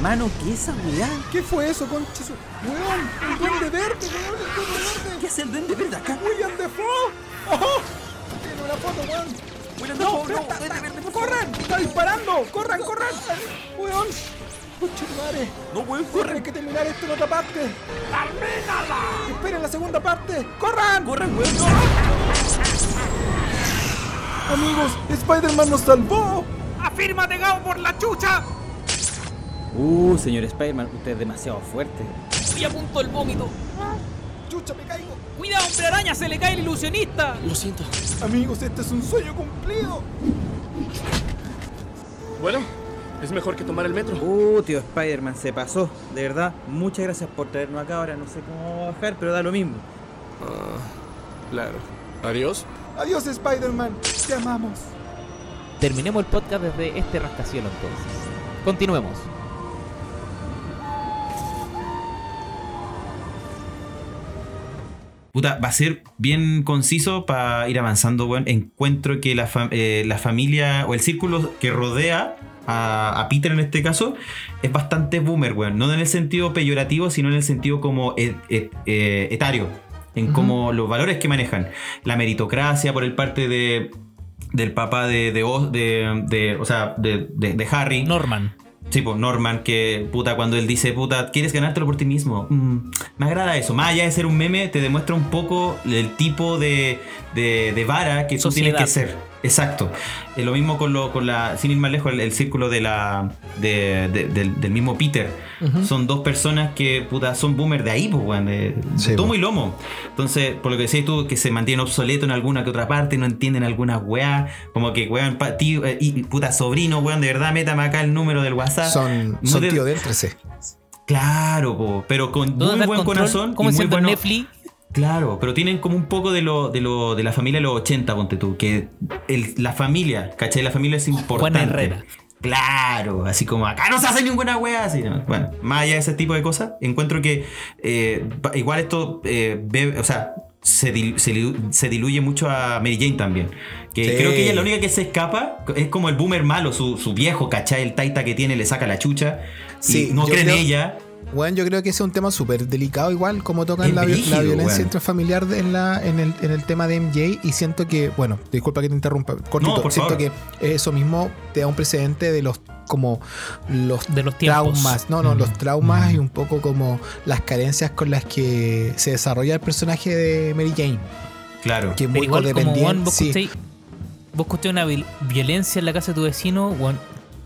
hermano, ¿qué es esa weá? ¿Qué fue eso, concha? Weón, el duende verde, weón, el duende verde. ¿Qué hace el duende verde acá? William Defoe. ¡Oh! Tiene una foto, weón. William No, Dafoe, no, no, duende verde, por favor. ¡Corran! ¡Está disparando! ¡Corran, corran! ¡Weón! ¡Concha madre! No, weón, Tiene corre. que terminar esto en otra parte. ¡Termínala! ¡Esperen la segunda parte! ¡Corran! Corran, weón. Amigos, Spider-Man nos salvó. ¡Afírmate, Gao, por la chucha! Uh, señor Spider-Man, usted es demasiado fuerte. Estoy a punto del vómito. Chucha, me caigo. ¡Cuidado, hombre araña! ¡Se le cae el ilusionista! Lo siento. Amigos, este es un sueño cumplido. Bueno, es mejor que tomar el metro. Uh, tío Spider-Man, se pasó. De verdad, muchas gracias por traernos acá. Ahora no sé cómo bajar, pero da lo mismo. Claro. Adiós. Adiós, Spider-Man. Te amamos. Terminemos el podcast desde este rascacielos entonces. Continuemos. Puta, va a ser bien conciso para ir avanzando, weón. Encuentro que la, eh, la familia o el círculo que rodea a, a Peter en este caso es bastante boomer, weón. No en el sentido peyorativo, sino en el sentido como et- et- eh, etario. En como los valores que manejan. La meritocracia por el parte de del papá de, de, de- de- o sea, de, de- de Harry. Norman. Sí, pues Norman, que puta, cuando él dice, puta, ¿quieres ganártelo por ti mismo? Mm, me agrada eso. Más allá de ser un meme, te demuestra un poco el tipo de, de, de vara que tú Sociedad. tienes que ser. Exacto. Eh, lo mismo con, lo, con la, sin ir más lejos, el, el círculo de la, de- de- del, del mismo Peter. Son dos personas que, puta, son boomers de ahí, pues, weón, de, Sí, tomo po. y lomo. Entonces, por lo que decías tú, que se mantiene obsoleto en alguna que otra parte, no entienden algunas weá, como que, weón, tío, eh, y puta sobrino, weón, de verdad, métame acá el número del WhatsApp. Son, son tío del 13. Claro, po, pero con ¿Dónde muy buen control? corazón. ¿Cómo y es muy bueno, Netflix? Claro, pero tienen como un poco de lo, de lo de la familia de los 80, ponte tú. Que el- la familia, ¿cachai? La familia es importante. Herrera. Claro, así como acá no se hace ninguna wea así. ¿no? Bueno, más allá de ese tipo de cosas, encuentro que eh, igual esto, eh, o sea, se, se dilu- se diluye mucho a Mary Jane también. Que Sí. creo que ella es la única que se escapa, es como el boomer malo, su, su viejo, ¿cachai? El taita que tiene le saca la chucha. Sí, y no cree en ella. Bueno, yo creo que ese es un tema súper delicado, igual como tocan la, violencia intrafamiliar de- en, la, en, el, en el tema de MJ. Y siento que, bueno, disculpa que te interrumpa, cortito. No, por siento favor. que eso mismo te da un precedente de los como los De los traumas, no, no, los traumas y un poco como las carencias con las que se desarrolla el personaje de Mary Jane, Claro. que es Pero muy igual como codependiente. vos sí. vos una violencia en la casa de tu vecino, weón,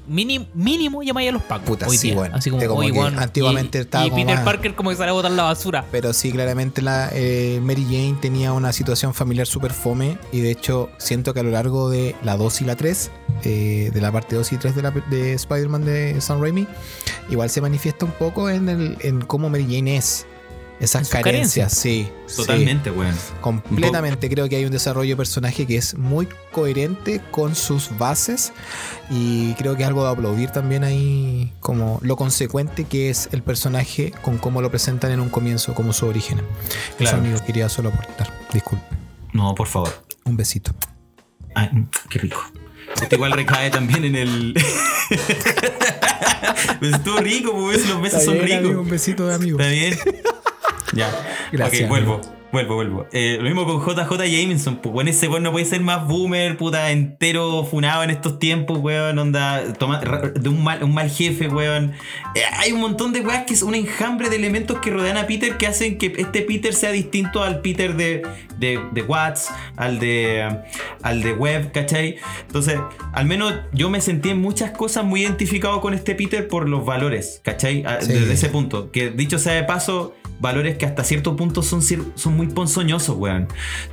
mínimo, mínimo llamáis a los pacos Puta, hoy sí, día. bueno. Así como, que antiguamente y, estaba y como Peter más- Parker como que sale a botar la basura. Pero sí, claramente la, eh, Mary Jane tenía una situación familiar súper fome y de hecho siento que a lo largo de la 2 y la 3, eh, de la parte 2 y 3 de, la, de Spider-Man de Sam Raimi, igual se manifiesta un poco en, el, en cómo Mary Jane es. Esas carencias, carencias. sí. sí. Totalmente, weón. Completamente creo que hay un desarrollo de personaje que es muy coherente con sus bases y creo que es algo de aplaudir también ahí como lo consecuente que es el personaje con cómo lo presentan en un comienzo como su origen. Eso Claro. amigo quería solo aportar. Disculpe. No, por favor. Un besito. Ay, mm, qué rico. Esto igual recae también en el. pues estuvo rico, pues los besos son ricos. un besito de amigo. ¿Está bien? Ya. Gracias, Ok, vuelvo. Vuelvo, vuelvo. Eh, lo mismo con JJ Jameson, pues bueno, ese weón no puede ser más boomer, puta, entero funado en estos tiempos, weón, onda, toma, de un mal, un mal jefe, weón. Eh, hay un montón de weas que es un enjambre de elementos que rodean a Peter que hacen que este Peter sea distinto al Peter de, de, de Watts, al de, al de Webb, ¿cachai? Entonces, al menos yo me sentí en muchas cosas muy identificado con este Peter por los valores, ¿cachai? A- Sí. Desde ese punto. Que dicho sea de paso, valores que hasta cierto punto son, son muy ponzoñosos, weón.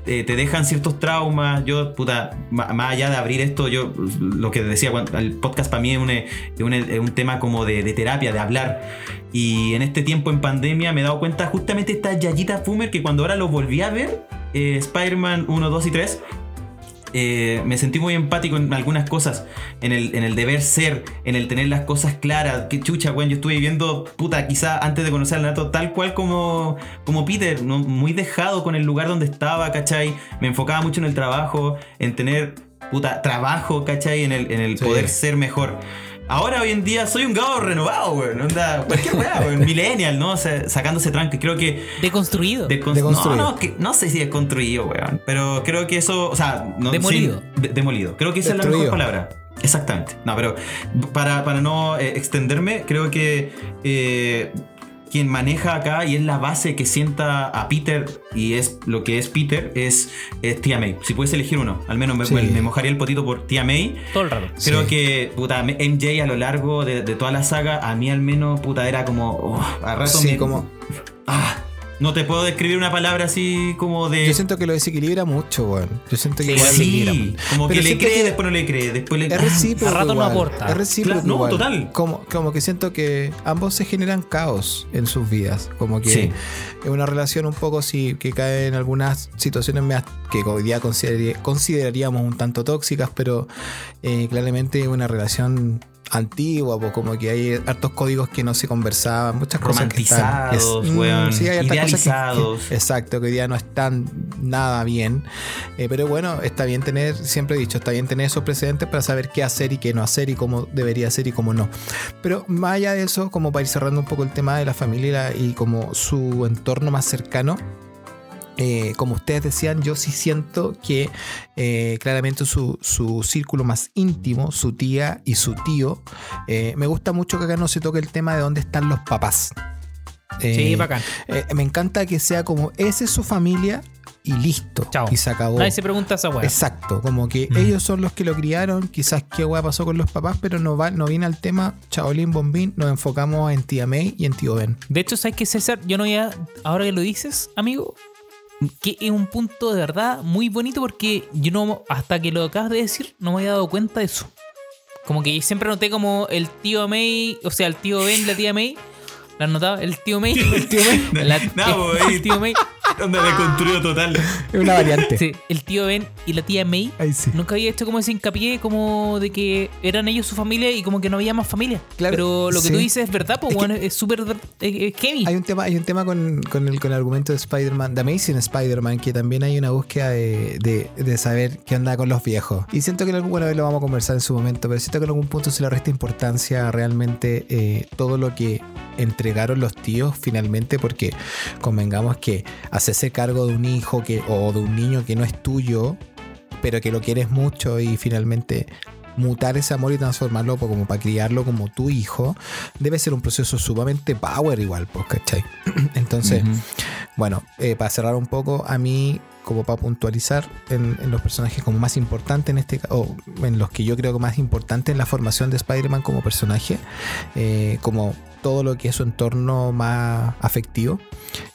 Eh, te dejan ciertos traumas. Yo, puta, más allá de abrir esto, yo lo que decía, el podcast para mí es un, un, un tema como de, terapia, de hablar. Y en este tiempo en pandemia me he dado cuenta justamente esta Yayita Fumer que cuando ahora lo volví a ver, eh, Spider-Man 1, 2 y 3, eh, me sentí muy empático en algunas cosas. En el, en el deber ser, en el tener las cosas claras. Que chucha, weón. Yo estuve viviendo, puta, quizá antes de conocer al Nato, tal cual como, como Peter, ¿no? muy dejado con el lugar donde estaba, ¿cachai? Me enfocaba mucho en el trabajo, en tener, puta, trabajo, ¿cachai? En el, en el Sí. poder ser mejor. Ahora hoy en día soy un gado renovado, weón. Onda, cualquier weá, weón. Millennial, ¿no? O sea, sacándose tranque. Creo que. Deconstruido. descon- Deconstruido. No, no, que- no sé si es construido, weón. Pero creo que eso. O sea, no, Demolido. sí, de- demolido. Creo que esa es la mejor palabra. Exactamente. No, pero para, para no eh, extenderme, creo que eh, quien maneja acá y es la base que sienta a Peter y es lo que es Peter es, es Tia May. Si puedes elegir uno, al menos me, Sí. me mojaría el potito por Tia May. Todo el rato. Creo Sí. que, puta, MJ a lo largo de, de toda la saga, a mí al menos, puta, era como. oh, a rato Sí, me- como. Ah, no te puedo describir una palabra así como de. Yo siento que lo desequilibra mucho, weón. Yo siento que Sí, igual sí, como Pero que le cree, que- después no le cree, después le Es recíproco. a rato no aporta. Es recíproco. Claro, no, igual. total. Como, como que siento que ambos se generan caos en sus vidas. Como que Sí. es una relación un poco sí, que cae en algunas situaciones que hoy día consideraría- consideraríamos un tanto tóxicas, pero eh, claramente es una relación antigua, pues como que hay hartos códigos que no se conversaban, muchas cosas que están mm, weón, sí, hay hartas cosas que- idealizados. que- exacto, que hoy día no están nada bien. Eh, pero bueno, está bien tener, siempre he dicho, está bien tener esos precedentes para saber qué hacer y qué no hacer y cómo debería hacer y cómo no. Pero más allá de eso, como para ir cerrando un poco el tema de la familia y la- y como su entorno más cercano, eh, como ustedes decían, yo sí siento que eh, claramente su, su círculo más íntimo, su tía y su tío, eh, me gusta mucho que acá no se toque el tema de dónde están los papás. Sí, bacán. me encanta que sea como, esa es su familia y listo. Chao. Y se acabó. Nadie se pregunta esa weá. Exacto, como que Mm. ellos son los que lo criaron, quizás qué hueá pasó con los papás, pero no, va, no viene al tema Chaolín Bombín, nos enfocamos en tía May y en tío Ben. De hecho, ¿sabes qué, César? Yo no había. Ahora que lo dices, amigo, que es un punto de verdad muy bonito porque yo no. Hasta que lo acabas de decir, no me había dado cuenta de eso. Como que siempre noté como el tío May, o sea, el tío Ben la tía May. ¿La notado? El tío May. El tío May. La- No, güey. el tío May. Onda total. Es una variante. Sí, el tío Ben y la tía May. Sí. Nunca había hecho como ese hincapié como de que eran ellos su familia y como que no había más familia. Claro, Pero lo que sí. tú dices es verdad, pues Es que- bueno, es súper heavy. Hay un tema, hay un tema con, con el, con el argumento de Spider-Man, The Amazing Spider-Man, que también hay una búsqueda de, de- de saber qué onda con los viejos. Y siento que en algún, bueno, lo vamos a conversar en su momento, pero siento que en algún punto se le resta importancia realmente eh, todo lo que entregaron los tíos finalmente, porque convengamos que hacerse cargo de un hijo que, o de un niño que no es tuyo, pero que lo quieres mucho y finalmente mutar ese amor y transformarlo como para criarlo como tu hijo, debe ser un proceso sumamente power igual, pues, ¿cachai? Entonces, bueno, eh, para cerrar un poco, a mí, como para puntualizar en, en los personajes como más importantes en este o en los que yo creo que más importante en la formación de Spider-Man como personaje, eh, como todo lo que es su entorno más afectivo,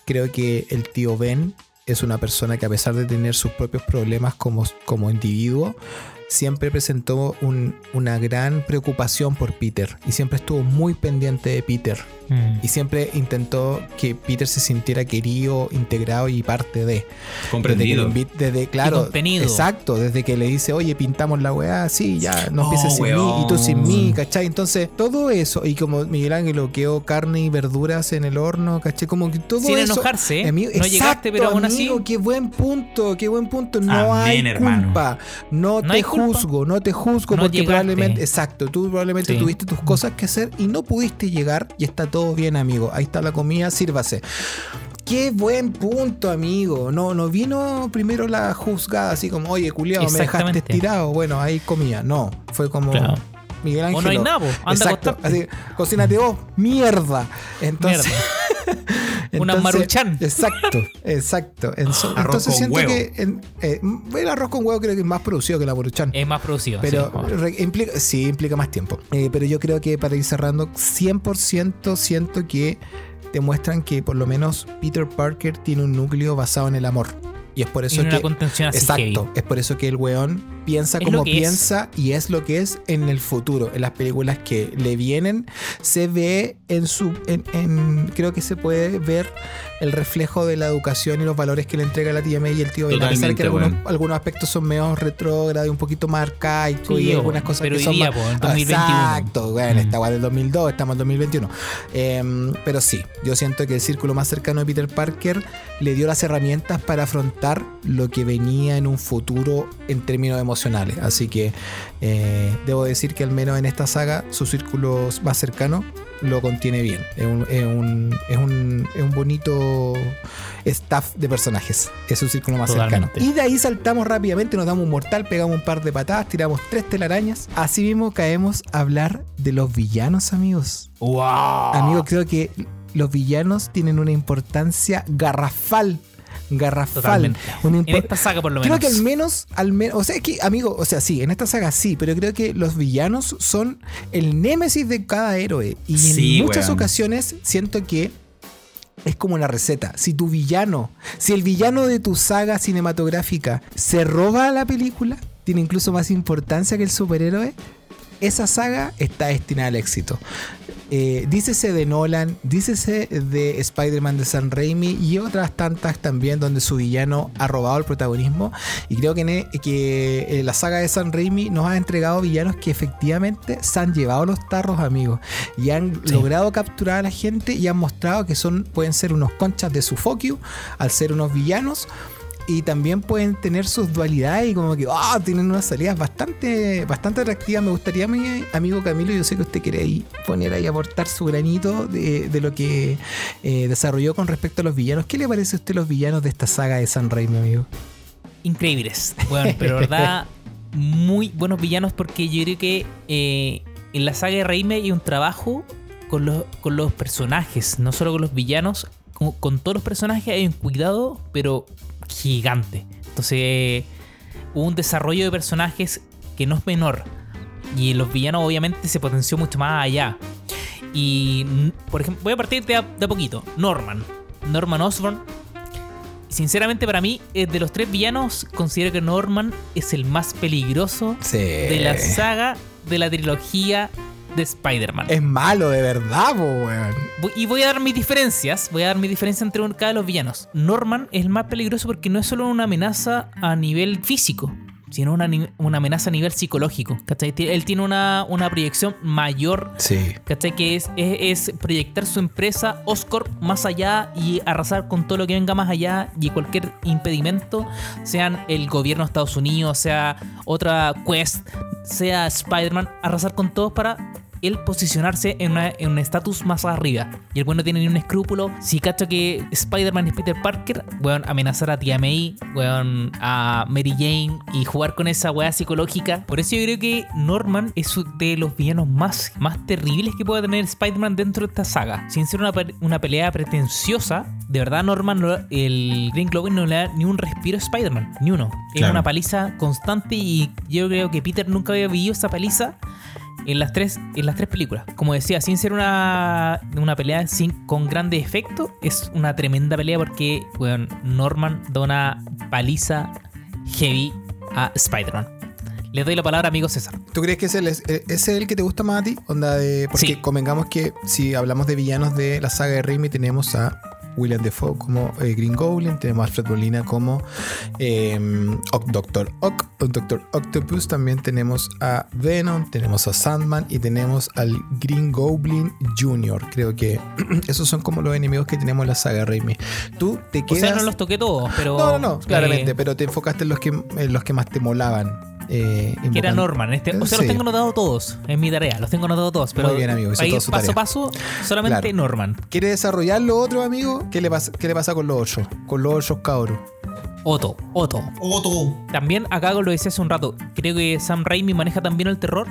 creo que el tío Ben es una persona que a pesar de tener sus propios problemas como, como individuo, siempre presentó un- una gran preocupación por Peter y siempre estuvo muy pendiente de Peter Mm. y siempre intentó que Peter se sintiera querido, integrado y parte de. Desde que Comprendido. lo invi- desde, claro, contenido. exacto, desde que le dice, oye, pintamos la weá, sí, ya, no Oh, empieces sin mí y tú sin mí, ¿cachai? Entonces, todo eso, y como Miguel Ángel quedó carne y verduras en el horno, ¿cachai? Como que todo Sin eso. enojarse, ¿eh? Amigo, no llegaste, exacto, pero aún así. amigo, Qué buen punto, qué buen punto. No Amén, hay hermano. culpa. No, No te hay culpa. Juzgo, no te juzgo No porque llegaste. probablemente, exacto, tú probablemente Sí. tuviste tus cosas que hacer y no pudiste llegar y está todo bien, amigo. Ahí está la comida, sírvase. Qué buen punto, amigo. No, no vino primero la juzgada así como, oye, culiao, me dejaste estirado. Bueno, ahí comía. No, fue como Claro. Miguel Ángel. O no hay. Anda a Exacto. Así, cocínate vos, mierda. Entonces, Una entonces- maruchan. Exacto, exacto. En so- Arroz entonces siento huevo. que en- eh, el arroz con huevo creo que es más producido que la maruchan. Es más producido. Pero sí. re- implica, sí, implica más tiempo. Eh, pero yo creo que para ir cerrando, 100% siento que te muestran que por lo menos Peter Parker tiene un núcleo basado en el amor. Y es por Y eso una que... contención así Exacto, heavy. es por eso que el weón piensa Es como piensa y es lo que es en el futuro. En las películas que le vienen, se ve en su. En, en- creo que se puede ver el reflejo de la educación y los valores que le entrega la tía May y el tío Ben. A pesar de que algunos, algunos aspectos son medio retrógrados y un poquito más arcaicos Sí, y algunas cosas pero que son día, más- po, en 2021. Exacto, bueno, Mm. esta guay del 2002, estamos en 2021. Em, pero sí, yo siento que el círculo más cercano de Peter Parker le dio las herramientas para afrontar lo que venía en un futuro en términos emocionales. Así que eh, debo decir que al menos en esta saga su círculo más cercano lo contiene bien. Es un, es un, es un, es un bonito staff de personajes. Es su círculo más Totalmente. cercano. Y de ahí saltamos rápidamente, nos damos un mortal, pegamos un par de patadas, tiramos tres telarañas. Así mismo caemos a hablar de los villanos, amigos. ¡Wow! Amigos, creo que los villanos tienen una importancia garrafal. Garrafal. Totalmente. En esta saga, por lo Creo menos. que al menos, al menos, o sea, es que, amigo, o sea, sí, en esta saga sí, pero creo que los villanos son el némesis de cada héroe. Y Sí, en muchas weón. ocasiones siento que es como la receta. Si tu villano, si el villano de tu saga cinematográfica se roba la película, tiene incluso más importancia que el superhéroe, esa saga está destinada al éxito. Eh, dícese de Nolan, dícese de Spider-Man de San Raimi y otras tantas también donde su villano ha robado el protagonismo. Y creo que, que eh, la saga de San Raimi nos ha entregado villanos que efectivamente se han llevado los tarros, amigos, y han Sí. logrado capturar a la gente y han mostrado que son, pueden ser unos conchas de su al ser unos villanos y también pueden tener sus dualidades y como que ah, tienen unas salidas bastante bastante atractivas. Me gustaría, mi amigo Camilo, yo sé que usted quiere ahí poner ahí aportar su granito de, de lo que eh, desarrolló con respecto a los villanos. ¿Qué le parece a usted los villanos de esta saga de San Raimi, amigo? increíbles. Bueno, pero verdad, muy buenos villanos porque yo creo que eh, en la saga de Raimi hay un trabajo con los, con los personajes, no solo con los villanos, con todos los personajes hay un cuidado, pero gigante. Entonces, hubo un desarrollo de personajes que no es menor. Y los villanos obviamente se potenció mucho más allá. Y, mm, por ejemplo, voy a partir de a, de a poquito. Norman. Norman Osborn Sinceramente, para mí, de los tres villanos, considero que Norman es el más peligroso Sí. de la saga de la trilogía de Spider-Man. Es malo de verdad, po, weón. Y voy a dar mis diferencias. Voy a dar mi diferencia entre cada de los villanos. Norman es el más peligroso porque no es solo una amenaza a nivel físico, sino una, una amenaza a nivel psicológico. ¿cachai? Él tiene una, una proyección mayor Sí. ¿Cachai? Que es, es, es proyectar su empresa Oscorp más allá y arrasar con todo lo que venga más allá y cualquier impedimento, sean el gobierno de Estados Unidos, sea otra Quest, sea Spider-Man, arrasar con todos para él posicionarse en, una- en un estatus más arriba. Y el bueno no tiene ni un escrúpulo. Si cacho que Spider-Man es Peter Parker, weón, amenazar a Tia May, weón, a Mary Jane y jugar con esa weá psicológica. Por eso yo creo que Norman es uno de los villanos más, más terribles que puede tener Spider-Man dentro de esta saga. Sin ser una, una pelea pretenciosa, de verdad Norman, no- el Green Goblin no le da ni un respiro a Spider-Man, ni uno. Es una paliza constante y yo creo que Peter nunca había vivido esa paliza en las tres, en las tres películas. Como decía, sin ser una, una pelea sin, con grandes efectos, es una tremenda pelea porque weón, Norman da una paliza heavy a Spider-Man. Le doy la palabra, amigo César. ¿Tú crees que es, el- ese es el que te gusta más a ti? Onda de, porque Sí. convengamos que si hablamos de villanos de la saga de Raimi, tenemos a William Defoe como eh, Green Goblin, tenemos a Alfred Molina como eh, Oc- Doctor Ock, o Doctor Octopus, también tenemos a Venom, tenemos a Sandman y tenemos al Green Goblin Jr. Creo que esos son como los enemigos que tenemos en la saga Raimi. Tú te O quedas... sea, no los toqué todos, pero. no, no, no, claramente, eh, pero te enfocaste en los que, en los que más te molaban. Eh, que era Norman. Este, o sea, Sí. los tengo anotados todos. Es mi tarea. Los tengo anotados todos. Pero Muy bien, amigo, paso a paso, solamente Claro. Norman. ¿Quiere desarrollar lo otro, amigo? ¿Qué le pasa, qué le pasa con los ocho? Con los ocho cabros. Otto, Otto. Otto. También acá lo decía hace un rato, creo que Sam Raimi maneja también el terror,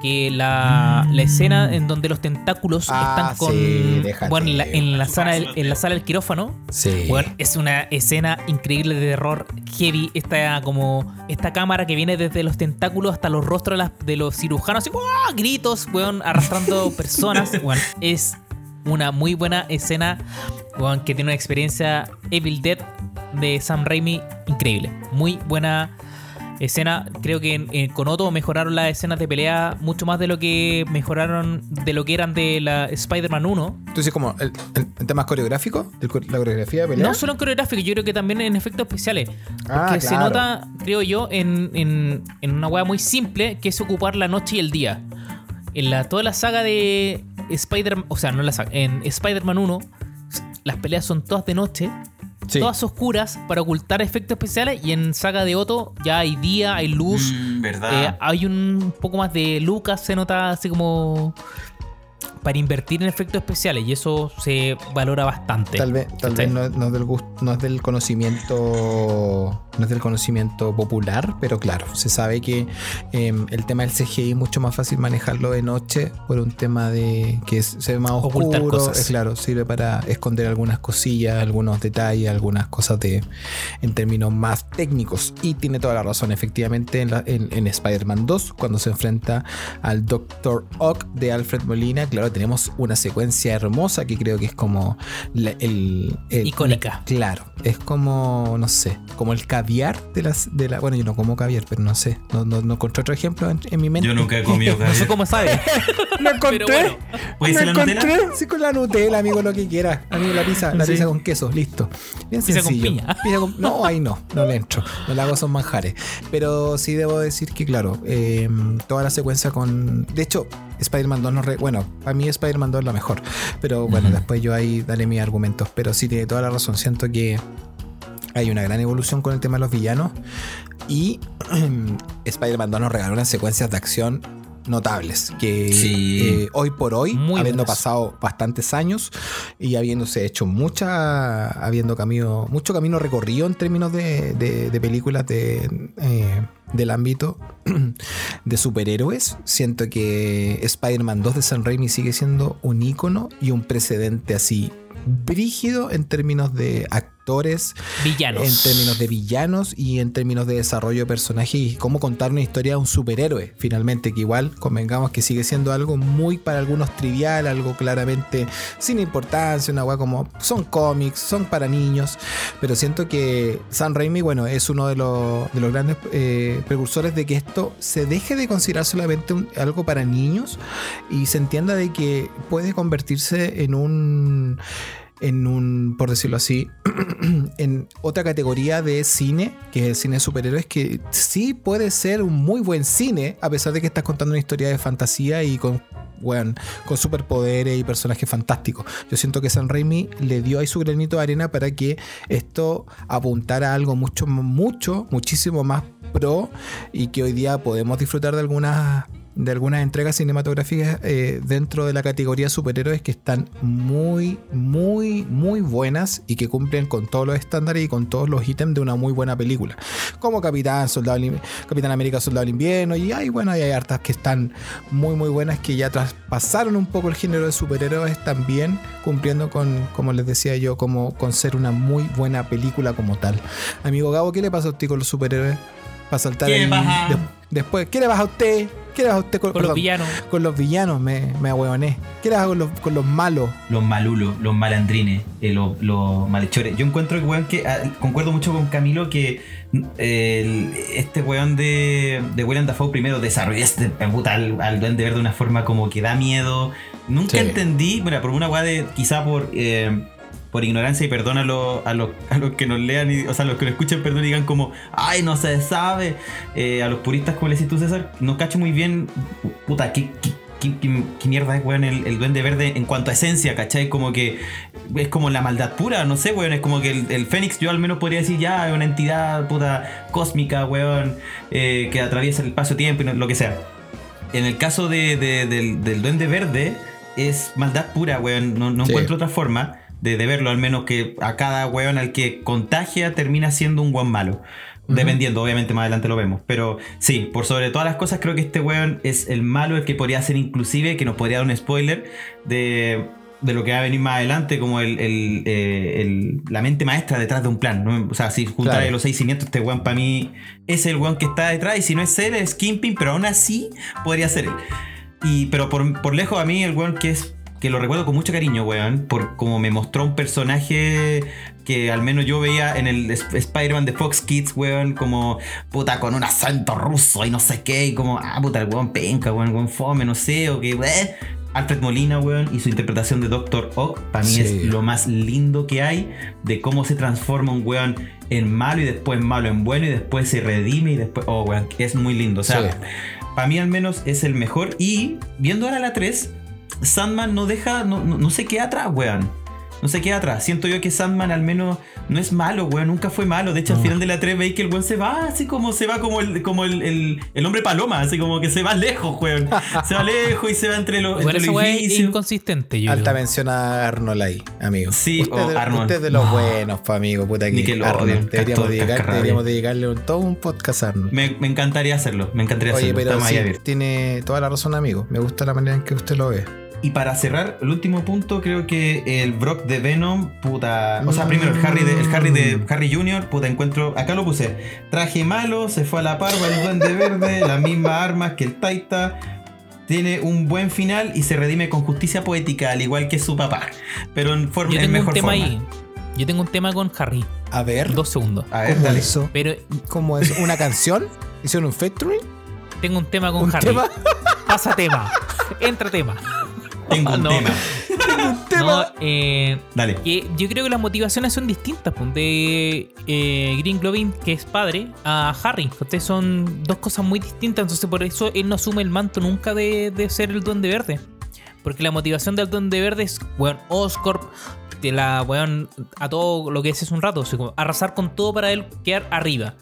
que la, la escena en donde los tentáculos Ah, están con sí, déjate. bueno, en la, en la sala del, en la sala del quirófano. Sí. Bueno, es una escena increíble de terror heavy. Esta como esta cámara que viene desde los tentáculos hasta los rostros de, las- de los cirujanos, así, ¡guau! gritos, weón, arrastrando personas. Weón, es una muy buena escena, weón, que tiene una experiencia Evil Dead de Sam Raimi increíble. Muy buena escena. Creo que en- en- con Otto mejoraron las escenas de pelea mucho más de lo que mejoraron de lo que eran de la Spider-Man 1. ¿Tú dices como en temas coreográficos? ¿El co- ¿La coreografía de pelea? No solo en coreográfico, yo creo que también en efectos especiales. Ah, Porque se nota, creo yo, en, en- en una hueá muy simple que es ocupar la noche y el día. En la, toda la saga de Spider-Man, o sea, no la saga, en Spider-Man 1, las peleas son todas de noche Sí. todas oscuras para ocultar efectos especiales. Y en Saga de Otto ya hay día, hay luz. Mm, ¿Verdad? eh, hay un poco más de lucas, se nota así como para invertir en efectos especiales. Y eso se valora bastante. Tal vez, tal vez no, es- no es del gusto, no es del conocimiento, no es del conocimiento popular, pero claro, se sabe que eh, el tema del CGI es mucho más fácil manejarlo de noche por un tema de que es- se ve más Ocultar oscuro, cosas. es claro, sirve para esconder algunas cosillas, algunos detalles, algunas cosas de en términos más técnicos. Y tiene toda la razón, efectivamente, en, la- en- en Spider-Man 2, cuando se enfrenta al Dr. Ock de Alfred Molina, claro, tenemos una secuencia hermosa que creo que es como la- el, el- Icónica. la- claro, es como, no sé, como el caviar de las. De la, bueno, yo no como caviar, pero no sé, no, no, no encontré otro ejemplo en, en mi mente. Yo nunca he comido No sé caviar. cómo sabe. Lo encontré. Bueno. ¿Puede Lo ser la Nutella? encontré. Sí, con la Nutella, amigo, lo que quiera. Amigo, la pizza, la Sí. pizza con queso, listo. Bien Pizza con sencillo. piña. Pizza con- No, ahí no, no le entro. No le hago esos manjares. Pero sí debo decir que, claro, eh, toda la secuencia con. De hecho, Spider-Man 2 no. re- Bueno, para mí Spider-Man 2 es la mejor. Pero bueno, después yo ahí daré mis argumentos. Pero sí tiene toda la razón. Siento que hay una gran evolución con el tema de los villanos. Y Spider-Man 2 nos regaló unas secuencias de acción notables que Sí. eh, hoy por hoy, Muy habiendo buenas. pasado bastantes años y habiéndose hecho mucha, habiendo camino, mucho camino recorrido en términos de, de- de películas de, eh, del ámbito de superhéroes, siento que Spider-Man 2 de San Raimi sigue siendo un ícono y un precedente así brígido en términos de actores, Villanos. en términos de villanos y en términos de desarrollo de personajes y cómo contar una historia de un superhéroe, finalmente, que igual convengamos que sigue siendo algo muy para algunos trivial, algo claramente sin importancia, una weá como son cómics, son para niños, pero siento que Sam Raimi, bueno, es uno de los, de los grandes eh, precursores de que esto se deje de considerar solamente un- algo para niños y se entienda de que puede convertirse en un en un, por decirlo así, en otra categoría de cine, que es el cine de superhéroes, que sí puede ser un muy buen cine, a pesar de que estás contando una historia de fantasía y con, weón, con superpoderes y personajes fantásticos. Yo siento que San Raimi le dio ahí su granito de arena para que esto apuntara a algo mucho, mucho, muchísimo más pro y que hoy día podemos disfrutar de algunas de algunas entregas cinematográficas eh, dentro de la categoría superhéroes que están muy, muy, muy buenas y que cumplen con todos los estándares y con todos los ítems de una muy buena película. Como Capitán, Soldado, Capitán América, Soldado del Invierno, y hay, bueno, hay hartas que están muy, muy buenas que ya traspasaron un poco el género de superhéroes también, cumpliendo con, como les decía yo, como con ser una muy buena película como tal. Amigo Gabo, ¿qué le pasa a usted con los superhéroes? Para saltar ¿Qué ahí pasa? de- después, ¿qué le pasa a usted? ¿Qué le pasa a usted con, Con los villanos. con los villanos? Me, me ahueoné. ¿Qué le pasa con los, con los malos? Los malulos, los malandrines, eh, los, los malhechores. Yo encuentro que, weón, que ah, concuerdo mucho con Camilo que el- este weón de, de Willem Dafoe primero desarrolló este puta, al, al duende verde de una forma como que da miedo. Nunca Sí. entendí, bueno, por una weá de quizá por. eh, por ignorancia y perdón a los, a los, a los que nos lean, y, o sea, a los que lo escuchen, perdón, y digan como, ay, no se sabe. Eh, a los puristas, como le decís tú, César, no cacho muy bien, puta, qué, qué, qué- qué- qué mierda es, weón, el, el duende verde en cuanto a esencia, ¿cachai? Como que es como la maldad pura, no sé, weón, es como que el, el Fénix, yo al menos podría decir, ya, es una entidad, puta, cósmica, weón, eh, que atraviesa el espacio-tiempo y no- lo que sea. En el caso de- de- del, del duende verde, es maldad pura, weón, no, no Sí. encuentro otra forma. De, de verlo, al menos que a cada weón al que contagia termina siendo un weón malo. Dependiendo, obviamente más adelante lo vemos. Pero sí, por sobre todas las cosas, creo que este weón es el malo, el que podría ser inclusive, que nos podría dar un spoiler de, de lo que va a venir más adelante, como el, el, eh, el- la mente maestra detrás de un plan. ¿no? O sea, si juntas Claro. los seis cimientos, este weón para mí es el weón que está detrás, y si no es él, es Kingpin, pero aún así podría ser él. Y, pero por, por lejos a mí, el weón que es. Que lo recuerdo con mucho cariño, weón. Por como me mostró un personaje que al menos yo veía en el Sp- Spider-Man de Fox Kids, weón. Como puta con un acento ruso y no sé qué. Y como, ah, puta, el weón penca, weón, weón fome, no sé. O que, weón. Alfred Molina, weón, y su interpretación de Doctor Ock, para mí Sí. es lo más lindo que hay de cómo se transforma un weón en malo y después malo en bueno y después se redime y después, oh, weón, es muy lindo. O sea, Sí. para mí al menos es el mejor. Y viendo ahora la 3, Sandman no deja, no, no, no se queda atrás, weón. no se queda atrás. Siento yo que Sandman al menos no es malo, weón, nunca fue malo. De hecho, al final de la 3 veis que el weón se va así como se va como el, como el, el- el hombre paloma, así como que se va lejos, weón. Se va lejos y se va entre los, los weá es inconsistente, yo Alta mención a Arnold ahí, amigo. Sí, usted, oh, de, Arnold. usted de los buenos, pa, amigo. Puta que Arnold. Deberíamos, dedicar- dedicarle un- todo un podcast a Arnold. Me, me encantaría hacerlo, me encantaría Oye, hacerlo. pero sí, tiene toda la razón, amigo. Me gusta la manera en que usted lo ve. Y para cerrar, el último punto, creo que el Brock de Venom, puta. O sea, primero el Harry de, el Harry de Harry Jr., puta, encuentro. Acá lo puse. Traje malo, se fue a la parva el duende verde, las mismas armas que el Taita. Tiene un buen final y se redime con justicia poética, al igual que su papá. Pero en, forma, Yo en tengo un mejor tema forma. ahí. Yo tengo un tema con Harry. A ver, Dos segundos. A ver, ¿cómo dale. eso? Pero ¿Cómo es? ¿Una canción? ¿Hicieron un featuring? tengo un tema con ¿Un Harry. tema? Pasa tema. Entra tema. Tengo un No. tema. No, eh, Dale. que yo creo que las motivaciones son distintas. pues, De eh, Green Goblin, que es padre, a Harry. Ustedes son dos cosas muy distintas. Entonces, por eso él no asume el manto nunca de, de ser el Duende Verde. Porque la motivación del Duende Verde es, weón, Oscorp, de la, weón, a todo lo que es hace un rato. arrasar con todo para él quedar arriba.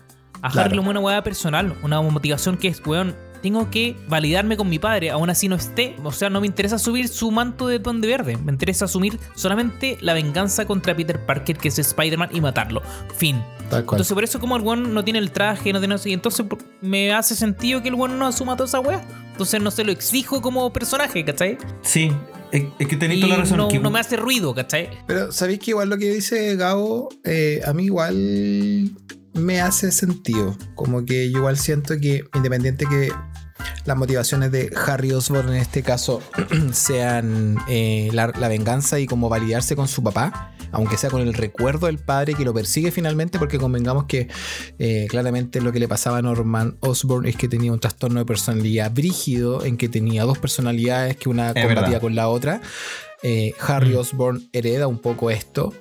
A Claro. Harry lo una weá personal, una motivación que es, weón, tengo que validarme con mi padre, aún así no esté. O sea, no me interesa subir su manto de Duende Verde. Me interesa asumir solamente la venganza contra Peter Parker, que es Spider-Man, y matarlo. Fin. Tal cual. Entonces, por eso, como el weón no tiene el traje, no tiene. Entonces, por- me hace sentido que el weón no asuma toda esa weá. Entonces, no se lo exijo como personaje, ¿cachai? Sí, es, que tenéis Y toda la razón. no, que- no me hace ruido, ¿cachai? Pero sabéis que igual lo que dice Gabo, eh, a mí igual me hace sentido. Como que yo igual siento que, independiente que las motivaciones de Harry Osborn en este caso sean eh, la, la venganza y como validarse con su papá, aunque sea con el recuerdo del padre que lo persigue finalmente, porque convengamos que eh, claramente lo que le pasaba a Norman Osborn es que tenía un trastorno de personalidad brígido, en que tenía dos personalidades que una Es combatía verdad. con la otra. Eh, Harry Mm. Osborn hereda un poco esto.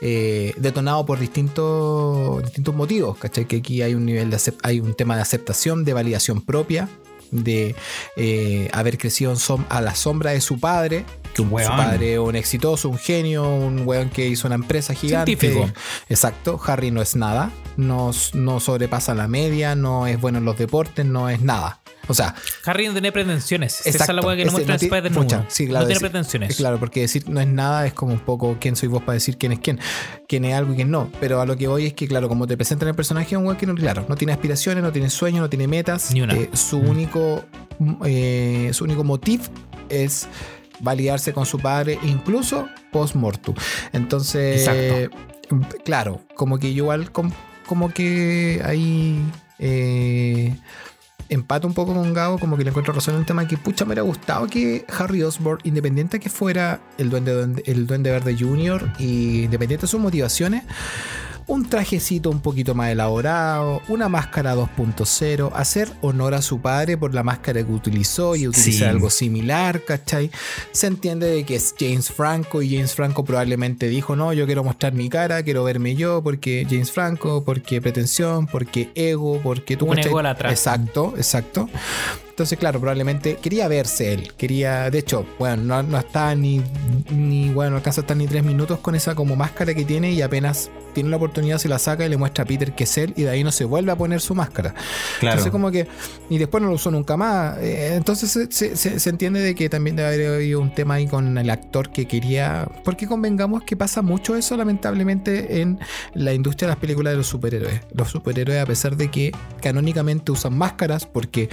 Eh, detonado por distintos, distintos motivos, ¿cachai? Que aquí hay un nivel de hay un tema de aceptación, de validación propia, de eh, haber crecido en a la sombra de su padre, que un, su Weón. padre es un exitoso, un genio, un weón que hizo una empresa gigante. Científico. Exacto, Harry no es nada, no, no sobrepasa la media, no es bueno en los deportes, no es nada. O sea, Harry no tiene pretensiones. Esa es Exacto, la weá que no ese muestra tiene- Spider-Man pucha, 1. sí, claro, no tiene decir- pretensiones. es Claro, porque decir no es nada es como un poco quién soy vos para decir quién es quién, quién es algo y quién no. Pero a lo que voy es que, claro, como te presentan el personaje, es un weón que no, claro, no tiene aspiraciones, no tiene sueños, no tiene metas. Ni una. Eh, su Mm. único eh, su único motivo es validarse con su padre, incluso post-mortu. Entonces, claro, como que yo igual com- como que ahí eh, empato un poco con Gabo, como que le encuentro razón en el tema que pucha me hubiera gustado que Harry Osborn, independiente que fuera el duende, el duende verde junior y independiente de sus motivaciones, un trajecito un poquito más elaborado, una máscara 2.0, hacer honor a su padre por la máscara que utilizó y utilizar Sí. algo similar, ¿cachai? Se entiende de que es James Franco y James Franco probablemente dijo, no, yo quiero mostrar mi cara, quiero verme yo, porque James Franco, porque pretensión, porque ego, porque tú... Un ególatra. Exacto, exacto. Entonces, claro, probablemente quería verse él. Quería, de hecho, bueno, no, no está ni, ni, bueno, no alcanza a estar ni tres minutos con esa como máscara que tiene y apenas tiene la oportunidad se la saca y le muestra a Peter que es él y de ahí no se vuelve a poner su máscara. Claro. Entonces como que, y después no lo usó nunca más. Eh, entonces se, se- se- se entiende de que también debe haber habido un tema ahí con el actor que quería, porque convengamos que pasa mucho eso lamentablemente en la industria de las películas de los superhéroes. Los superhéroes a pesar de que canónicamente usan máscaras porque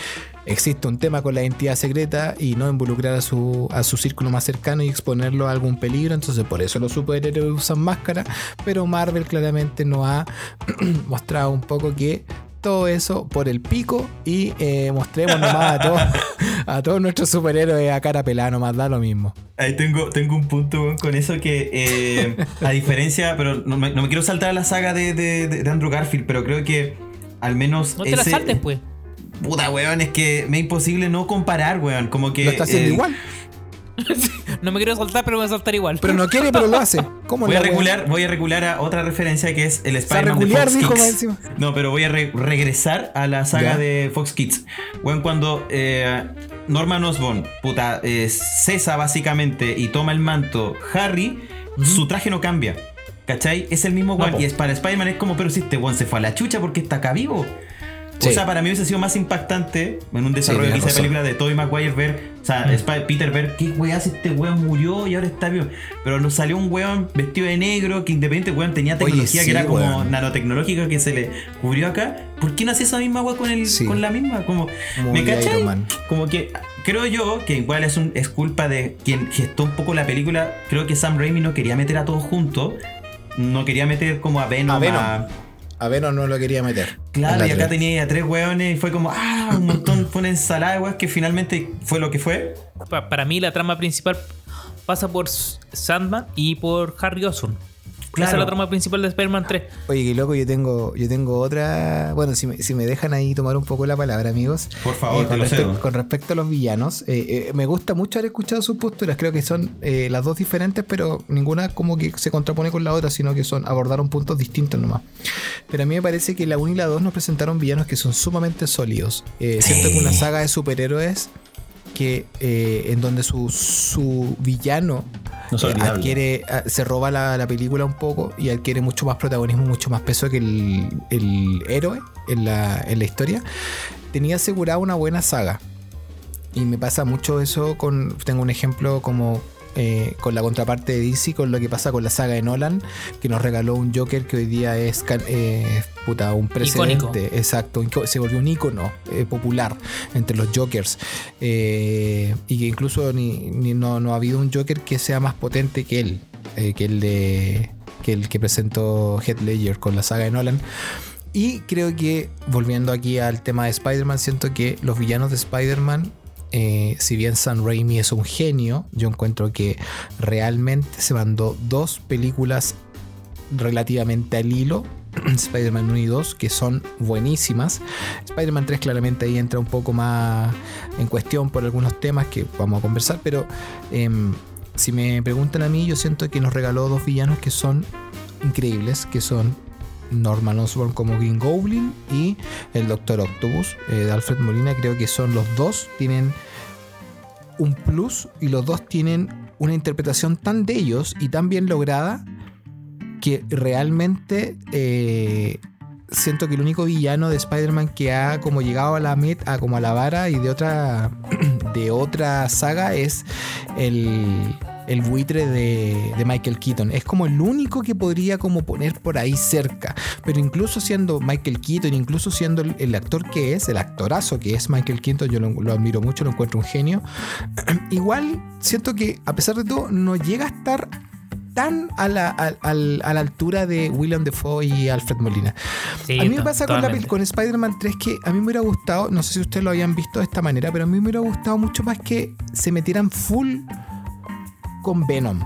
existe un tema con la identidad secreta y no involucrar a su, a su círculo más cercano y exponerlo a algún peligro, entonces por eso los superhéroes usan máscaras, pero Marvel claramente no ha mostrado un poco que todo eso por el pico y eh, mostremos nomás a todos, a todos nuestros superhéroes a cara pelada, nomás da lo mismo. Ahí tengo, tengo un punto con eso que, eh, a diferencia, pero no me, no me quiero saltar a la saga de, de- de Andrew Garfield, pero creo que al menos. No te la saltes, pues. Puta, weón, es que me es imposible no comparar, weón. Como que. Lo está haciendo eh, igual. No me quiero saltar, pero me voy a saltar igual. Pero no quiere, pero lo hace. ¿Cómo Voy a, regular, voy a regular a otra referencia que es el Spider-Man de regular, Fox dijo Kids. más encima. No, pero voy a re- regresar a la saga Ya. de Fox Kids. Bueno, cuando eh, Norman Osborn, puta, eh, cesa básicamente y toma el manto, Harry, su traje no cambia. ¿Cachai? Es el mismo No, weón. po. y es para Spider-Man es como, pero si este weón se fue a la chucha porque está acá vivo. Sí. O sea, para mí hubiese sido más impactante en un desarrollo quizá de razón. película de Tobey Maguire ver, o sea, Sp- Peter ver qué weón hace este weón murió y ahora está vivo. Pero nos salió un weón vestido de negro que independiente weón tenía Oye, tecnología sí, que era como nanotecnológica que se le cubrió acá. ¿Por qué no hace esa misma weón con el Sí. con la misma? Como, Muy ¿me cachai? Como que creo yo que igual es, un, es culpa de quien gestó un poco la película. Creo que Sam Raimi no quería meter a todos juntos. No quería meter como a Venom. A Venom. a- A ver, no lo quería meter. Claro, la y acá tenía a tres hueones y fue como, ah, un montón, fue una ensalada de hueones que finalmente fue lo que fue. Pa- para mí la trama principal pasa por Sandman y por Harry Osborn. Claro. Esa es la trama principal de Spider-Man 3. Oye, qué loco, yo tengo, yo tengo otra. Bueno, si me, si me dejan ahí tomar un poco la palabra, amigos. Por favor, te con, lo respecto, cedo. con respecto a los villanos, eh, eh, me gusta mucho haber escuchado sus posturas. Creo que son eh, las dos diferentes, pero ninguna como que se contrapone con la otra, sino que son abordaron puntos distintos nomás. Pero a mí me parece que la 1 y la 2 nos presentaron villanos que son sumamente sólidos. Eh, Siento que una saga de superhéroes que eh, en donde su, su villano No eh, adquiere, a- se roba la, la película un poco y adquiere mucho más protagonismo, mucho más peso que el, el héroe en la, en la historia, tenía asegurada una buena saga. Y me pasa mucho eso con. Tengo un ejemplo como. Eh, con la contraparte de DC, con lo que pasa con la saga de Nolan, que nos regaló un Joker que hoy día es eh, puta, un Icónico. precedente. Exacto, se volvió un icono popular entre los Jokers. Eh, y que incluso ni, ni- no, no ha habido un Joker que sea más potente que él, eh, que el de que el que presentó Heath Ledger con la saga de Nolan. Y creo que, volviendo aquí al tema de Spider-Man, siento que los villanos de Spider-Man, eh, si bien Sam Raimi es un genio, yo encuentro que realmente se mandó dos películas relativamente al hilo. Spider-Man 1 y 2, que son buenísimas. Spider-Man 3 claramente ahí entra un poco más en cuestión por algunos temas que vamos a conversar, pero em, si me preguntan a mí, yo siento que nos regaló dos villanos que son increíbles, que son Norman Osborn como Green Goblin y el Doctor Octopus eh, de Alfred Molina. Creo que son los dos, tienen un plus y los dos tienen una interpretación tan de ellos y tan bien lograda que realmente eh, siento que el único villano de Spider-Man que ha como llegado a la met, a como a la vara y de otra de otra saga es el, el buitre de, de Michael Keaton. Es como el único que podría como poner por ahí cerca. Pero incluso siendo Michael Keaton, incluso siendo el, el actor que es, el actorazo que es Michael Keaton, yo lo, lo admiro mucho, lo encuentro un genio. Igual siento que a pesar de todo no llega a estar tan a la, a, la altura de William Defoe y Alfred Molina. Sí, a mí me pasa con, la, con Spider-Man 3 que a mí me hubiera gustado, no sé si ustedes lo habían visto de esta manera, pero a mí me hubiera gustado mucho más que se metieran full con Venom.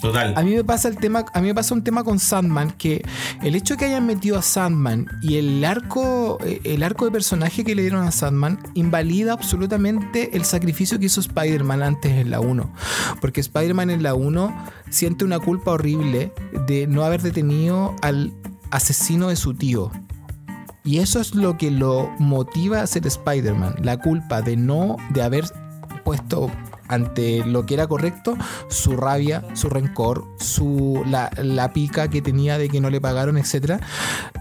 Total. A mí me pasa el tema, a mí me pasa un tema con Sandman que el hecho de que hayan metido a Sandman y el arco, eh, el arco de personaje que le dieron a Sandman invalida absolutamente el sacrificio que hizo Spider-Man antes en la 1. Porque Spider-Man en la 1 siente una culpa horrible de no haber detenido al asesino de su tío. Y eso es lo que lo motiva a ser Spider-Man. La culpa de no, de haber puesto ante lo que era correcto, su rabia, su rencor, su, la, la pica que tenía de que no le pagaron, etc.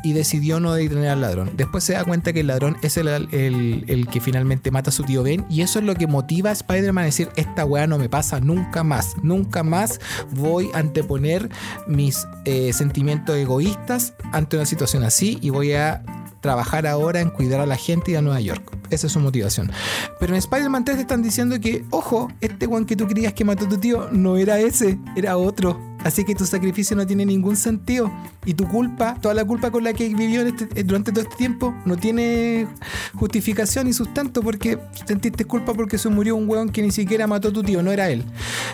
Y decidió no detener al ladrón. Después se da cuenta que el ladrón es el, el- el que finalmente mata a su tío Ben. Y eso es lo que motiva a Spider-Man a decir, esta weá no me pasa nunca más. Nunca más voy a anteponer mis eh, sentimientos egoístas ante una situación así y voy a trabajar ahora en cuidar a la gente y a Nueva York. Esa es su motivación. Pero en Spider-Man 3 te están diciendo que, ojo, este one que tú creías que mató a tu tío no era ese, era otro. Así que tu sacrificio no tiene ningún sentido. Y tu culpa, toda la culpa con la que vivió este- durante todo este tiempo, no tiene justificación y sustento porque sentiste culpa porque se murió un weón que ni siquiera mató a tu tío, no era él.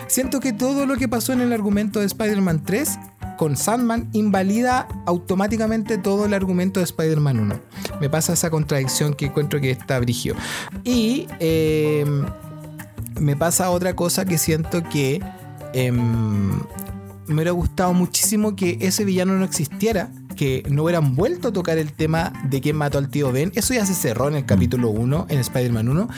Siento que todo lo que pasó en el argumento de Spider-Man 3 con Sandman invalida automáticamente todo el argumento de Spider-Man 1. Me pasa esa contradicción que encuentro que está brigio. Y eh, me pasa otra cosa que siento que em, me hubiera gustado muchísimo que ese villano no existiera. Que no hubieran vuelto a tocar el tema de quién mató al tío Ben. Eso ya se cerró en el capítulo 1, en Spider-Man 1.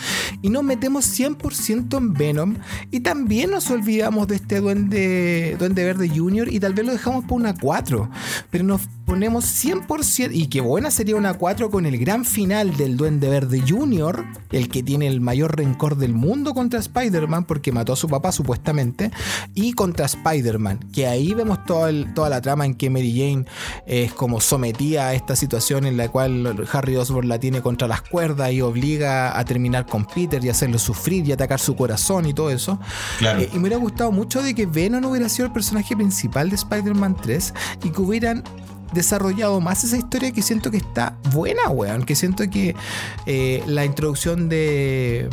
Y nos metemos 100% en Venom. Y también nos olvidamos de este Duende, Duende Verde Jr. Y tal vez lo dejamos por una 4. Pero nos ponemos 100%. Y qué buena sería una 4 con el gran final del Duende Verde Jr. El que tiene el mayor rencor del mundo contra Spider-Man. Porque mató a su papá supuestamente. Y contra Spider-Man. Que ahí vemos todo el- toda la trama en que Mary Jane es como sometida a esta situación en la cual Harry Osborn la tiene contra las cuerdas y obliga a terminar con Peter y hacerlo sufrir y atacar su corazón y todo eso. Claro. Eh, y me hubiera gustado mucho de que Venom no hubiera sido el personaje principal de Spider-Man 3 y que hubieran desarrollado más esa historia que siento que está buena, weón. Que siento que eh, la introducción de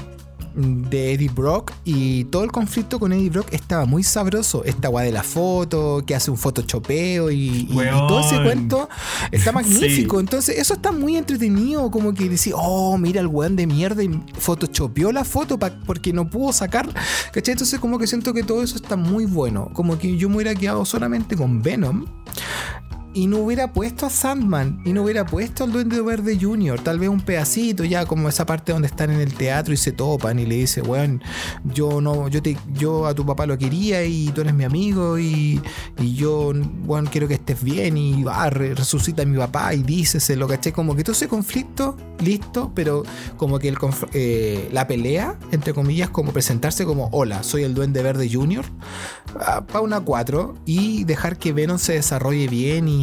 de Eddie Brock y todo el conflicto con Eddie Brock estaba muy sabroso. Esta weá de la foto, que hace un photoshopeo y, y- y todo ese cuento está magnífico. Sí. Entonces, eso está muy entretenido. Como que decir, oh, mira el weón de mierda y photoshopeó la foto porque no pudo sacar. ¿Cachai? Entonces, como que siento que todo eso está muy bueno. Como que yo me hubiera quedado solamente con Venom. Y no hubiera puesto a Sandman y no hubiera puesto al Duende Verde Jr. Tal vez un pedacito ya, como esa parte donde están en el teatro y se topan y le dice, weón, yo no, yo te, yo a tu papá lo quería y tú eres mi amigo y, y yo, weón, quiero que estés bien y va, re- resucita a mi papá y díceselo, ¿cachai? Como que todo ese conflicto, listo, pero como que el eh, la pelea, entre comillas, como presentarse como, hola, soy el Duende Verde Jr. para una 4 y dejar que Venom se desarrolle bien y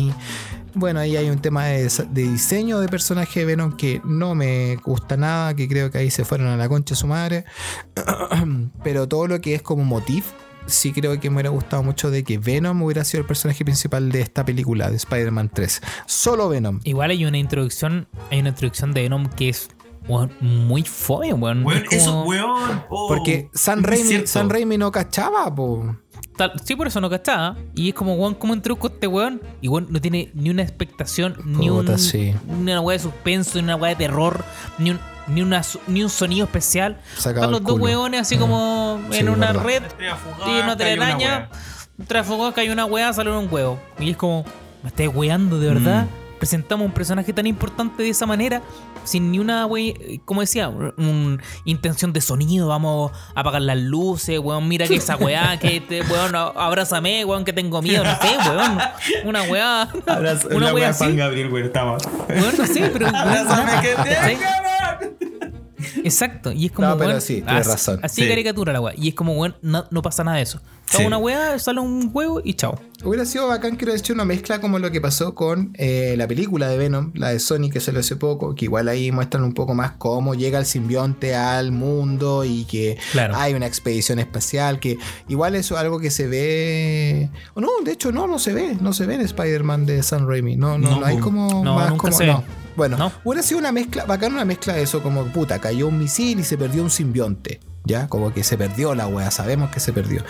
bueno, ahí hay un tema de, diseño de personaje de Venom que no me gusta nada, que creo que ahí se fueron a la concha de su madre. Pero todo lo que es como motif, sí creo que me hubiera gustado mucho de que Venom hubiera sido el personaje principal de esta película de Spider-Man 3. Solo Venom. Igual hay una introducción, hay una introducción de Venom que es muy fome, weón. Weón, Es eso, como- weón. oh, Porque San Raimi. San Raimi no cachaba, po. Tal- sí, por eso no cachaba. Y es como, weón, ¿cómo introdujo este weón? Y weón, no tiene ni una expectación, ni, un, Puta, sí. ni una weá de suspenso, ni una weá de terror, ni un, ni, una, su- ni un sonido especial. Sacado Están los dos weones así Mm. como Sí, en una verdad. red y una telaraña. Trafugó que hay una weá, salió un huevo. Y es como, me estás weando de verdad. Mm. Presentamos un personaje tan importante de esa manera, sin ni una wey, como decía, un intención de sonido. Vamos a apagar las luces, weón. Mira que esa weá, que este weón, abrázame, weón, que tengo miedo. No sé, weón. Una weá. Abraza- una la weá Juan así. Gabriel, weón, estaba. Weón, no sé, pero. Abrázame que te ¿cachai? acaban. Exacto, y es como, No, pero weón, sí, tienes así, razón. así Sí. caricatura la weá. Y es como, weón, no, no pasa nada de eso. Sí. Toma una weá, sale un huevo y chao. Hubiera sido bacán que hubiera hecho una mezcla como lo que pasó con eh, la película de Venom, la de Sony que salió hace poco, que igual ahí muestran un poco más cómo llega el simbionte al mundo y que Claro. hay una expedición espacial, que igual eso es algo que se ve... O no, de hecho no, no se ve, no se ve en Spider-Man de Sam Raimi, no, no, No, no hay como... No, más nunca como- se ve. no. Bueno, No. hubiera sido una mezcla, bacán una mezcla de eso, como puta, cayó un misil y se perdió un simbionte. Ya, como que se perdió la wea, sabemos que se perdió.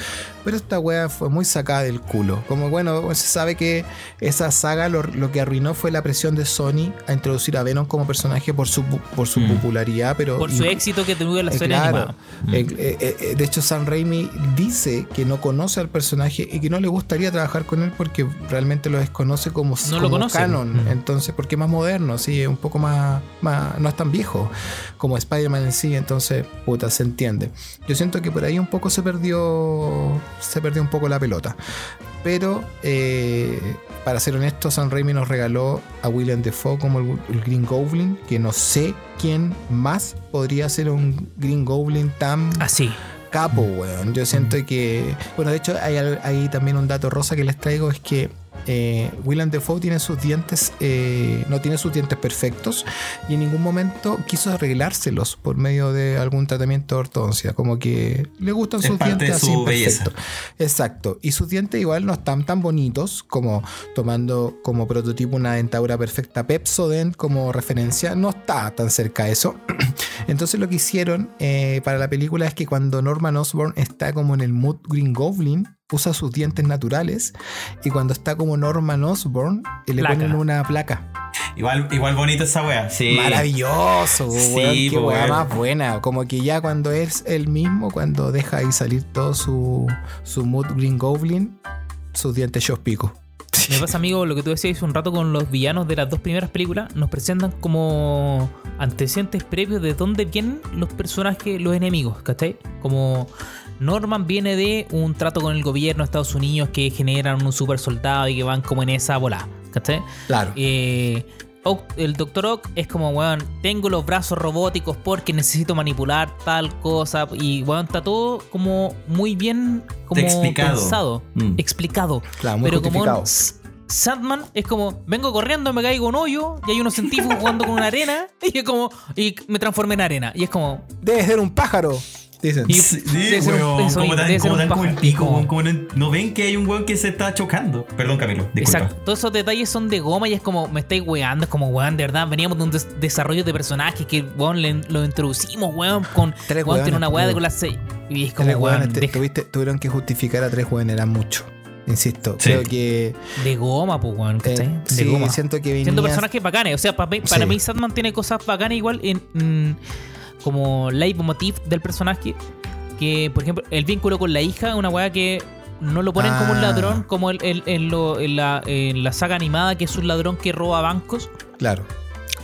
Pero esta wea fue muy sacada del culo. Como bueno, se sabe que esa saga lo, lo que arruinó fue la presión de Sony a introducir a Venom como personaje por su, por su Mm. popularidad, pero. Por su y- éxito que tuvo la eh, serie claro. Eh, eh, eh, de hecho, Sam Raimi dice que no conoce al personaje y que no le gustaría trabajar con él porque realmente lo desconoce como, No lo como conoce. canon. Mm. Entonces, porque es más moderno, sí, es un poco más, más. No es tan viejo como Spider-Man en sí. Entonces, puta, se entiende. Yo siento que por ahí un poco se perdió. Se perdió un poco la pelota. Pero, eh, para ser honesto, Sam Raimi nos regaló a William Defoe como el, el Green Goblin, que no sé quién más podría ser un Green Goblin tan Así. capo, weón. Yo siento que. Bueno, de hecho, hay también un dato rosa que les traigo: es que eh, William Defoe tiene sus dientes. eh, no tiene sus dientes perfectos y en ningún momento quiso arreglárselos por medio de algún tratamiento de ortodoncia. Como que le gustan Es sus parte dientes de su así belleza. Exacto. Y sus dientes igual no están tan bonitos como tomando como prototipo una dentadura perfecta Pepsodent como referencia. No está tan cerca de eso. Entonces lo que hicieron eh, para la película es que cuando Norman Osborn está como en el mood Green Goblin, usa sus dientes naturales y cuando está como Norman Osborn eh, le Placa. ponen una placa. Igual, igual bonito esa wea. Sí. Maravilloso, Sí, weón, qué weón. más buena. Como que ya cuando es el mismo, cuando deja ahí salir todo su, su mood Green Goblin, sus dientes yo pico. Me pasa, amigo, lo que tú decías hace un rato con los villanos de las dos primeras películas. Nos presentan como antecedentes previos de dónde vienen los personajes, los enemigos, ¿cachai? Como Norman viene de un trato con el gobierno de Estados Unidos que generan un super soldado y que van como en esa bola, ¿cachai? Claro. Eh, el Dr. Ock es como, weón, tengo los brazos robóticos porque necesito manipular tal cosa. Y, weón, está todo como muy bien como Explicado. pensado, Mm. explicado. Claro, muy Pero como un Sandman es como, vengo corriendo, me caigo un hoyo y hay unos científicos jugando con una arena y es como, y me transformé en arena. Y es como, Debe ser un pájaro, dicen. Y- Sí, debe ser un- weón, como tan, como un tan como el pico, Como- weón, como no, no ven que hay un weón que se está chocando. Perdón, Camilo, disculpa. Exacto. Todos esos detalles son de goma y es como, me estáis weando. Es como, weón, de verdad, veníamos de un des- desarrollo de personajes que, weón, le- lo introducimos, weón, con. Tres weón, tiene weones, una weá de con las seis. Y es como, Tres weón, te- tuviste- tuvieron que justificar a tres jóvenes, era mucho. Insisto, Sí. creo que. de goma, pues, weón, eh, ¿cachai? De sí, goma. siento que Siendo venías- personajes bacanes. O sea, para mí, para Sí. mí Sandman tiene cosas bacanas igual en, en- como leitmotiv del personaje. Que, por ejemplo, el vínculo con la hija, una weá que no lo ponen como un Ah. ladrón, como el- el- en, lo- en la, en la saga animada, que es un ladrón que roba bancos. Claro.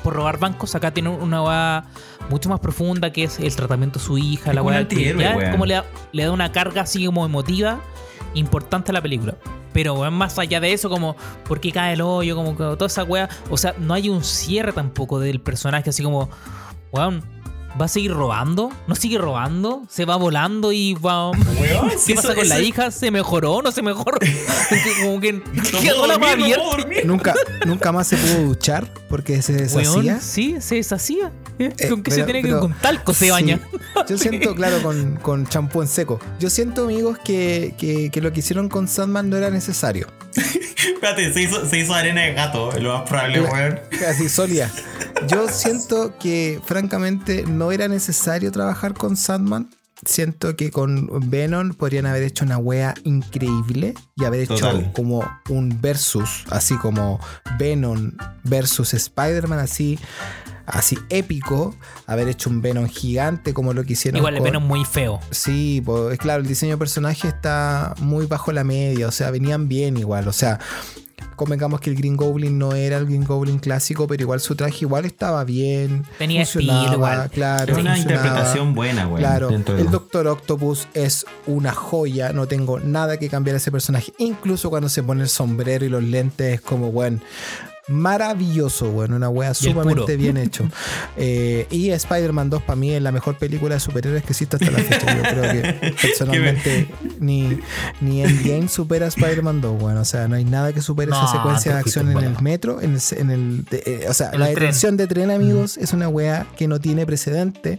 Por robar bancos, acá tiene una weá mucho más profunda, que es el tratamiento de su hija, Es la weá. como le da, le da una carga así como emotiva importante a la película. Pero más allá de eso, como por qué cae el hoyo, como que toda esa weá. O sea, no hay un cierre tampoco del personaje, así como, weón, ¿va a seguir robando? ¿No sigue robando? ¿Se va volando y va... ¿Qué pasa con la hija? ¿Se mejoró? ¿No se mejoró? como que No la. Nunca, nunca más se pudo duchar porque se deshacía. Sí, se deshacía. ¿eh? Eh, ¿Con qué se tiene que con talco se baña? Yo siento, claro, con, con champú en seco. Yo siento, amigos, que, lo que hicieron con Sandman no era necesario. Espérate, se hizo, se hizo arena de gato, lo más probable, La- weón. Así sólida. Yo siento que, francamente, no era necesario trabajar con Sandman. Siento que con Venom podrían haber hecho una wea increíble y haber hecho Total. como un versus, así como Venom versus Spider-Man, así, así épico. Haber hecho un Venom gigante como lo que hicieron Igual el con- Venom muy feo. Sí, pues es claro, el diseño de personaje está muy bajo la media, o sea, venían bien igual, o sea, convengamos que el Green Goblin no era el Green Goblin clásico, pero igual su traje igual estaba bien, Tenía funcionaba, estilo igual. claro, Es una funcionaba. interpretación buena, weón. Claro, de el Doctor Octopus es una joya, no tengo nada que cambiar a ese personaje. Incluso cuando se pone el sombrero y los lentes, es como, bueno, maravilloso, bueno, una wea sumamente bien hecho. Eh, y Spider-Man 2 para mí es la mejor película de superhéroes que existe hasta la fecha. Yo creo que personalmente ni, ni Endgame supera a Spider-Man 2, bueno, o sea, no hay nada que supere No, esa secuencia de acción en el metro, en el, en el de- eh, o sea, la detención de tren, amigos, es una wea que no tiene precedente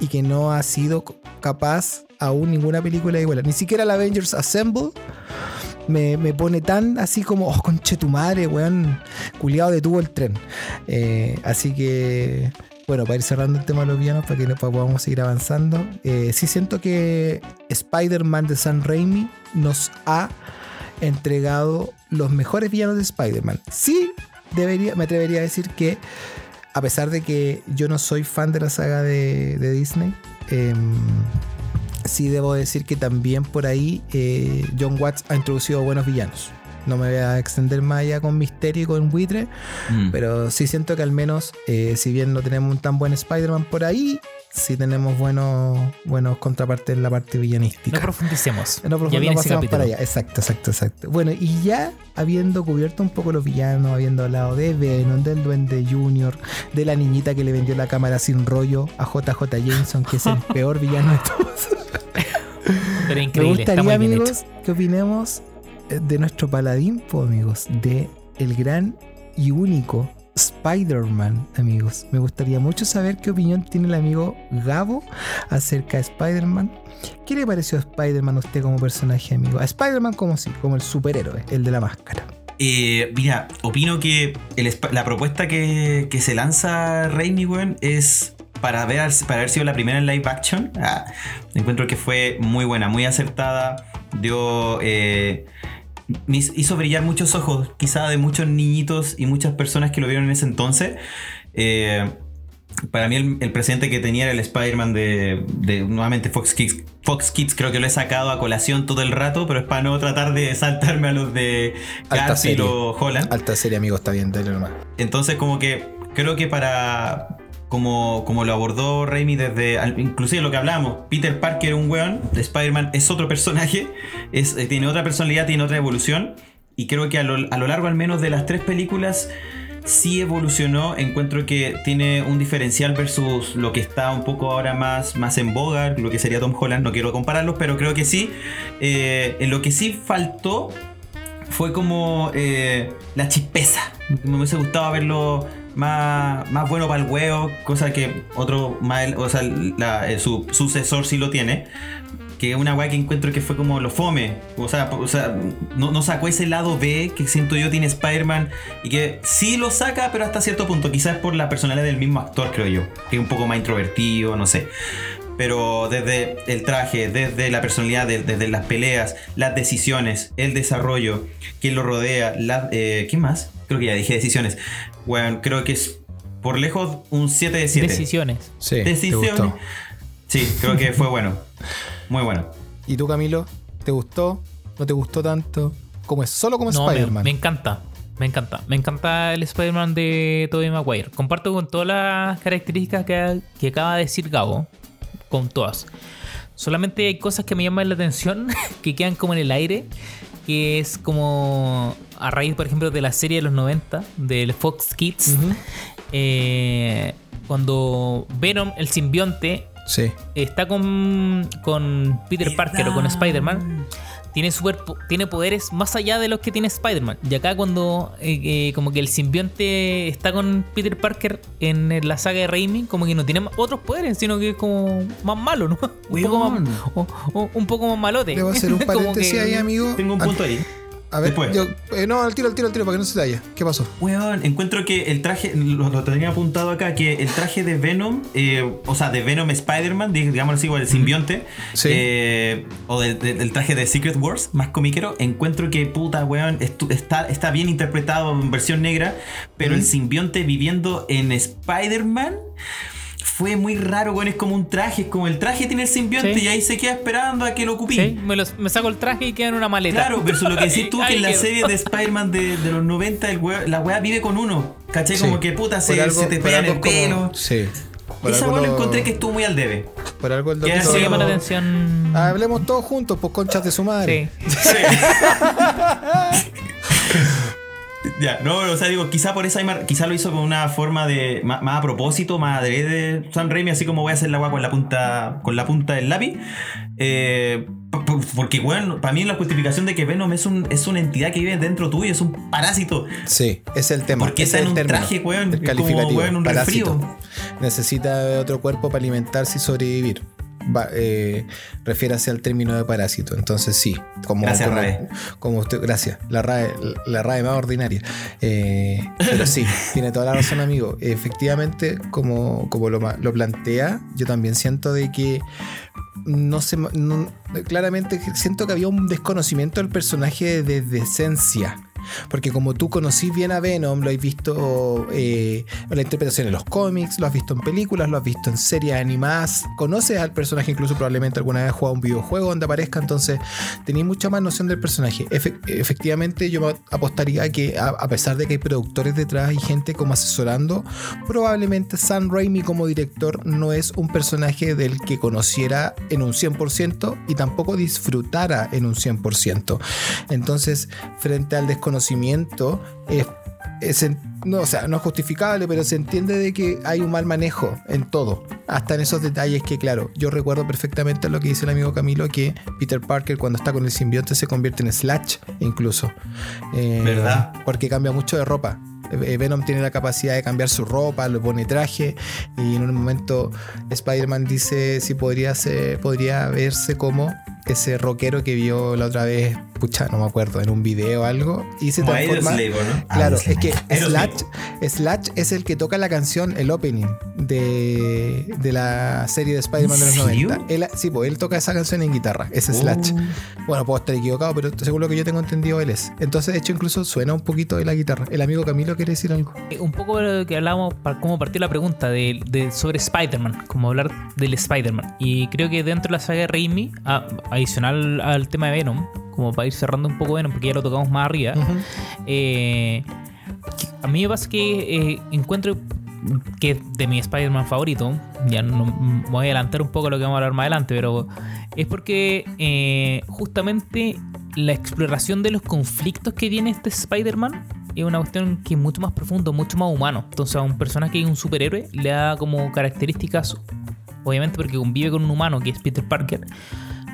y que no ha sido capaz aún ninguna película de igual. Ni siquiera la Avengers Assemble me, me pone tan así como, oh, conche tu madre, weón, culiado detuvo el tren. Eh, así que, bueno, para ir cerrando el tema de los villanos, para que para podamos seguir avanzando, eh, sí siento que Spider-Man de San Raimi nos ha entregado los mejores villanos de Spider-Man. Sí, debería, me atrevería a decir que, a pesar de que yo no soy fan de la saga de, de Disney, em, sí debo decir que también por ahí eh, John Watts ha introducido buenos villanos. No me voy a extender más allá con Misterio y con Buitre, Mm. pero sí siento que al menos, eh, si bien no tenemos un tan buen Spider-Man por ahí, sí tenemos buenos, buenos contrapartes en la parte villanística. No profundicemos. No, ya no viene pasamos para allá. Exacto, exacto, exacto. Bueno, y ya habiendo cubierto un poco los villanos, habiendo hablado de Venom, del Duende Junior, de la niñita que le vendió la cámara sin rollo a JJ Jameson, que es el peor villano de todos. Pero Me está gustaría, muy bien amigos, hecho. que opinemos eh, de nuestro paladín, amigos, de el gran y único Spider-Man, amigos. Me gustaría mucho saber qué opinión tiene el amigo Gabo acerca de Spider-Man. ¿Qué le pareció a Spider-Man a usted como personaje, amigo? A Spider-Man como sí, como el superhéroe, el de la máscara. Eh, mira, opino que la propuesta que, se lanza Raimi, es para haber, para haber sido la primera en live action. ah, encuentro que fue muy buena, muy acertada. Dio. eh, me hizo brillar muchos ojos, quizá de muchos niñitos y muchas personas que lo vieron en ese entonces. Eh, para mí el, el presente que tenía era el Spider-Man de, de, nuevamente Fox Kids. Fox Kids creo que lo he sacado a colación todo el rato, pero es para no tratar de saltarme a los de Garfield o Holland. Alta serie, amigo, está bien, dale nomás. Entonces como que creo que para como, como lo abordó Raimi desde inclusive lo que hablamos, Peter Parker es un weón, Spider-Man es otro personaje, es, eh, tiene otra personalidad, tiene otra evolución y creo que a lo, a lo largo al menos de las tres películas sí evolucionó, encuentro que tiene un diferencial versus lo que está un poco ahora más, más en boga, lo que sería Tom Holland, no quiero compararlos, pero creo que sí, Eh, en lo que sí faltó fue como eh, la chispeza. Me hubiese gustado verlo más, más bueno para el huevo, cosa que otro, más, o sea, eh, su sucesor sí lo tiene. Que es una weá que encuentro que fue como lo fome. O sea, o sea no, no sacó ese lado B que siento yo tiene Spider-Man. Y que sí lo saca, pero hasta cierto punto. Quizás por la personalidad del mismo actor, creo yo. Que es un poco más introvertido, no sé. Pero desde el traje, desde la personalidad, de- desde las peleas, las decisiones, el desarrollo, quien lo rodea, la, eh, ¿qué más? Creo que ya dije decisiones. Bueno, creo que es por lejos un 7 de 7. Decisiones. Sí, te Decisiones. gustó. Sí, creo que fue bueno. Muy bueno. ¿Y tú, Camilo? ¿Te gustó? ¿No te gustó tanto? ¿Cómo es? Solo como No, me, Spider-Man. me encanta. Me encanta. Me encanta el Spider-Man de Tobey Maguire. Comparto con todas las características que, que acaba de decir Gabo. Con todas. Solamente hay cosas que me llaman la atención, que quedan como en el aire. Que es como a raíz, por ejemplo, de la serie de los 90, del Fox Kids. Eh, cuando Venom, el simbionte, Sí. está con, con Peter Parker o con Spider-Man, tiene, super, tiene poderes más allá de los que tiene Spider-Man. Y acá cuando eh, eh, como que el simbionte está con Peter Parker en la saga de Raimi, como que no tiene otros poderes, sino que es como más malo, ¿no? Un poco más, o- o- un poco más malote. Debo hacer un Como paréntesis que- ahí, amigo. Tengo un punto ahí. A ver, Después. yo, eh, no, al tiro, al tiro, al tiro, para que no se te. ¿Qué pasó? Weón, encuentro que el traje, lo, lo tenía apuntado acá, que el traje de Venom, eh, o sea, de Venom Spider-Man, digámoslo así, o el simbionte, Sí. eh, o del, traje de Secret Wars, más comiquero, encuentro que puta, weón, está, está bien interpretado en versión negra, pero el simbionte viviendo en Spider-Man. Fue muy raro, weón. Es como un traje, es como el traje tiene el simbionte Sí. y ahí se queda esperando a que lo ocupí. Sí, me, los- me saco el traje y queda en una maleta. Claro, versus lo que decís tú, que en la serie de Spider-Man de, de los 90, el wea- la weá vive con uno. ¿Cachai? Sí. Como que puta, se, Por algo- se te pega en el como- pelo. Sí. Por Esa lo encontré que estuvo muy al debe. Por algo el Que doctor. Sí, llama la atención. Hablemos todos juntos, pues conchas de su madre. Sí. Ya, no, o sea, digo, quizá por esa quizá lo hizo con una forma de más, más a propósito, más adrede San Raimi, así como voy a hacer la agua con la punta con la punta del lápiz. Eh, porque bueno, para mí la justificación de que Venom es un es una entidad que vive dentro tuyo, es un parásito. Sí, es el tema. ¿Por qué ese está es en un término, traje, weón? como, weón, un. Necesita otro cuerpo para alimentarse y sobrevivir. Eh, refiérase al término de parásito. Entonces sí, como, Gracias, como, Rae. como usted, gracias. La RAE, la RAE más ordinaria. Eh, pero sí, tiene toda la razón, amigo. Efectivamente, como, como lo, lo plantea, yo también siento de que no sé, no- claramente siento que había un desconocimiento del personaje desde esencia. Porque como tú conocís bien a Venom, lo has visto eh, en la interpretación en los cómics, lo has visto en películas, lo has visto en series animadas, conoces al personaje, incluso probablemente alguna vez has jugado un videojuego donde aparezca, entonces tenéis mucha más noción del personaje. Efe- efectivamente, yo apostaría que a, a pesar de que hay productores detrás y gente como asesorando, probablemente Sam Raimi como director no es un personaje del que conociera en un 100% y tampoco disfrutara en un 100%. Entonces, frente al desconocimiento, es, es no, o sea, no es justificable, pero se entiende de que hay un mal manejo en todo, hasta en esos detalles que, claro, yo recuerdo perfectamente lo que dice el amigo Camilo, que Peter Parker cuando está con el simbionte se convierte en Slash, incluso. Eh, ¿Verdad? Porque cambia mucho de ropa. Eh, Venom tiene la capacidad de cambiar su ropa, le pone traje y en un momento Spider-Man dice si podría, ser, podría verse como ese rockero que vio la otra vez, pucha, no me acuerdo, en un video o algo, y se transforma. ¿no? Claro, es que. Slash, Slash es el que toca la canción, el opening de, de la serie de Spider-Man de los ¿En serio? 90. Él, sí, pues él toca esa canción en guitarra, es Slash. Oh. Bueno, puedo estar equivocado, pero según lo que yo tengo entendido, él es. Entonces, de hecho, incluso suena un poquito de la guitarra. El amigo Camilo quiere decir algo. Eh, Un poco de lo que hablábamos, para cómo partió la pregunta de, de- sobre Spider-Man, como hablar del Spider-Man. Y creo que dentro de la saga de Raimi, a- adicional al tema de Venom, como para ir cerrando un poco Venom, porque ya lo tocamos más arriba, eh, a mí me pasa que eh, encuentro que es de mi Spider-Man favorito, ya no voy a adelantar un poco lo que vamos a hablar más adelante, pero es porque eh, justamente la exploración de los conflictos que tiene este Spider-Man es una cuestión que es mucho más profundo, mucho más humano. Entonces a un personaje que es un superhéroe le da como características, obviamente porque convive con un humano que es Peter Parker,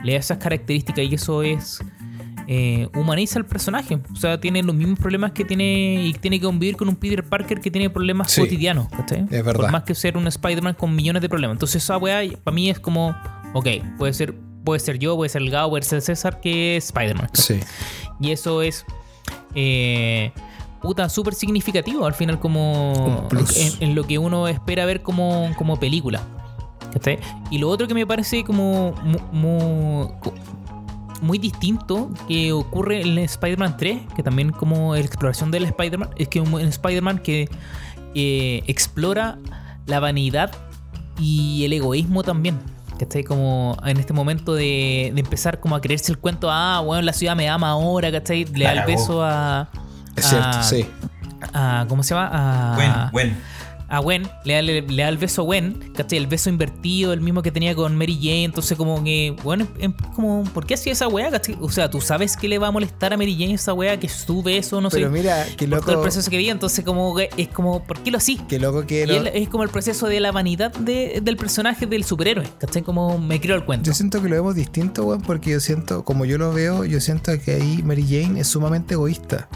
le da esas características y eso es... eh, humaniza al personaje. O sea, tiene los mismos problemas que tiene y tiene que convivir con un Peter Parker que tiene problemas Sí, cotidianos. ¿cachai? es verdad. Por más que ser un Spider-Man con millones de problemas. Entonces esa weá para mí es como, ok, puede ser, puede ser yo, puede ser el Gao, puede ser César, que es Spider-Man. Sí. Y eso es. eh, puta, súper significativo al final, como. En, en lo que uno espera ver como, como película. ¿cachai? Y lo otro que me parece como. mu- mu- co- muy distinto que ocurre en Spider-Man 3, que también como la exploración del Spider-Man, es que un un Spider-Man que eh, explora la vanidad y el egoísmo también. ¿Cachai? Como en este momento de, de empezar como a creerse el cuento, ah, bueno, la ciudad me ama ahora, ¿cachai? Le da el beso a... Es cierto, a- sí. a- ¿Cómo se llama? A, Buen, buen. a Gwen, le da, le, le da el beso a Gwen, ¿cachai? El beso invertido, el mismo que tenía con Mary Jane, entonces como que, bueno, em- como, ¿por qué hacía esa weá, cachai? O sea, tú sabes que le va a molestar a Mary Jane esa weá, que es tu beso, no sé, Pero mira, qué por todo el loco, proceso que vi, entonces como es como, ¿por qué lo así? qué loco que Y lo- él- es como el proceso de la vanidad de- del personaje del superhéroe, ¿cachai? Como me creo el cuento. Yo siento que lo vemos distinto, weón, porque yo siento, como yo lo veo, yo siento que ahí Mary Jane es sumamente egoísta.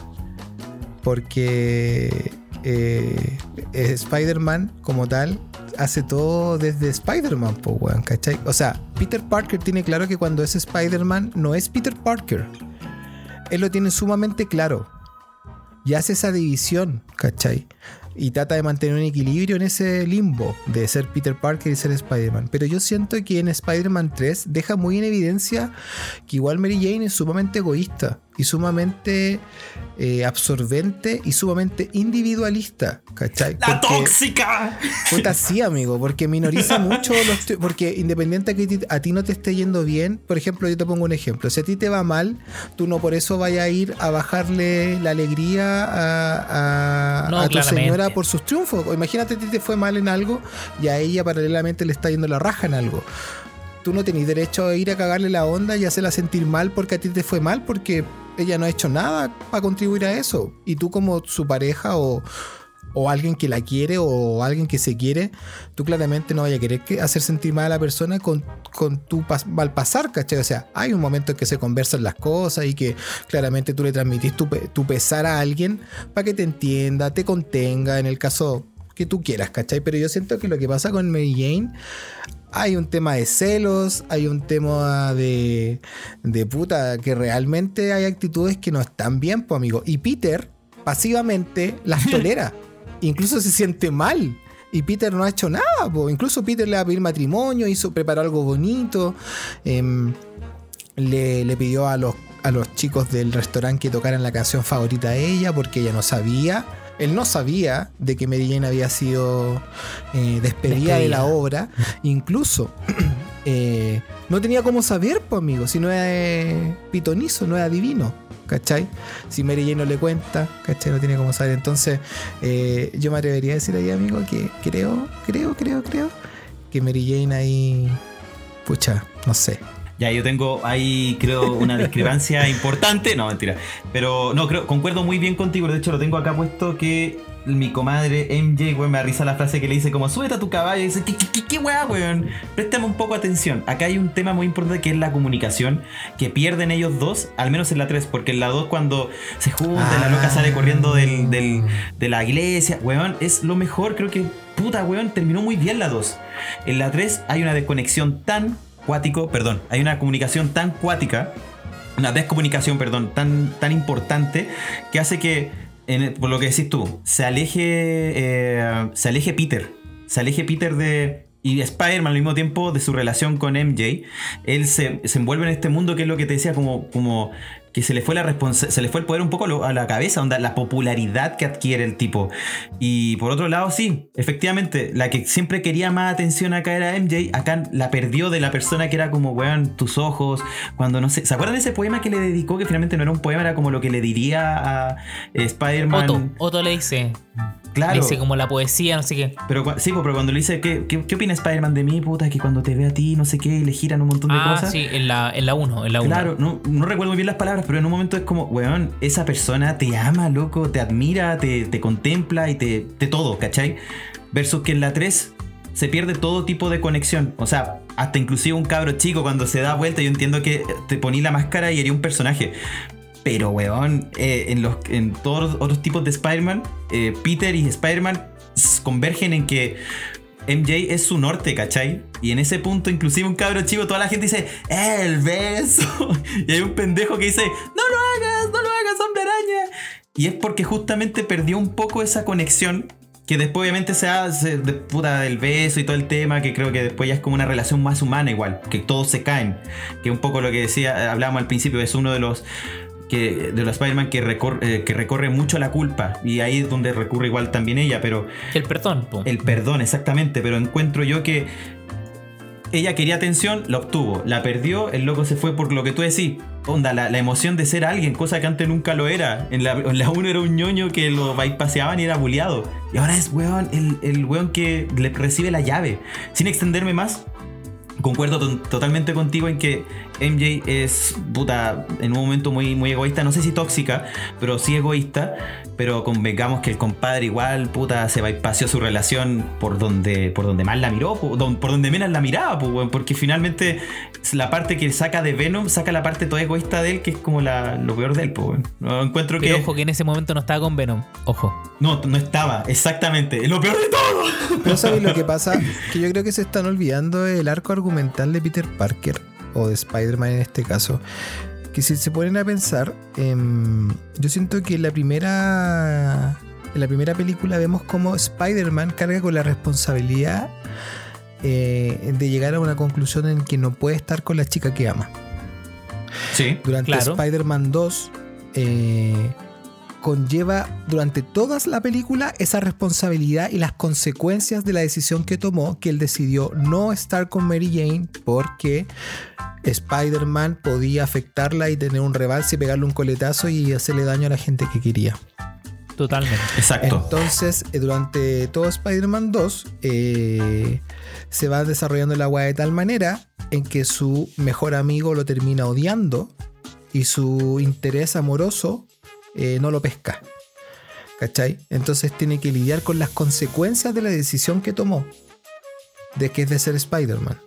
Porque eh, eh, Spider-Man, como tal, hace todo desde Spider-Man, ¿cachai? O sea, Peter Parker tiene claro que cuando es Spider-Man no es Peter Parker. Él lo tiene sumamente claro. Y hace esa división, ¿cachai? Y trata de mantener un equilibrio en ese limbo de ser Peter Parker y ser Spider-Man. Pero yo siento que en Spider-Man 3 deja muy en evidencia que igual Mary Jane es sumamente egoísta y sumamente eh, absorbente y sumamente individualista, ¿cachai? ¡La Porque- tóxica! Puta, sí, amigo, porque minoriza mucho los. Porque independiente que ti- a ti no te esté yendo bien, por ejemplo, yo te pongo un ejemplo. Si a ti te va mal, tú no por eso vayas a ir a bajarle la alegría a, a- No, a tu claramente. señora por sus triunfos. O imagínate, a ti te fue mal en algo y a ella paralelamente le está yendo la raja en algo. Tú no tenés derecho a ir a cagarle la onda y hacerla sentir mal porque a ti te fue mal, porque ella no ha hecho nada para contribuir a eso. Y tú, como su pareja o o alguien que la quiere o alguien que se quiere, tú claramente no vayas a querer que hacer sentir mal a la persona con, con tu pas- mal pasar, ¿cachai? O sea, hay un momento en que se conversan las cosas y que claramente tú le transmitís tu, tu pesar a alguien para que te entienda, te contenga, en el caso que tú quieras, ¿cachai? Pero yo siento que lo que pasa con Mary Jane hay un tema de celos, hay un tema de, de puta, que realmente hay actitudes que no están bien, pues amigo. Y Peter pasivamente las tolera. Incluso se siente mal. Y Peter no ha hecho nada, po. incluso Peter le va a pedir matrimonio, hizo, preparó algo bonito. em, le, le pidió a los, a los chicos del restaurante que tocaran la canción favorita de ella porque ella no sabía. Él no sabía de que Mary Jane había sido eh, despedida de la obra. Incluso eh, no tenía cómo saber, pues amigo, si no era eh, pitonizo, no era divino. ¿Cachai? Si Mary Jane no le cuenta, ¿cachai? No tiene cómo saber. Entonces, eh, yo me atrevería a decir ahí, amigo, que creo, creo, creo, creo que Mary Jane ahí, pucha, no sé. Ya, yo tengo ahí, creo, una discrepancia importante. No, mentira. Pero no, creo, concuerdo muy bien contigo. De hecho, lo tengo acá puesto que mi comadre MJ, weón, me da risa la frase que le dice como, súbete a tu caballo. Y dice, ¿qué, qué, qué, qué weá, weón? Préstame un poco atención. Acá hay un tema muy importante que es la comunicación que pierden ellos dos, al menos en la 3. Porque en la 2 cuando se juntan, la loca sale corriendo del, del- de la iglesia, weón, es lo mejor. Creo que, puta, weón, terminó muy bien la 2. En la 3 hay una desconexión tan cuático, perdón, hay una comunicación tan cuática, una descomunicación, perdón, tan, tan importante que hace que, por lo que decís tú, se aleje, eh, se aleje Peter, se aleje Peter de... Y Spider-Man al mismo tiempo de su relación con MJ, él se, se envuelve en este mundo que es lo que te decía, como, como que se le fue la se le fue el poder un poco a la cabeza, onda, la popularidad que adquiere el tipo. Y por otro lado, sí, efectivamente, la que siempre quería más atención acá era MJ, acá la perdió de la persona que era como, weón, tus ojos, cuando no sé, ¿se acuerdan de ese poema que le dedicó que finalmente no era un poema, era como lo que le diría a eh, Spider-Man? Otto, Otto le dice, claro. le dice como la poesía, no sé qué. Pero sí, pero cuando le dice, ¿qué, qué, qué opina Spider-Man de mí, puta? Que cuando te ve a ti, no sé qué, y le giran un montón de Ah, cosas. sí, en la 1, en la 1. En la uno. Claro, no, no recuerdo muy bien las palabras, pero en un momento es como, weón, esa persona te ama, loco, te admira, te, te contempla y te, te todo, ¿cachai? Versus que en la 3 se pierde todo tipo de conexión. O sea, hasta inclusive un cabro chico cuando se da vuelta, yo entiendo que te poní la máscara y haría un personaje. Pero, weón, eh, en, los, en todos los otros tipos de Spider-Man, eh, Peter y Spider-Man convergen en que MJ es su norte, ¿cachai? Y en ese punto, inclusive un cabro chico, toda la gente dice, ¡el beso! Y hay un pendejo que dice, ¡no lo hagas, no lo hagas, hombre araña! Y es porque justamente perdió un poco esa conexión que después obviamente se hace de puta del beso y todo el tema, que creo que después ya es como una relación más humana igual, que todos se caen, que un poco lo que decía, hablábamos al principio, es uno de los que de los Spider-Man que, recor- eh, que recorre mucho la culpa y ahí es donde recurre igual también ella, pero El perdón, po. el perdón, exactamente, pero encuentro yo que ella quería atención, la obtuvo, la perdió, el loco se fue por lo que tú decís. Onda, la, la emoción de ser alguien, cosa que antes nunca lo era. En la, en la 1 era un ñoño que lo paseaban y era bulleado. Y ahora es weón, el, el weón que le recibe la llave. Sin extenderme más, concuerdo to- totalmente contigo en que MJ es puta en un momento muy, muy egoísta, no sé si tóxica, pero sí egoísta. Pero convengamos que el compadre igual, puta, se va y paseó su relación por donde, por donde más la miró, por donde menos la miraba, porque finalmente la parte que saca de Venom saca la parte toda egoísta de él, que es como la, lo peor de él. No, encuentro Pero que ojo que en ese momento no estaba con Venom. Ojo. no, no estaba, exactamente, es lo peor de todo. Pero ¿sabéis lo que pasa? Que yo creo que se están olvidando el arco argumental de Peter Parker, o de Spider-Man en este caso. Que si se ponen a pensar, em, yo siento que en la primera. En la primera película vemos cómo Spider-Man carga con la responsabilidad eh, de llegar a una conclusión en que no puede estar con la chica que ama. Sí, Durante Claro. Spider-Man 2 eh, conlleva durante toda la película esa responsabilidad y las consecuencias de la decisión que tomó, que él decidió no estar con Mary Jane porque Spider-Man podía afectarla y tener un rebalse y pegarle un coletazo y hacerle daño a la gente que quería. Totalmente. exacto. Entonces, eh, durante todo Spider-Man 2, eh, se va desarrollando la weá de tal manera en que su mejor amigo lo termina odiando y su interés amoroso eh, no lo pesca. ¿Cachai? Entonces tiene que lidiar con las consecuencias de la decisión que tomó, de que es de ser Spider-Man.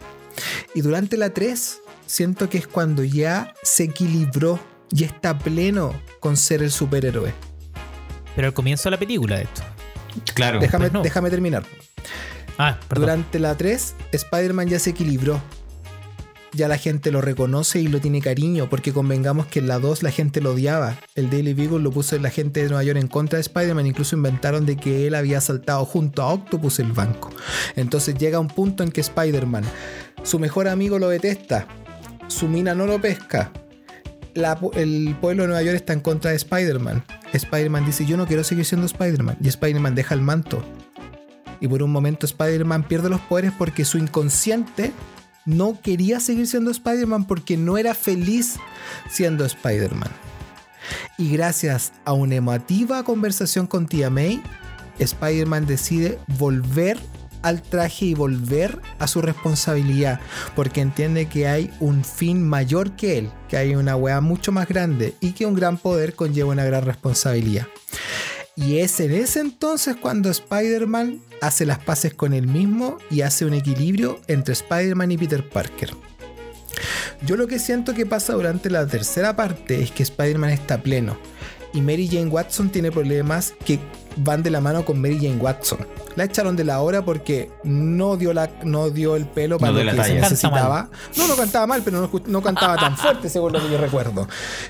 Y durante la 3, siento que es cuando ya se equilibró y está pleno con ser el superhéroe. Pero al comienzo de la película, de esto. claro. Déjame, Pues no. déjame terminar. Ah, perdón. Durante la 3, Spider-Man ya se equilibró. Ya la gente lo reconoce y lo tiene cariño, porque convengamos que en la 2 la gente lo odiaba. El Daily Beagle lo puso la gente de Nueva York en contra de Spider-Man, incluso inventaron de que él había saltado junto a Octopus el banco. Entonces llega un punto en que Spider-Man, su mejor amigo lo detesta, su mina no lo pesca, el pueblo de Nueva York está en contra de Spider-Man. Spider-Man dice, yo no quiero seguir siendo Spider-Man. Y Spider-Man deja el manto. Y por un momento Spider-Man pierde los poderes porque su inconsciente no quería seguir siendo Spider-Man porque no era feliz siendo Spider-Man. Y gracias a una emotiva conversación con tía May, Spider-Man decide volver al traje y volver a su responsabilidad porque entiende que hay un fin mayor que él, que hay una weá mucho más grande y que un gran poder conlleva una gran responsabilidad. Y es en ese entonces cuando Spider-Man hace las paces con él mismo y hace un equilibrio entre Spider-Man y Peter Parker. Yo lo que siento que pasa durante la tercera parte es que Spider-Man está pleno y Mary Jane Watson tiene problemas que van de la mano con Mary Jane Watson. La echaron de la obra porque no dio, la, no dio el pelo para No lo que se necesitaba. No, no cantaba mal, pero no, no cantaba tan fuerte, según lo que yo recuerdo.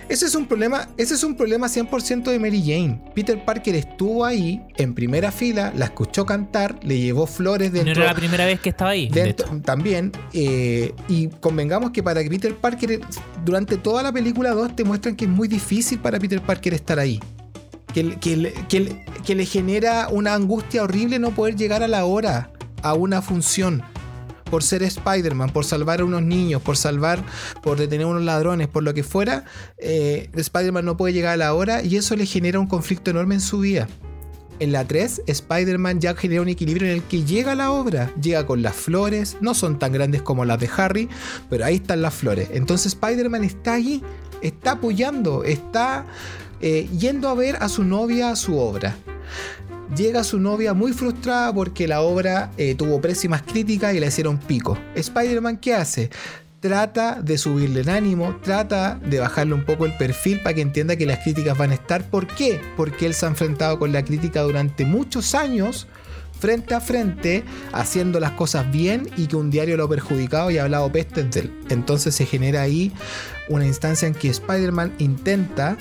Ese es un problema, ese es un problema 100% de Mary Jane. Peter Parker estuvo ahí en primera fila, la escuchó cantar, le llevó flores No dentro era la primera vez que estaba ahí. de Dentro- también, eh, y convengamos que para que Peter Parker, durante toda la película 2, te muestran que es muy difícil para Peter Parker estar ahí. Que, que le genera una angustia horrible no poder llegar a la hora, a una función. Por ser Spider-Man, por salvar a unos niños, por salvar, por detener a unos ladrones, por lo que fuera, eh, Spider-Man no puede llegar a la hora y eso le genera un conflicto enorme en su vida. En la 3, Spider-Man ya genera un equilibrio en el que llega a la obra. Llega con las flores, no son tan grandes como las de Harry, pero ahí están las flores. Entonces Spider-Man está ahí, está apoyando, está eh, yendo a ver a su novia a su obra. Llega su novia muy frustrada porque la obra eh, tuvo pésimas críticas y le hicieron pico. Spider-Man, ¿qué hace? Trata de subirle el ánimo, trata de bajarle un poco el perfil para que entienda que las críticas van a estar. ¿Por qué? Porque él se ha enfrentado con la crítica durante muchos años, frente a frente, haciendo las cosas bien y que un diario lo ha perjudicado y ha hablado pestes de él. Entonces se genera ahí una instancia en que Spider-Man intenta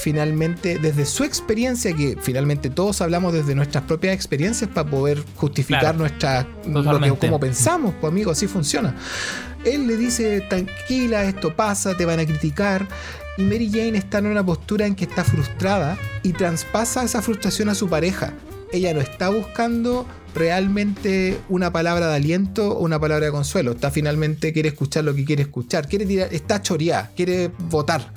finalmente desde su experiencia, que finalmente todos hablamos desde nuestras propias experiencias para poder justificar Claro, nuestra lo que, como pensamos, pues amigo, así funciona. Él le dice, tranquila, esto pasa, te van a criticar. Y Mary Jane está en una postura en que está frustrada y traspasa esa frustración a su pareja. Ella no está buscando realmente una palabra de aliento o una palabra de consuelo. Está finalmente, quiere escuchar lo que quiere escuchar. Quiere tirar, está choreada, quiere votar.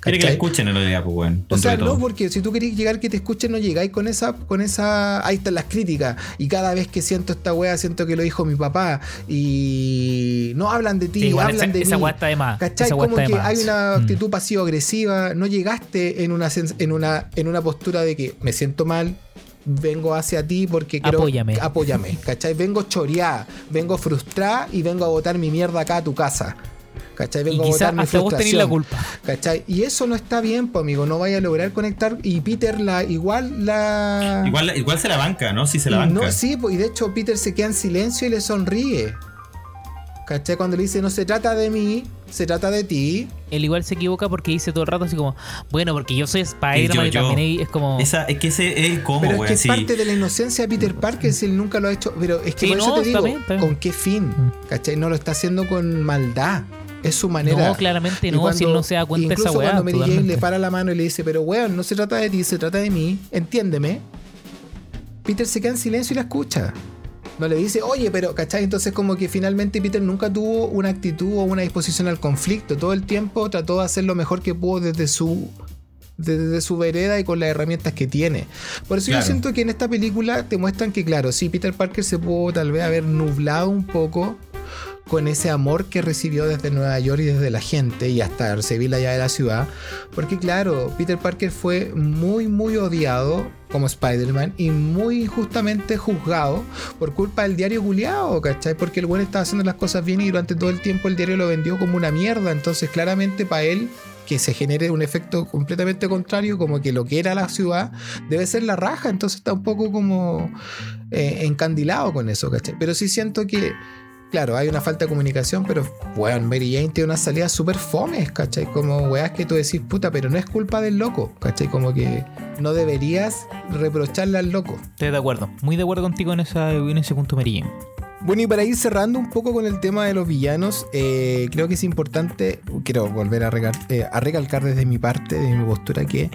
Quiere que la escuchen en realidad, pues, weón. O sea, no, porque si tú querés llegar que te escuchen, no llegáis con esa, con esa. Ahí están las críticas. Y cada vez que siento esta wea, siento que lo dijo mi papá. Y no hablan de ti, Sí, igual hablan esa, de esa mí. weá está de más. ¿Cachai? Esa Como está de que más. hay una Mm. actitud pasivo-agresiva. No llegaste en una, en, una, en una postura de que me siento mal. Vengo hacia ti porque quiero. Apóyame. Apóyame. ¿Cachai? Vengo choreada, vengo frustrada y vengo a botar mi mierda acá a tu casa. ¿Cachai? Y Vengo a quizás botar mi hasta vos tenés la frustración. culpa. ¿Cachai? Y eso no está bien, pues amigo, no vaya a lograr conectar. Y Peter la igual la. Igual, igual se la banca, ¿no? Sí se la y banca. no, sí, y de hecho Peter se queda en silencio y le sonríe. ¿Cachai? Cuando le dice, no se trata de mí, se trata de ti. Él igual se equivoca porque dice todo el rato así como, bueno, porque yo soy Spider-Man y, también es como... Esa, es que ese es el cómo, pero es que es Sí. parte de la inocencia de Peter Parker si él nunca lo ha hecho. Pero es que Sí, por eso te digo. ¿con qué fin? Mm. ¿Cachai? No lo está haciendo con maldad. Es su manera. No, claramente Y no, si él no se da cuenta de esa incluso weá, cuando Mary Jane le para la mano y le dice, pero weón, no se trata de ti, se trata de mí, entiéndeme. Peter se queda en silencio y la escucha. No le dice, oye, pero, ¿cachai? Entonces como que finalmente Peter nunca tuvo una actitud o una disposición al conflicto. Todo el tiempo trató de hacer lo mejor que pudo desde su desde su vereda y con las herramientas que tiene. Por eso Claro. yo siento que en esta película te muestran que, claro, sí, Peter Parker se pudo tal vez haber nublado un poco con ese amor que recibió desde Nueva York y desde la gente y hasta recibir la llave de la ciudad. Porque claro, Peter Parker fue muy muy odiado como Spider-Man y muy injustamente juzgado por culpa del diario culiao, ¿cachai? Porque el güey estaba haciendo las cosas bien y durante todo el tiempo el diario lo vendió como una mierda. Entonces claramente para él que se genere un efecto completamente contrario, como que lo que era la ciudad, debe ser la raja. Entonces está un poco como eh, encandilado con eso, ¿cachai? Pero sí siento que Claro, hay una falta de comunicación, pero, weón, Mary Jane tiene una salida súper fomes, ¿cachai? Como weas que tú decís, puta, pero no es culpa del loco, ¿cachai? Como que no deberías reprocharle al loco. Estoy de acuerdo. Muy de acuerdo contigo en, esa, en ese punto, Mary Jane. Bueno, y para ir cerrando un poco con el tema de los villanos, eh, creo que es importante, quiero volver a, regar- eh, a recalcar desde mi parte, de mi postura, que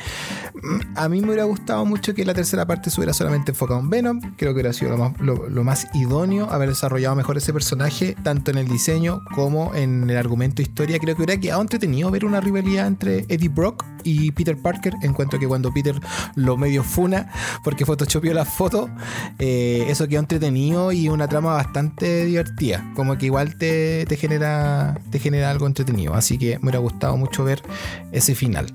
mm, a mí me hubiera gustado mucho que la tercera parte se hubiera solamente enfocado en Venom. Creo que hubiera sido lo más, idóneo haber desarrollado mejor ese personaje, tanto en el diseño como en el argumento historia. Creo que hubiera quedado entretenido ver una rivalidad entre Eddie Brock y Peter Parker. Encuentro que cuando Peter lo medio funa porque photoshopeó la foto, eh, eso quedó entretenido y una trama bastante divertida. Como que igual te, te genera, te genera algo entretenido. Así que me hubiera gustado mucho ver ese final.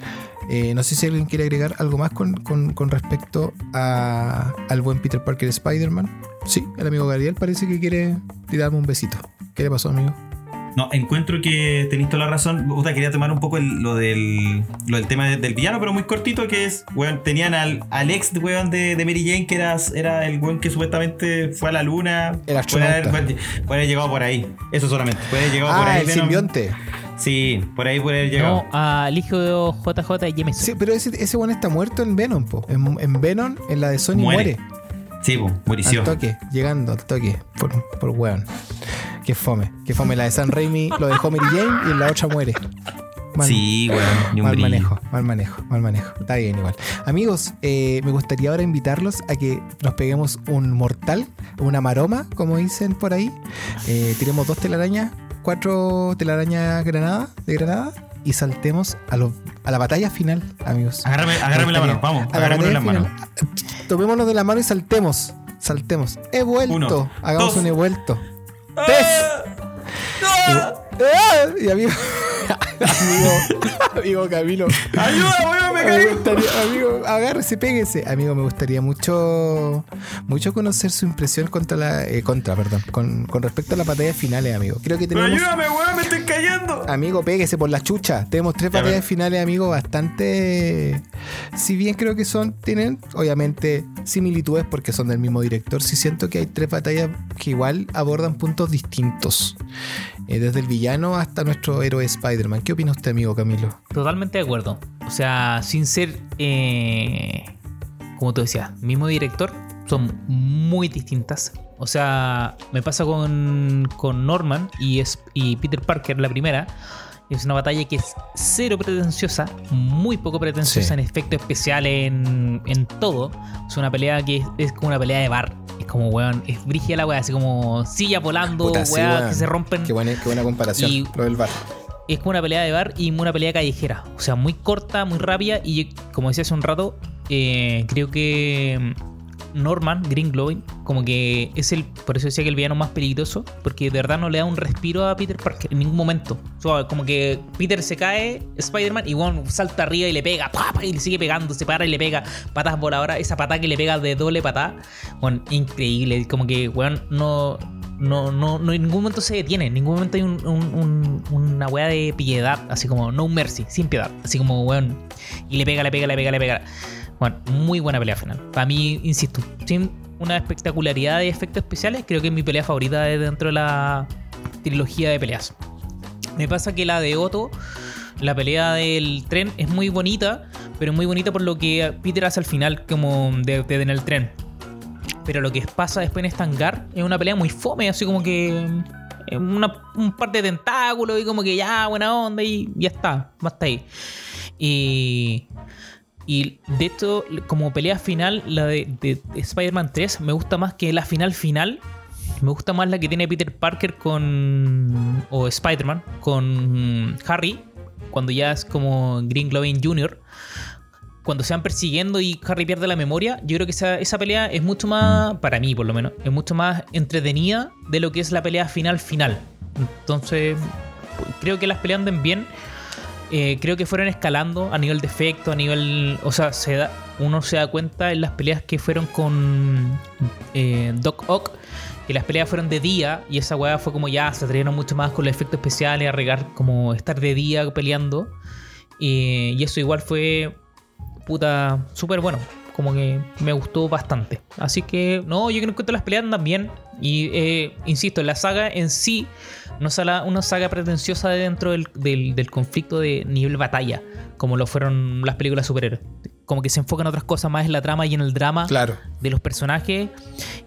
Eh, no sé si alguien quiere agregar algo más con, con- con respecto a- al buen Peter Parker Spider-Man. Sí, el amigo Gabriel parece que quiere tirarme un besito. ¿Qué le pasó, amigo? No, encuentro que tenéis toda la razón. Puta, quería tomar un poco el- lo, del, lo del tema de- del villano, pero muy cortito, que es, weón, tenían al, al ex weón de, de Mary Jane, que era, era el weón que supuestamente fue a la luna. El puede haber, astronauta. puede haber llegado por ahí. Eso solamente. Puede haber llegado por Ah, ahí. el Venom. simbionte. Sí, por ahí puede haber llegado. No, al hijo JJ Jameson. Sí, pero ese, ese weón está muerto en Venom, po. En, en Venom, en la de Sony Muere. muere. Sí, pues, murició. Al toque, llegando al toque. Por, por weón. Qué fome. Qué fome. La de San Raimi lo dejó Mary Jane y en la otra muere. Mal- Sí, ni un Mal brillo. manejo, mal manejo, mal manejo. Está bien igual. Amigos, eh, me gustaría ahora invitarlos a que nos peguemos un mortal, una maroma, como dicen por ahí. Eh, tiremos dos telarañas, cuatro telarañas granada, de granada y saltemos a, lo- a la batalla final, amigos. Agárrame, agárrame la mano, vamos. a la final. Tomémonos de la mano y saltemos. Saltemos. He vuelto. Uno, Hagamos dos. un he vuelto. Y, ¡Ah! y amigo, amigo, amigo Camilo. ¡Ayuda, weón! ¡Me Me caí! gustaría, amigo, agárrese, péguese. Amigo, me gustaría mucho mucho conocer su impresión contra la eh, contra, perdón, con, con respecto a las batallas finales, amigo. Creo que Pero tenemos ayúdame, weón, me estoy cayendo. Amigo, péguese por la chucha. Tenemos tres Ya, batallas finales, amigo, bastante. Si bien creo que son, tienen obviamente similitudes porque son del mismo director, sí siento que hay tres batallas que igual abordan puntos distintos. Eh, desde el villano hasta nuestro héroe Spider-Man. ¿Qué opina usted, amigo Camilo? Totalmente de acuerdo. O sea, sin ser, eh, como tú decías, mismo director, son muy distintas. O sea, me pasa con, con Norman y, es, y Peter Parker, la primera. Es una batalla que es cero pretenciosa, muy poco pretenciosa Sí. en efectos especiales, en, en todo. Es una pelea que es, es como una pelea de bar. Es como, weón, es brígida la weá, así como silla volando, Puta, weá, que se rompen. Qué buena, qué buena comparación. Y- lo del bar. es como una pelea de bar y una pelea callejera. O sea, muy corta, muy rápida. Y como decía hace un rato, eh, creo que Norman, Green Glowing, como que es el. Por eso decía que el villano más peligroso. Porque de verdad no le da un respiro a Peter Parker en ningún momento. Como que Peter se cae, Spider-Man, y bueno, salta arriba y le pega. y le sigue pegando, se para y le pega. Patas voladoras. Esa patada que le pega de doble patada. Bueno, increíble. Como que, weón, no. No, no, no, en ningún momento se detiene, en ningún momento hay un- una weá de piedad, así como no mercy, sin piedad, así como weón. Y le pega, le pega, le pega, le pega. Bueno, muy buena pelea final. Para mí, insisto, sin una espectacularidad de efectos especiales, creo que es mi pelea favorita de dentro de la trilogía de peleas. Me pasa que la de Otto, la pelea del tren, es muy bonita, pero muy bonita por lo que Peter hace al final, como de, en el tren. Pero lo que pasa después en hangar es una pelea muy fome, así como que. eh, Una, un par de tentáculos y como que ya, buena onda y ya está, basta ahí. Y. Y de esto, como pelea final, la de, de- de Spider-Man 3 me gusta más que la final final. Me gusta más la que tiene Peter Parker con. o Spider-Man con Harry. Cuando ya es como Green Goblin Jr. Cuando se van persiguiendo y Harry pierde la memoria, yo creo que esa, esa pelea es mucho más, para mí por lo menos, es mucho más entretenida de lo que es la pelea final final. Entonces, creo que las peleas anden bien. Eh, creo que fueron escalando a nivel de efecto, a nivel. O sea, se da, uno se da cuenta en las peleas que fueron con eh, Doc Ock, que las peleas fueron de día y esa weá fue como ya se atrevieron mucho más con los efectos especiales, a regar como estar de día peleando. Y eso igual fue puta súper bueno. Como que me gustó bastante. Así que, no, yo creo que las peleas andan bien. Y eh, insisto, la saga en sí no es una saga pretenciosa de dentro del, del- del conflicto de nivel batalla, como lo fueron las películas superhéroes. Como que se enfocan en otras cosas más en la trama y en el drama Claro. de los personajes.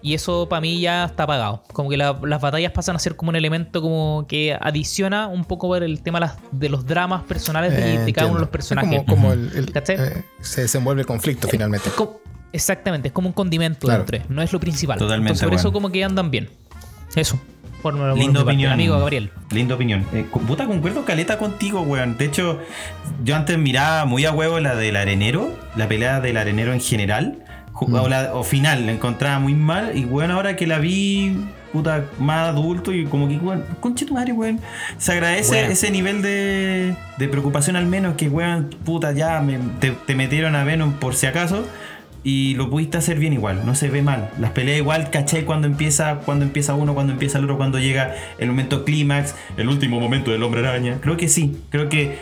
Y eso para mí ya está apagado. Como que la- las batallas pasan a ser como un elemento como que adiciona un poco por el tema de las- de los dramas personales de, Eh, de cada uno de los personajes. Es como, como el, el- ¿Cachai? eh, se desenvuelve el conflicto finalmente. Es como- exactamente, es como un condimento Claro. dentro, no es lo principal. Totalmente, Entonces, por eso bueno. como que andan bien. Eso. Por, por parte. opinión. Amigo Gabriel. Linda opinión. Eh, puta, concuerdo caleta contigo, weón. De hecho, yo antes miraba muy a huevo la del arenero, la pelea del arenero en general. Mm. O, la, o final, la encontraba muy mal. Y weón, ahora que la vi, puta, más adulto y como que, weón, conche tu madre, weón. Se agradece ese nivel de, de preocupación al menos que, weón, puta, ya me- te, te metieron a Venom por si acaso. Y lo pudiste hacer bien igual, no se ve mal. Las peleas igual, caché cuando empieza, cuando empieza uno, cuando empieza el otro, cuando llega el momento clímax, el último momento del hombre araña. Creo que sí, creo que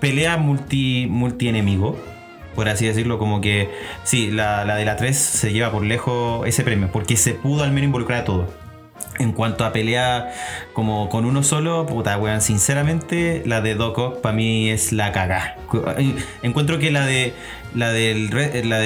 pelea multi, multi enemigo. Por así decirlo, como que sí, la, la de la 3 se lleva por lejos ese premio, porque se pudo al menos involucrar a todo. En cuanto a pelea como con uno solo, puta weón, sinceramente la de Doc Ock para mí es la caga. Encuentro que la de la del la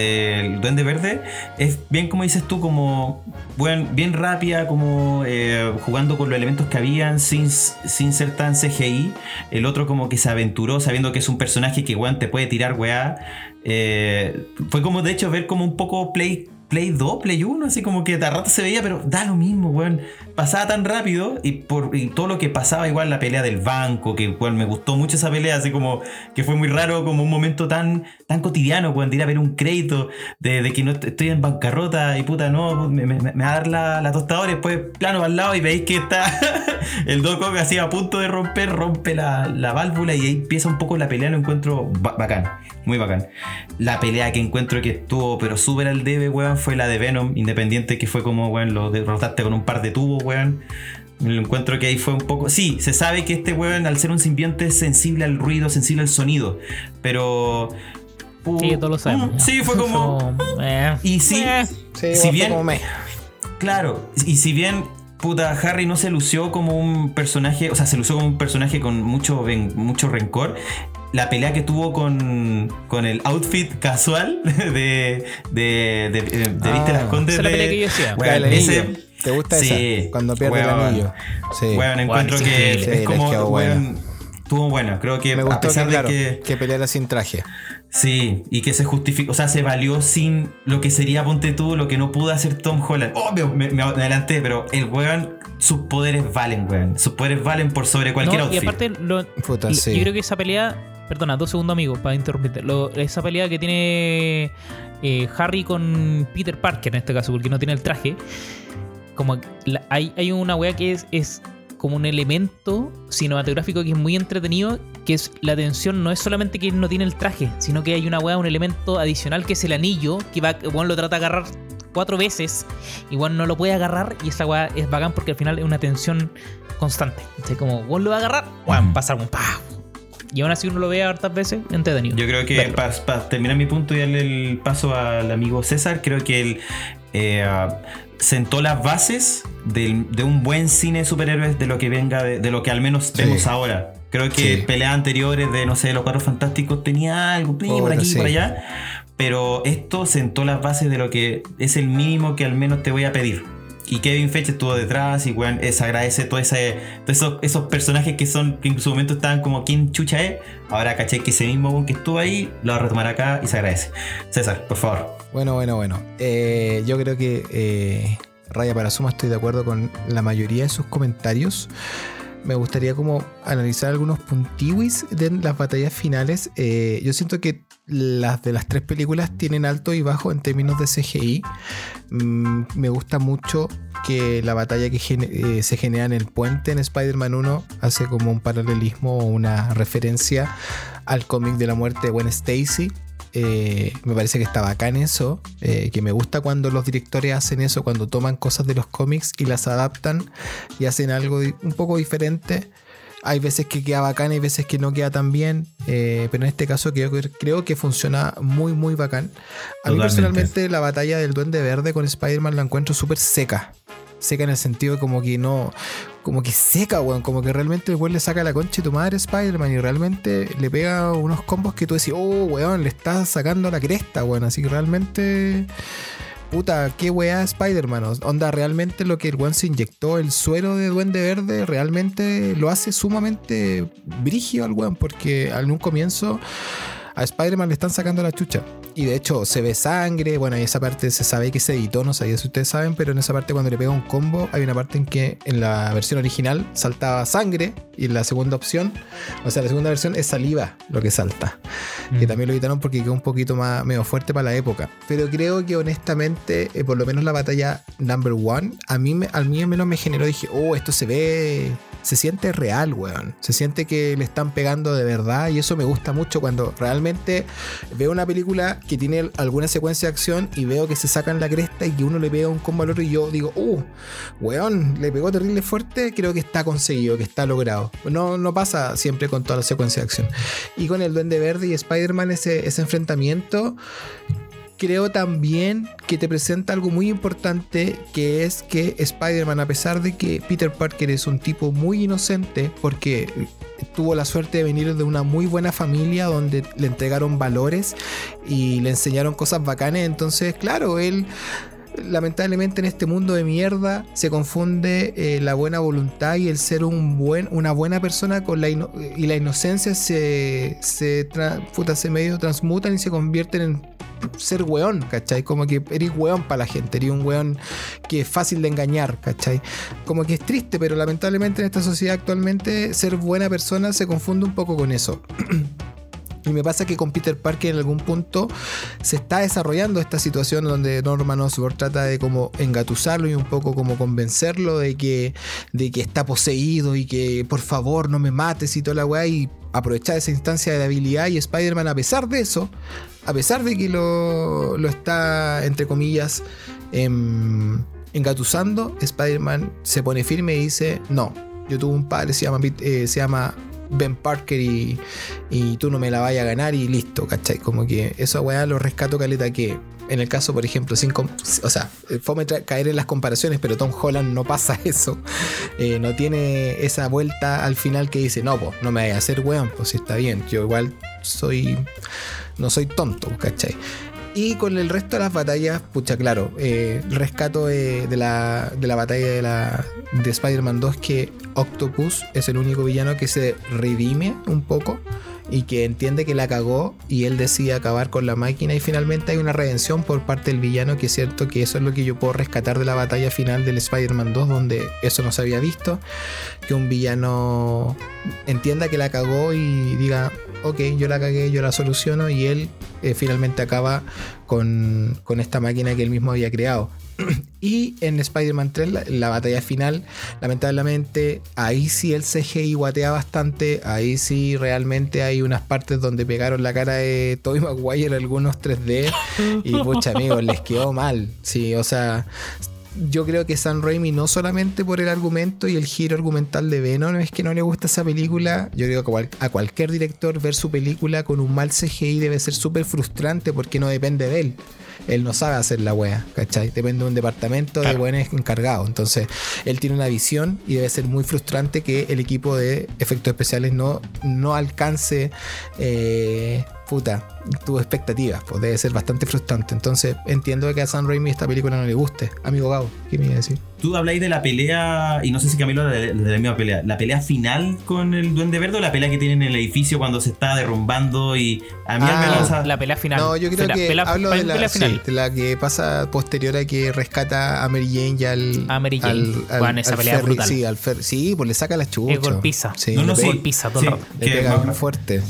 Duende Verde es bien como dices tú, como bueno, bien rápida, como eh, jugando con los elementos que habían sin, sin ser tan CGI. El otro como que se aventuró sabiendo que es un personaje que weón te puede tirar weá. Eh, fue como de hecho ver como un poco play Play 2, Play 1, así como que de rato se veía, pero da lo mismo, weón. Pasaba tan rápido y por y todo lo que pasaba, igual la pelea del banco, que weón, me gustó mucho esa pelea, así como que fue muy raro, como un momento tan, tan cotidiano, weón, de ir a ver un crédito, de, que no est- estoy en bancarrota y puta, no, me, me- va a dar la, la tostadora y después plano al lado y veis que está el Doc Ock así a punto de romper, rompe la, la válvula y ahí empieza un poco la pelea, lo encuentro ba- bacán, muy bacán. La pelea que encuentro que estuvo, pero súper al debe, weón, fue la de Venom, independiente, que fue como, weón, lo derrotaste con un par de tubos, weón. Lo encuentro que ahí fue un poco. Sí, se sabe que este weón, al ser un simbionte, es sensible al ruido, sensible al sonido. Pero. pu- Sí, todos lo sabemos. Mm, Sí, fue como. eh, Y sí, eh. Sí, Si bien- como me. Claro, y si bien puta Harry no se lució como un personaje, o sea, se lució como un personaje con mucho, ven- mucho rencor, la pelea que tuvo con, con el outfit casual de, de, de, de, de Ah, Viste las Condes esa es la de- pelea que yo anillo. ese- ¿Te gusta Sí, esa? Cuando pierde el anillo. Sí. Weón, encuentro que increíble. es Sí, como, bueno. estuvo bueno, creo que Me a gustó pesar que, claro, de que... que peleara sin traje. Sí, y que se justificó, o sea, se valió sin lo que sería, ponte tú, lo que no pudo hacer Tom Holland. Obvio, me, me adelanté, pero el weón, sus poderes valen, weón. Sus poderes valen por sobre cualquier No, y outfit. aparte, lo- Puta, y- sí. yo creo que esa pelea. Perdona, dos segundos, amigo, para interrumpirte. Lo- esa pelea que tiene eh, Harry con Peter Parker, en este caso, porque no tiene el traje. Como la- hay, hay una wea que es, es como un elemento cinematográfico que es muy entretenido, que es la tensión, no es solamente que no tiene el traje, sino que hay una wea, un elemento adicional que es el anillo, que va, Juan lo trata de agarrar cuatro veces, igual no lo puede agarrar, y esa wea es bacán porque al final es una tensión constante. Entonces, como Juan lo va a agarrar, Juan pasa como ¡pah! Y aún así uno lo ve hartas veces, entretenido. Yo creo que para terminar mi punto y darle el paso al amigo César, creo que él eh, sentó las bases del- de un buen cine de superhéroes de lo que venga, de, de lo que al menos Sí. vemos ahora. Creo que Sí. peleas anteriores de, no sé, los cuatro fantásticos tenía algo, por aquí, sí. por allá. Pero esto sentó las bases de lo que es el mínimo que al menos te voy a pedir. Y Kevin Feige estuvo detrás y weón, se agradece todo ese, todos esos, esos personajes que son que en su momento estaban como quién chucha es. Ahora caché que ese mismo weón que estuvo ahí lo va a retomar acá y se agradece. César, por favor. Bueno, bueno, bueno. Eh, yo creo que eh, Raya para Suma estoy de acuerdo con la mayoría de sus comentarios. Me gustaría como analizar algunos puntiwis de las batallas finales. Eh, yo siento que las de las tres películas tienen alto y bajo en términos de CGI. Mm, me gusta mucho que la batalla que eh, se genera en el puente en Spider-Man 1 hace como un paralelismo o una referencia al cómic de la muerte de Gwen Stacy. Eh, me parece que está bacán eso, eh, que me gusta cuando los directores hacen eso, cuando toman cosas de los cómics y las adaptan y hacen algo un poco diferente. Hay veces que queda bacán, hay veces que no queda tan bien, eh, pero en este caso creo, que- creo que funciona muy, muy bacán. A mí Totalmente. personalmente la batalla del Duende Verde con Spider-Man la encuentro súper seca. Seca en el sentido de como que no. Como que seca, weón. Como que realmente el weón le saca la concha de tu madre Spider-Man y realmente le pega unos combos que tú decís, oh, weón, le estás sacando la cresta, weón. Así que realmente. Puta, qué weá Spider-Man. Onda, realmente lo que el weón se inyectó, el suero de Duende Verde, realmente lo hace sumamente brígido al weón. Porque en un comienzo a Spider-Man le están sacando la chucha. Y de hecho se ve sangre, bueno, y esa parte se sabe que se editó, no sabía si ustedes saben, pero en esa parte cuando le pega un combo hay una parte en que en la versión original saltaba sangre y en la segunda opción, o sea, la segunda versión es saliva lo que salta. Que Mm. también lo editaron porque quedó un poquito más medio fuerte para la época. Pero creo que honestamente, eh, por lo menos la batalla number one, a mí, me- al mí al menos me generó, dije, oh, esto se ve, se siente real, weón. Se siente que le están pegando de verdad y eso me gusta mucho cuando realmente veo una película que tiene alguna secuencia de acción y veo que se sacan la cresta y que uno le pega un combo al otro y yo digo, uh, weón, le pegó terrible fuerte, creo que está conseguido, que está logrado. No, no pasa siempre con toda la secuencia de acción. Y con el Duende Verde y Spider-Man ese, ese enfrentamiento creo también que te presenta algo muy importante, que es que Spider-Man, a pesar de que Peter Parker es un tipo muy inocente, porque tuvo la suerte de venir de una muy buena familia donde le entregaron valores y le enseñaron cosas bacanas, entonces, claro, él lamentablemente en este mundo de mierda se confunde eh, la buena voluntad y el ser un buen, una buena persona con la y la inocencia se, se, puta, se medio transmutan y se convierten en ser weón, ¿cachai? Como que eres weón para la gente, eres un weón que es fácil de engañar, ¿cachai? Como que es triste, pero lamentablemente en esta sociedad actualmente ser buena persona se confunde un poco con eso. Y me pasa que con Peter Parker en algún punto se está desarrollando esta situación donde Norman Osborn trata de como engatusarlo y un poco como convencerlo de que, de que está poseído y que por favor no me mates y toda la weá y aprovechar esa instancia de debilidad y Spider-Man a pesar de eso, a pesar de que lo, lo está entre comillas em, engatusando, Spider-Man se pone firme y dice no, yo tuve un padre, se llama, eh, se llama Ben Parker y, y tú no me la vayas a ganar y listo, ¿cachai? Como que eso weá lo rescato caleta que en el caso, por ejemplo, sin o sea, fome caer en las comparaciones, pero Tom Holland no pasa eso. Eh, no tiene esa vuelta al final que dice, no, pues, no me vayas a hacer weón, pues está bien, yo igual soy, no soy tonto, ¿cachai? Y con el resto de las batallas, pucha, claro, eh, rescato de, de la, de la batalla de, la, de Spider-Man 2 que Octopus es el único villano que se redime un poco y que entiende que la cagó y él decide acabar con la máquina y finalmente hay una redención por parte del villano que es cierto que eso es lo que yo puedo rescatar de la batalla final del Spider-Man 2 donde eso no se había visto que un villano entienda que la cagó y diga ok yo la cagué yo la soluciono y él eh, finalmente acaba con, con esta máquina que él mismo había creado y en Spider-Man 3, la, la batalla final, lamentablemente, ahí sí el CGI guatea bastante. Ahí sí realmente hay unas partes donde pegaron la cara de Tobey Maguire algunos 3D. Y pucha, amigos, les quedó mal. Sí, o sea. Yo creo que Sam Raimi no solamente por el argumento y el giro argumental de Venom es que no le gusta esa película. Yo creo que a cualquier director ver su película con un mal CGI debe ser súper frustrante porque no depende de él él no sabe hacer la wea, ¿cachai? Depende de un departamento de buenos encargados. Entonces, él tiene una visión y debe ser muy frustrante que el equipo de efectos especiales no, no alcance eh, puta, tus expectativas. Pues debe ser bastante frustrante. Entonces, entiendo que a Sam Raimi esta película no le guste. Amigo Gabo, ¿qué me iba a decir? Tú habláis de la pelea, y no sé si Camilo de, de la misma pelea, la pelea final con el Duende Verde o la pelea que tienen en el edificio cuando se está derrumbando y a mí al Ah, menos La pelea final. No, yo creo Pela- que pela- hablo de la, pelea sí, final. de la que pasa posterior a que rescata a Mary Jane y al. A Mary Jane. al- al- Bueno, esa al pelea brutal. Sí, al fer- sí, pues le saca la chucha. Es golpiza. Sí, No, no, le sí, golpiza todo el rato. le que pega me- fuerte.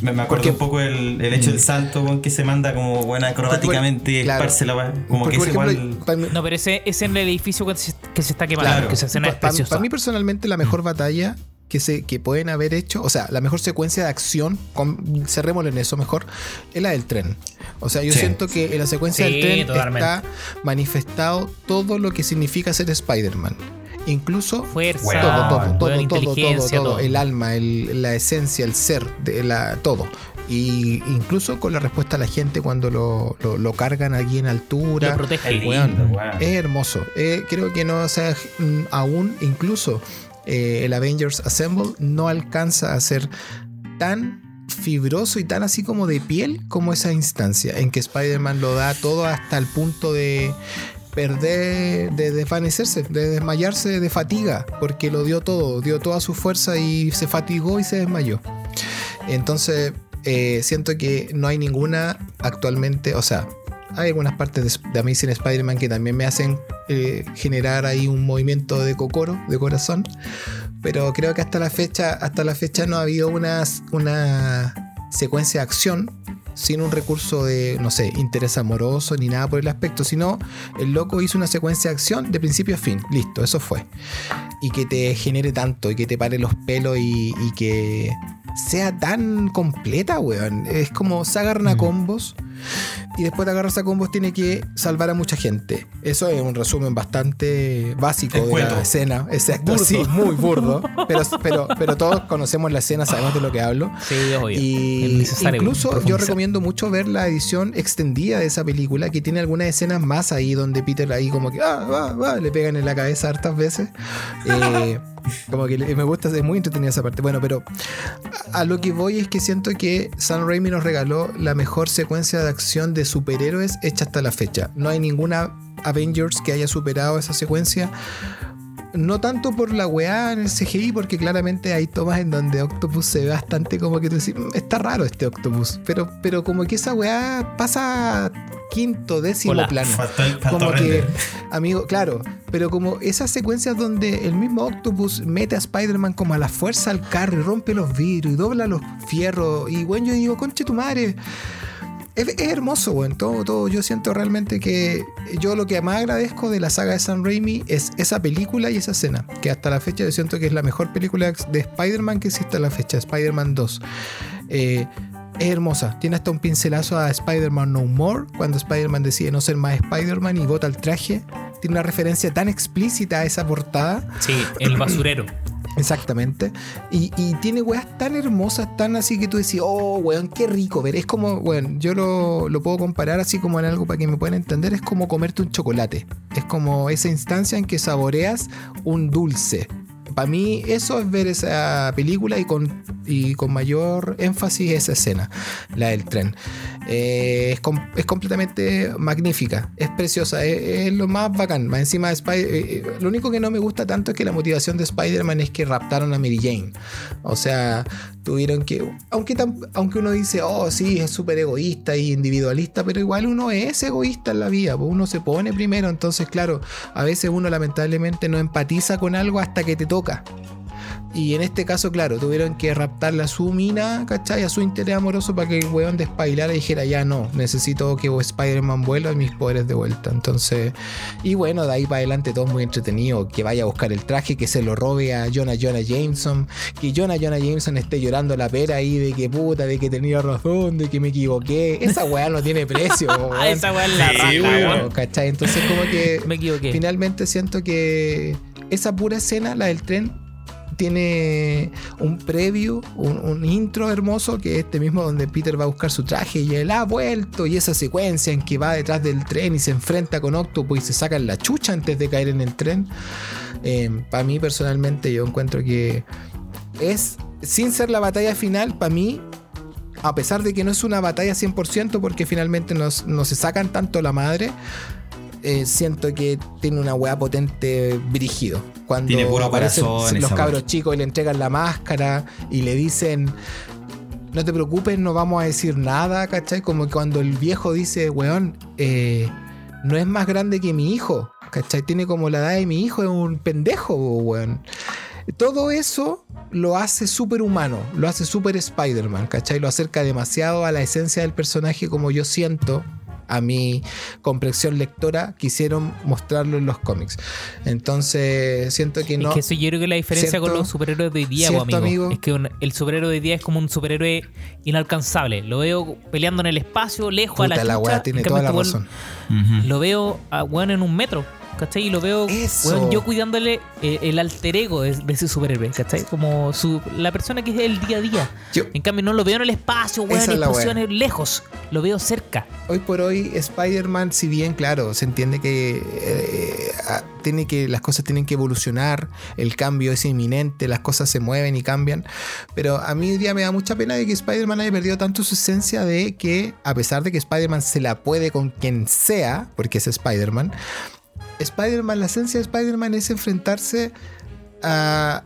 Me, me acuerdo Porque- un poco el, el hecho del salto con que se manda como buena acrobáticamente, Claro. esparce la weá, como Porque, que es ejemplo, igual. No, pero ese es en el edificio que se, que se está quemando. Claro. Que esa escena es Pa- pa- preciosa. Para mí personalmente la mejor batalla que, se, que pueden haber hecho, o sea, la mejor secuencia de acción, con, cerrémoslo en eso mejor, es la del tren. O sea, yo Sí. siento que en la secuencia Sí, del tren totalmente. está manifestado todo lo que significa ser Spider-Man. Incluso Fuerza, todo, todo, todo, todo, todo, inteligencia, todo, todo. el alma, el- la esencia, el ser, de la, todo. Y incluso con la respuesta a la gente cuando lo, lo- lo cargan aquí en altura. Lo protege. Qué lindo, weón. weón. Es hermoso. Eh, creo que no, o sea, mm, aún incluso eh, el Avengers Assemble no alcanza a ser tan fibroso y tan así como de piel como esa instancia en que Spider-Man lo da todo hasta el punto de perder, de desvanecerse, de desmayarse de fatiga, porque lo dio todo, dio toda su fuerza y se fatigó y se desmayó. Entonces, eh, siento que no hay ninguna actualmente, o sea, hay algunas partes de, de Amazing Spider-Man que también me hacen eh, generar ahí un movimiento de cocoro, de corazón. Pero creo que hasta la fecha, hasta la fecha no ha habido una, una secuencia de acción sin un recurso de, no sé, interés amoroso ni nada por el aspecto, sino el loco hizo una secuencia de acción de principio a fin. Listo, eso fue. Y que te genere tanto y que te pare los pelos y, y que sea tan completa, weón. Es como se agarran a combos y después de agarrarse a combos tiene que salvar a mucha gente. Eso es un resumen bastante básico de la escena. Exacto, sí, muy burdo. Pero, pero, pero todos conocemos la escena, sabemos de lo que hablo. Sí, obvio. Y incluso yo recomiendo mucho ver la edición extendida de esa película que tiene algunas escenas más ahí donde Peter ahí como que ah, va, va, le pegan en la cabeza hartas veces. Eh, como que me gusta, es muy entretenida esa parte. Bueno, pero a, a lo que voy es que siento que Sam Raimi nos regaló la mejor secuencia de acción de superhéroes hecha hasta la fecha. No hay ninguna Avengers que haya superado esa secuencia. No tanto por la weá en el CGI, porque claramente hay tomas en donde Octopus se ve bastante como que tú decís, "Mm, está raro este Octopus. Pero, pero como que esa weá pasa quinto, décimo Hola. plano. Faltó, el- faltó Como que, amigo, claro, pero como esas secuencias donde el mismo Octopus mete a Spider-Man como a la fuerza al carro y rompe los vidrios y dobla los fierros. Y bueno, yo digo, conche tu madre. Es, es hermoso, weón. Todo, todo. Yo siento realmente que yo lo que más agradezco de la saga de Sam Raimi es esa película y esa escena. Que hasta la fecha yo siento que es la mejor película de Spider-Man que existe a la fecha, Spider-Man 2. Eh, es hermosa. Tiene hasta un pincelazo a Spider-Man No More, cuando Spider-Man decide no ser más Spider-Man y bota el traje. Tiene una referencia tan explícita a esa portada. Sí, el basurero. Exactamente. Y, tiene weas tan hermosas, tan así que tú decís, oh, weón, qué rico ver. Es como, weón, yo lo, lo puedo comparar así como en algo para que me puedan entender. Es como comerte un chocolate. Es como esa instancia en que saboreas un dulce. Para mí eso es ver esa película y con, y con mayor énfasis esa escena, la del tren. Eh, es, com- es completamente magnífica, es preciosa, es, es lo más bacán. Más encima de Spider- eh, eh, lo único que no me gusta tanto es que la motivación de Spider-Man es que raptaron a Mary Jane. O sea, tuvieron que, aunque, tam- aunque uno dice, oh sí, es súper egoísta y individualista, pero igual uno es egoísta en la vida, pues uno se pone primero, entonces claro, a veces uno lamentablemente no empatiza con algo hasta que te toca. Y en este caso, claro, tuvieron que raptarle a su mina, ¿cachai? A su interés amoroso para que el weón despailara y dijera, ya no, necesito que Spider-Man vuelva y mis poderes de vuelta. Entonces, y bueno, de ahí para adelante todo muy entretenido. Que vaya a buscar el traje, que se lo robe a Jonah Jonah Jameson, que Jonah Jonah Jameson esté llorando la pera ahí de que puta, de que tenía razón, de que me equivoqué. Esa weá no tiene precio, weón. Ah, esa weá es la Sí, raja. ¿cachai? Entonces, como que Me equivoqué. Finalmente siento que esa pura escena, la del tren, tiene un preview, un, intro hermoso que es este mismo donde Peter va a buscar su traje y él ha vuelto y esa secuencia en que va detrás del tren y se enfrenta con Octopus y se sacan la chucha antes de caer en el tren. para mí personalmente yo encuentro que es, sin ser la batalla final, para mí a pesar de que no es una batalla 100% porque finalmente no se sacan tanto la madre, eh, siento que tiene una weá potente brígido. Cuando Tiene puro aparecen corazón los cabros chicos y le entregan la máscara y le dicen, no te preocupes, no vamos a decir nada, ¿cachai? Como cuando el viejo dice, weón, eh, no es más grande que mi hijo, ¿cachai? Tiene como la edad de mi hijo, es un pendejo, weón. Todo eso lo hace súper humano, lo hace súper Spider-Man, ¿cachai? Lo acerca demasiado a la esencia del personaje como yo siento, a mi comprensión lectora, quisieron mostrarlo en los cómics. Entonces, siento que no... Es que eso yo creo que la diferencia Cierto- con los superhéroes de hoy día, amigo, amigo. es que un- el superhéroe de hoy día es como un superhéroe inalcanzable. Lo veo peleando en el espacio, lejos a la la chucha. weá tiene toda la este razón. Lo veo a weón en un metro. ¿Cachai? Y lo veo weón, yo cuidándole eh, el alter ego de, de ese superhéroe, ¿cachai? Como su, la persona que es el día a día. Yo- En cambio, no lo veo en el espacio, weón, explosiones lejos. Lo veo cerca. Hoy por hoy Spider-Man, si bien claro, se entiende que eh, ah, tiene que las cosas tienen que evolucionar, el cambio es inminente, las cosas se mueven y cambian, pero a mí hoy día me da mucha pena de que Spider-Man haya perdido tanto su esencia de que a pesar de que Spider-Man se la puede con quien sea, porque es Spider-Man, Spider-Man, la esencia de Spider-Man es enfrentarse a,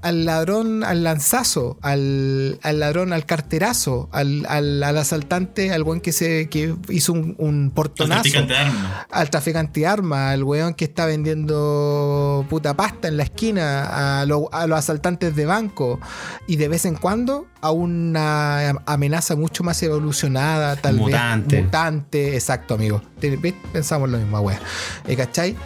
al ladrón, al lanzazo, al, al ladrón, al carterazo, al, al, al asaltante, al buen que se que hizo un, un Al portonazo, traficante de armas. al traficante de armas, al weón que está vendiendo puta pasta en la esquina, a, lo- a los asaltantes de banco y de vez en cuando a una amenaza mucho más evolucionada, tal Mutante. vez mutante, exacto, amigo. Pensamos lo mismo, weón. ¿Eh, ¿Cachai?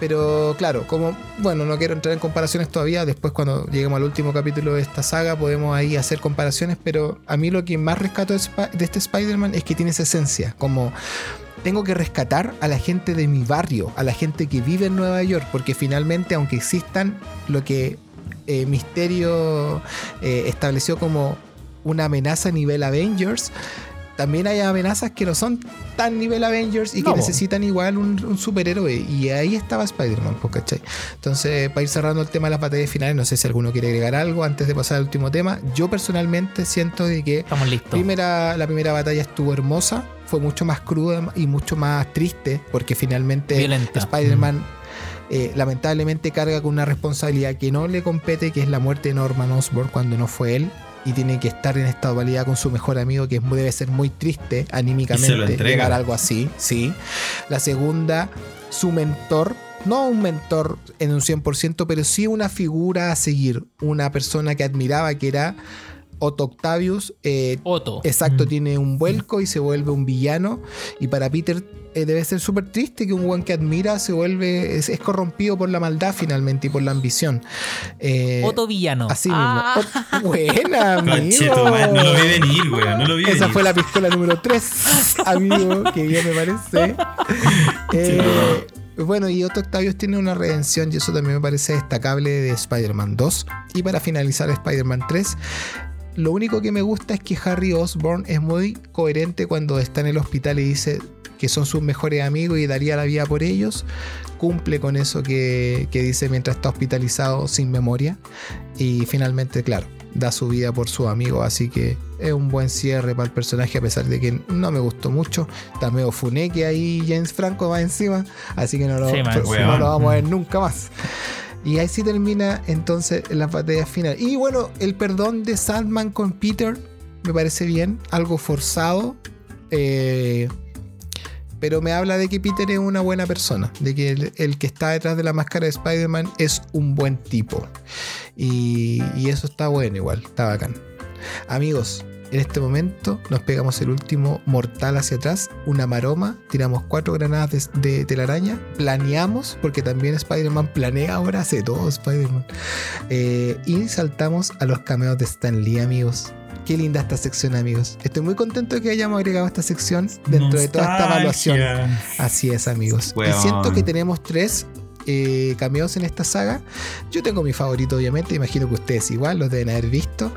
Pero claro, como, bueno, no quiero entrar en comparaciones todavía, después cuando lleguemos al último capítulo de esta saga podemos ahí hacer comparaciones, pero a mí lo que más rescato de, este Spider-Man es que tiene esa esencia, como tengo que rescatar a la gente de mi barrio, a la gente que vive en Nueva York, porque finalmente, aunque existan lo que eh, Misterio eh, estableció como una amenaza a nivel Avengers, también hay amenazas que no son tan nivel Avengers y que No, necesitan igual un, un superhéroe. Y ahí estaba Spider-Man, pues, ¿cachai? Entonces, para ir cerrando el tema de las batallas finales, no sé si alguno quiere agregar algo antes de pasar al último tema. Yo personalmente siento de que Estamos listos. Primera, la primera batalla estuvo hermosa, fue mucho más cruda y mucho más triste, porque finalmente. Spider-Man eh, lamentablemente carga con una responsabilidad que no le compete, que es la muerte de Norman Osborn cuando no fue él. Y tiene que estar en esta dualidad con su mejor amigo, que debe ser muy triste anímicamente llegar a algo así, sí. La segunda, su mentor, no un mentor en un 100%, pero sí una figura a seguir, una persona que admiraba, que era Otto Octavius, eh, Otto. Exacto, Mm. tiene un vuelco y se vuelve un villano. Y para Peter eh, debe ser súper triste que un buen que admira se vuelve. Es, es corrompido por la maldad finalmente y por la ambición. Eh, Otto Villano. Así mismo. Ah. Ot- Buena, amigo. No lo vi venir, weón. No lo vi Esa venir. fue la pistola número 3, amigo, que bien me parece. Eh, bueno, y Otto Octavius tiene una redención y eso también me parece destacable de Spider-Man 2. Y para finalizar Spider-Man 3, lo único que me gusta es que Harry Osborn es muy coherente cuando está en el hospital y dice que son sus mejores amigos y daría la vida por ellos. Cumple con eso que, que dice mientras está hospitalizado sin memoria. Y finalmente, claro, da su vida por su amigo. Así que es un buen cierre para el personaje, a pesar de que no me gustó mucho. Está medio funeque ahí James Franco va encima. Así que no lo, Sí, man. no lo vamos a ver nunca más. Y ahí sí termina entonces la batalla final. Y bueno, el perdón de Sandman con Peter me parece bien, algo forzado. eh, pero me habla de que Peter es una buena persona, de que el, el que está detrás de la máscara de Spider-Man es un buen tipo. Y, y eso está bueno igual, está bacán. Amigos, en este momento nos pegamos el último mortal hacia atrás, una maroma, tiramos cuatro granadas de, de telaraña, planeamos, porque también Spider-Man planea ahora, hace todo Spider-Man. Eh, y saltamos a los cameos de Stan Lee, amigos. Qué linda esta sección, amigos. Estoy muy contento de que hayamos agregado esta sección dentro de toda esta evaluación. Así es, amigos. Y siento que tenemos tres eh, cameos en esta saga. Yo tengo mi favorito, obviamente. Imagino que ustedes igual los deben haber visto.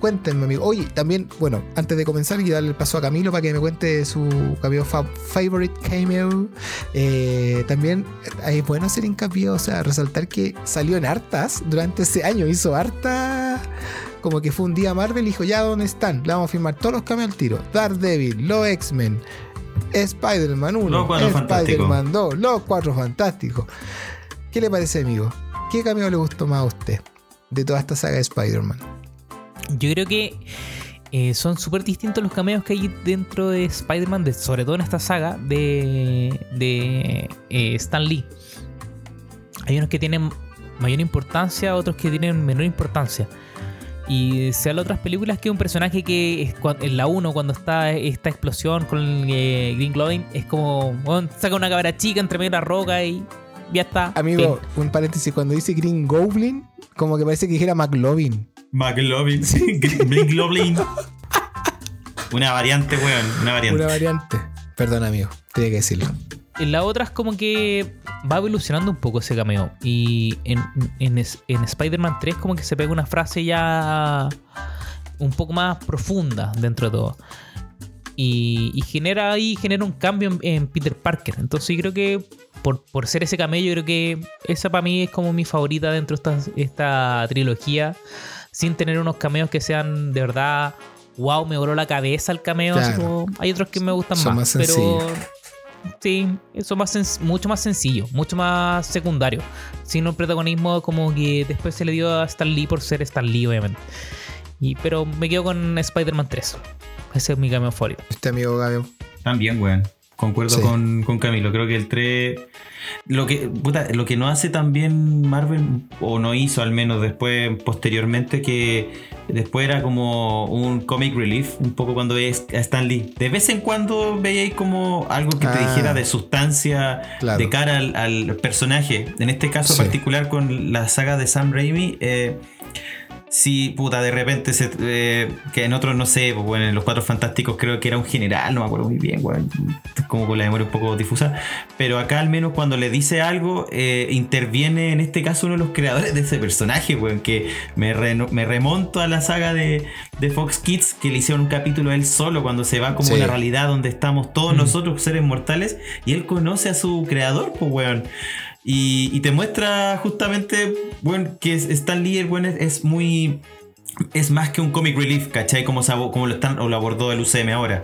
Cuéntenme, amigo. Oye, también, bueno, antes de comenzar, quiero darle el paso a Camilo para que me cuente su cameo fa- favorite cameo. Eh, también eh, es bueno hacer hincapié, o sea, resaltar que salió en hartas durante ese año. Hizo harta. Como que fue un día Marvel y dijo, ya, ¿dónde están? Le vamos a firmar todos los cameos al tiro. Daredevil, los X-Men, Spider-Man 1, Los Cuatro Spider-Man 2, los Cuatro Fantásticos. ¿Qué le parece, amigo? ¿Qué cameo le gustó más a usted de toda esta saga de Spider-Man? Yo creo que eh, son súper distintos los cameos que hay dentro de Spider-Man, de- sobre todo en esta saga de, de eh, Stan Lee. Hay unos que tienen mayor importancia, otros que tienen menor importancia. Y se habla de otras películas que un personaje que es en la 1, cuando está esta explosión con el, eh, Green Goblin, es como, bueno, saca una cabra chica entre medio de la roca y ya está. Amigo, Fin. un paréntesis, cuando dice Green Goblin, como que parece que dijera McLovin. McLovin. McLovin. Una variante, weón. Una variante. Una variante. Perdón, amigo, tenía que decirlo. En la otra es como que va evolucionando un poco ese cameo. Y en, en, en Spider-Man 3 como que se pega una frase ya un poco más profunda dentro de todo. Y, y genera ahí, genera un cambio en, en Peter Parker. Entonces yo creo que por, por ser ese cameo, yo creo que esa para mí es como mi favorita dentro de esta, esta trilogía. Sin tener unos cameos que sean de verdad, wow, me voló la cabeza el cameo. así como- hay otros que me gustan Son más. más pero sencillos. Sí, eso más mucho más sencillo, mucho más secundario. Sin un protagonismo como que después se le dio a Stan Lee por ser Stan Lee, obviamente. Y, pero me quedo con Spider-Man 3. Ese es mi cameo favorito. Este amigo Gabio. También, weón. Concuerdo Sí. con, con Camilo. Creo que el 3. Lo que, puta, lo que no hace también Marvel, o no hizo al menos después, posteriormente, que después era como un comic relief, un poco cuando veis a Stan Lee. De vez en cuando veíais como algo que te Ah. dijera de sustancia Claro. de cara al, al personaje. En este caso Sí. particular con la saga de Sam Raimi. eh, Sí, puta, de repente se, eh, que en otros no sé, pues, bueno, en los Cuatro Fantásticos creo que era un general, no me acuerdo muy bien, weón, como con la memoria un poco difusa, pero acá al menos cuando le dice algo, eh, interviene en este caso uno de los creadores de ese personaje, weón, que me, me remonto a la saga de, de Fox Kids, que le hicieron un capítulo a él solo, cuando se va como Sí. una realidad donde estamos todos nosotros seres mortales, y él conoce a su creador, pues, weón. Y, y te muestra justamente, bueno, que Stan Lee, el buen es, es muy. Es más que un comic relief, ¿cachai? Como, se abo- como lo, están, o lo abordó el UCM ahora.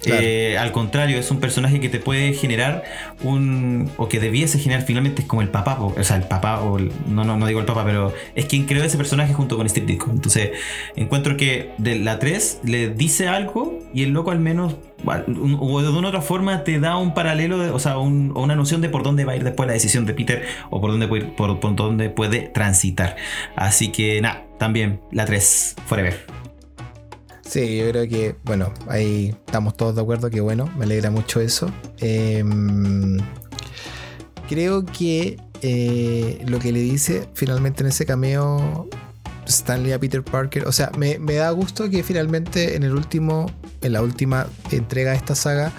Claro. Eh, al contrario, es un personaje que te puede generar un. o que debiese generar finalmente, es como el papá, o sea, el papá, o el- no, no, no digo el papá, pero es quien creó ese personaje junto con Steve Ditko. Entonces, encuentro que de la 3 le dice algo y el loco al menos bueno, de una otra forma te da un paralelo, o sea, un- una noción de por dónde va a ir después la decisión de Peter o por dónde puede, ir- por, por dónde puede transitar. Así que nada, también la 3, Forever. Sí, yo creo que, bueno, ahí estamos todos de acuerdo que bueno, me alegra mucho eso. Em, creo que eh, lo que le dice finalmente en ese cameo Stanley a Peter Parker, o sea, me, da gusto que finalmente en el último, en la última entrega de esta saga,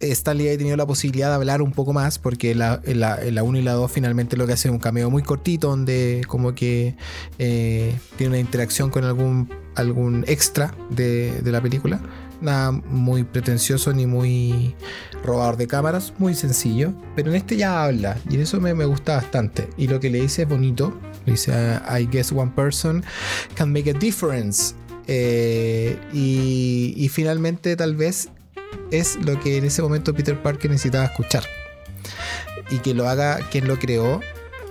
Stanley haya tenido la posibilidad de hablar un poco más, porque en la, en la 1 y la 2 finalmente lo que hace es un cameo muy cortito, donde como que eh, tiene una interacción con algún, algún extra de, la película. Nada muy pretencioso ni muy robador de cámaras, muy sencillo. Pero en este ya habla y eso me, me gusta bastante. Y lo que le dice es bonito. Dice, I guess one person can make a difference. Eh, y, y finalmente tal vez es lo que en ese momento Peter Parker necesitaba escuchar. Y que lo haga quien lo creó.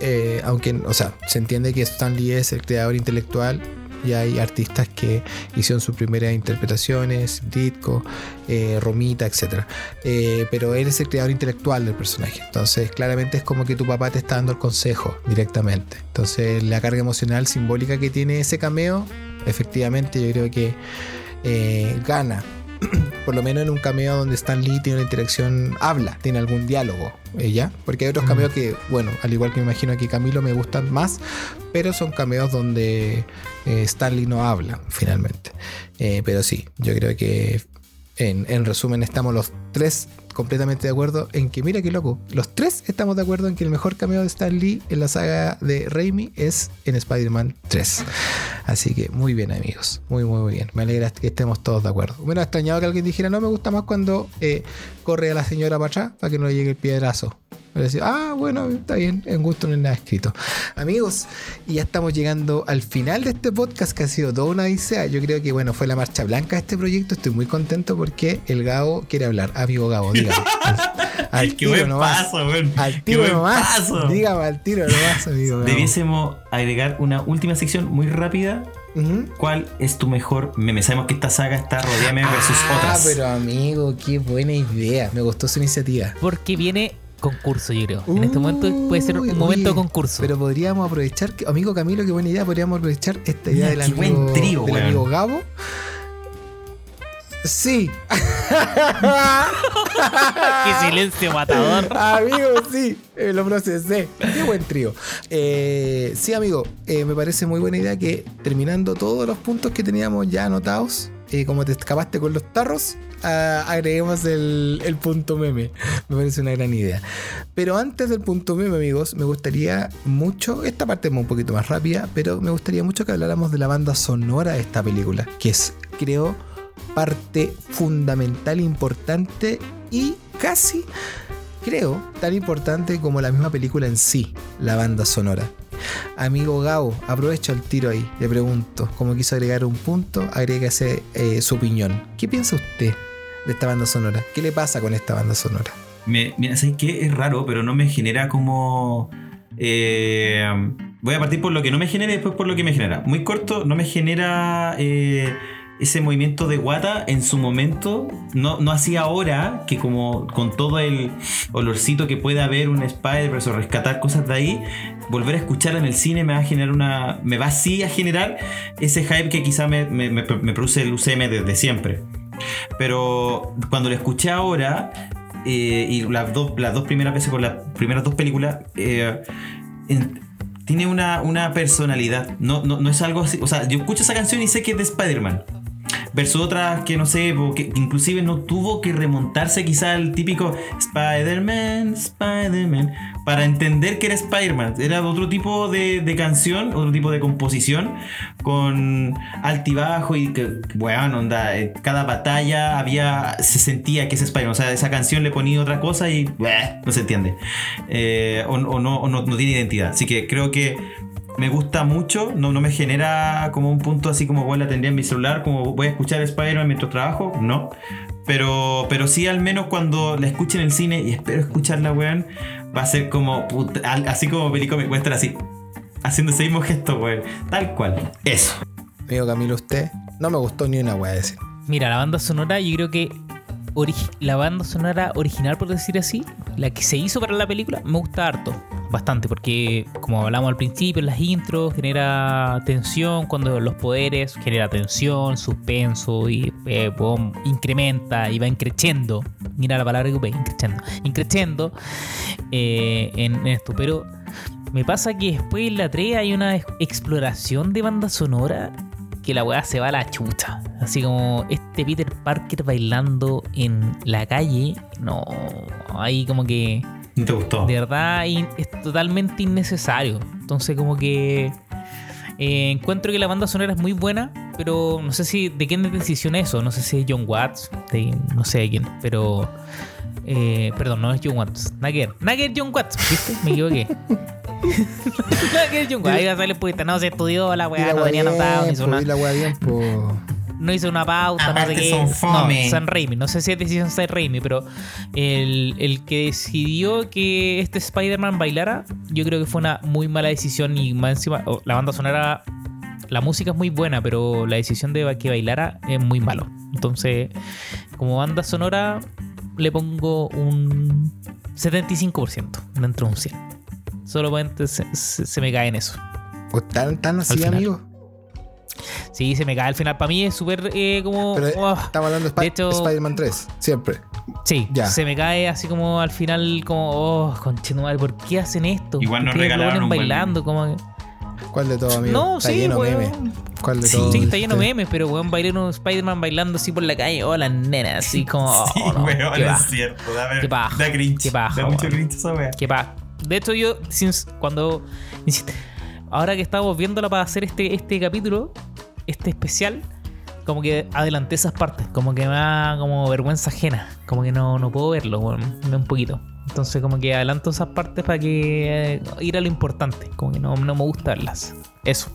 eh, aunque, o sea, se entiende que Stan Lee es el creador intelectual y hay artistas que hicieron sus primeras interpretaciones, Ditko, eh, Romita, etc. Eh, pero él es el creador intelectual del personaje. Entonces, claramente es como que tu papá te está dando el consejo directamente. Entonces, la carga emocional simbólica que tiene ese cameo, efectivamente, yo creo que eh, gana. Por lo menos en un cameo donde Stan Lee tiene una interacción, habla, tiene algún diálogo, ¿ya? Porque hay otros cameos que, bueno, al igual que me imagino que Camilo me gustan más, pero son cameos donde eh, Stan Lee no habla, finalmente. Eh, pero sí, yo creo que en, en resumen estamos los tres completamente de acuerdo en que, mira qué loco, los tres estamos de acuerdo en que el mejor cameo de Stan Lee en la saga de Raimi es en Spider-Man 3. Así que muy bien amigos, muy muy muy bien. Me alegra que estemos todos de acuerdo. Hubiera extrañado que alguien dijera, no me gusta más cuando eh, corre a la señora para atrás para que no le llegue el piedrazo. Decir, ah, bueno, está bien, en gusto no hay nada escrito. Amigos, y ya estamos llegando al final de este podcast que ha sido toda una odisea. Yo creo que, bueno, fue la marcha blanca de este proyecto. Estoy muy contento porque el Gabo quiere hablar. Amigo Gabo, dígame. Al, al Qué tiro buen nomás. paso, weón. Al Qué tiro buen nomás. paso. Dígame al tiro nomás, amigo Gabo. Debiésemos agregar una última sección muy rápida. ¿Cuál es tu mejor meme? Sabemos que esta saga está rodeada de memes versus ah, otras. pero amigo, qué buena idea. Me gustó su iniciativa. Porque viene concurso, yo creo. en este momento puede ser un momento de concurso. Pero podríamos aprovechar, que- amigo Camilo, qué buena idea. Podríamos aprovechar esta idea Mira, del qué amigo, buen trío, del amigo Gabo. Sí. Qué silencio matador. amigo, sí. eh, lo procesé. Qué buen trío. Eh, sí, amigo. eh, me parece muy buena idea que terminando todos los puntos que teníamos ya anotados, eh, como te escapaste con los tarros, ah, agreguemos el, el punto meme. Me parece una gran idea. Pero antes del punto meme, amigos, me gustaría mucho, esta parte es un poquito más rápida, pero me gustaría mucho que habláramos de la banda sonora de esta película, que es, creo, parte fundamental, importante y casi, creo, tan importante como la misma película en sí, la banda sonora. Amigo Gabo, aprovecho el tiro ahí, le pregunto, como quiso agregar un punto, agregue eh, su opinión. ¿Qué piensa usted de esta banda sonora? ¿Qué le pasa con esta banda sonora? Mira, ¿sabes qué? Es raro, pero no me genera como. eh, voy a partir por lo que no me genera y después por lo que me genera. Muy corto, no me genera. eh, ese movimiento de guata en su momento, no, no así ahora, que como con todo el olorcito que puede haber un Spider-Verse o rescatar cosas de ahí, volver a escucharla en el cine me va a generar una. me va así a generar ese hype que quizá me, me- me- produce el UCM desde siempre. Pero cuando lo escuché ahora, eh, y las dos, las dos primeras veces con las primeras dos películas, eh, en- tiene una, una personalidad. No, no, no es algo así. O sea, yo escucho esa canción y sé que es de Spider-Man. Versus otras que no sé, que inclusive no tuvo que remontarse quizá al típico Spider-Man, Spider-Man, para entender que era Spider-Man. Era otro tipo de, de canción, otro tipo de composición, con altibajo y que, bueno, onda, eh, cada batalla había, se sentía que es Spider-Man. O sea, esa canción le ponía otra cosa y bleh, no se entiende. Eh, o o no, o no, no tiene identidad. Así que creo que me gusta mucho, no, no me genera como un punto así como bueno la tendría en mi celular, como voy a escuchar Spider-Man mientras trabajo, no. Pero, pero sí, al menos cuando la escuche en el cine, y espero escucharla, weón, va a ser como, así como Perico me cuesta así, haciendo ese mismo gesto, weón. Tal cual. Eso. Amigo Camilo, usted no me gustó ni una wea decir. Mira, la banda sonora, yo creo que la banda sonora original, por decir así, la que se hizo para la película, me gusta harto. Bastante, porque como hablamos al principio, las intros, genera tensión cuando los poderes, genera tensión, suspenso y eh, incrementa y va increciendo. Mira la palabra que ocupé, increciendo. Increciendo eh, en, esto, pero me pasa que después en la 3 hay una ex- exploración de banda sonora que la weá se va a la chucha. Así como este Peter Parker bailando en la calle. No, ahí como que ¿No te gustó? de verdad es totalmente innecesario. Entonces como que eh, encuentro que la banda sonora es muy buena, pero no sé si de quién es decisión eso. No sé si es John Watts, de- no sé de quién, pero... eh, perdón, no es John Watts. Nagger. Nagger John Watts, ¿viste? Me equivoqué. Nagger John Watts. Ahí va a salir puesta. No se estudió la weá, no tenía bien, anotado, no hizo po, nada di la wea bien, po. No hizo una pauta, no sé Aparte qué. fome. No, San Raimi, no sé si es decisión San Raimi, pero el, el que decidió que este Spider-Man bailara, yo creo que fue una muy mala decisión y más encima, oh, la banda sonora, la música es muy buena, pero la decisión de que bailara es muy malo. Entonces, como banda sonora, le pongo un 75% dentro de un 100. Solamente se, se- se me cae en eso. ¿O tan, tan así, amigo? Sí, se me cae al final. Para mí es súper eh, como... Pero oh, estamos hablando de, hecho- Spider-Man 3, siempre. Sí, Ya. se me cae así como al final, como, oh, conchetumare, ¿por qué hacen esto? Igual ¿Por nos regalaron un buen bailando, como ¿Cuál de todo, amigo? No, está sí, lleno weón. meme. ¿Cuál de Sí, todo? está lleno de Este- memes, pero weón, bailar un Spider-Man bailando así por la calle, oh, las nenas, así como, oh, sí, no, weón, qué es cierto. Da, Qué paja, da cringe. qué paja, da mucho weón. cringe esa wea. qué paja. De hecho, yo, sin- cuando, insisto, ahora que estamos viéndola para hacer este, este capítulo, este especial, como que adelanté esas partes, como que me da como vergüenza ajena, como que no, no puedo verlo, da un poquito. Entonces como que adelanto esas partes para que eh, ir a lo importante, como que no, no me gusta verlas. Eso.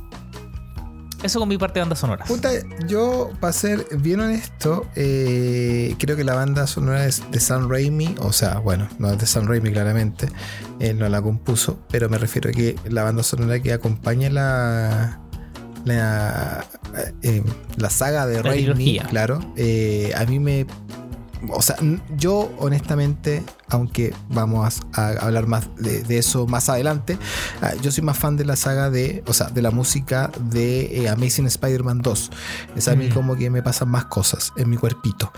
Eso con mi parte de bandas sonoras. Puta, yo, para ser bien honesto, eh, creo que la banda sonora es de Sam Raimi, o sea, bueno, no es de Sam Raimi claramente, él no la compuso, pero me refiero a que la banda sonora que acompaña la la, eh, la saga de La Raimi, trilogía. claro, eh, a mí me... O sea, yo honestamente, aunque vamos a, a hablar más de, de eso más adelante, ah, yo soy más fan de la saga de, o sea, de la música de eh, Amazing Spider-Man 2. Es a mí Mm. como que me pasan más cosas en mi cuerpito.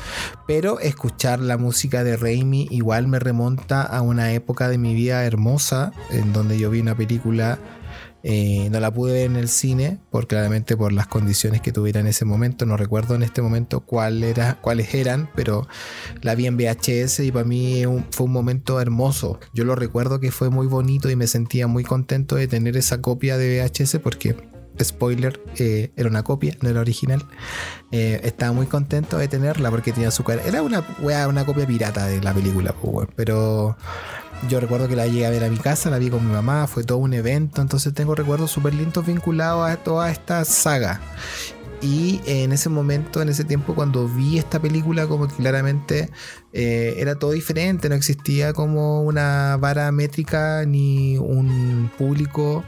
Pero escuchar la música de Raimi igual me remonta a una época de mi vida hermosa, en donde yo vi una película eh, no la pude ver en el cine, por claramente por las condiciones que tuviera en ese momento. No recuerdo en este momento cuál era, cuáles eran, pero la vi en VHS y para mí fue un momento hermoso. Yo lo recuerdo que fue muy bonito y me sentía muy contento de tener esa copia de VHS porque, spoiler, eh, era una copia, no era original. Eh, estaba muy contento de tenerla porque tenía su cara. Era una, una copia pirata de la película, pues, pero yo recuerdo que la llegué a ver a mi casa, la vi con mi mamá, fue todo un evento, entonces tengo recuerdos súper lindos vinculados a toda esta saga. Y en ese momento, en ese tiempo, cuando vi esta película, como que claramente eh, era todo diferente, no existía como una vara métrica ni un público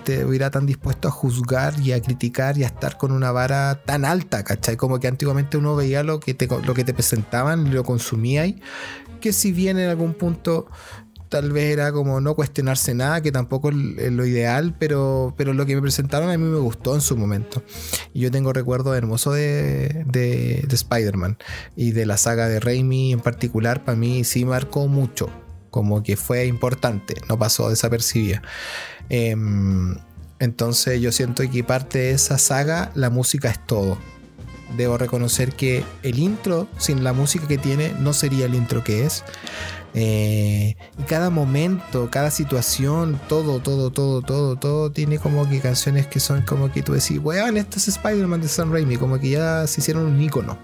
que estuviera tan dispuesto a juzgar y a criticar y a estar con una vara tan alta, ¿cachai? Como que antiguamente uno veía lo que te, lo que te presentaban lo consumía y que si bien en algún punto tal vez era como no cuestionarse nada, que tampoco es lo ideal, pero, pero lo que me presentaron a mí me gustó en su momento. Y yo tengo recuerdos hermosos de, de, de Spider-Man y de la saga de Raimi en particular, para mí sí marcó mucho, como que fue importante, no pasó desapercibida. Em, entonces yo siento que parte de esa saga la música es todo. Debo reconocer que el intro sin la música que tiene no sería el intro que es. Eh, y cada momento, cada situación, todo, todo, todo, todo, todo tiene como que canciones que son como que tú decís, weón, este es Spider-Man de Sam Raimi, como que ya se hicieron un icono.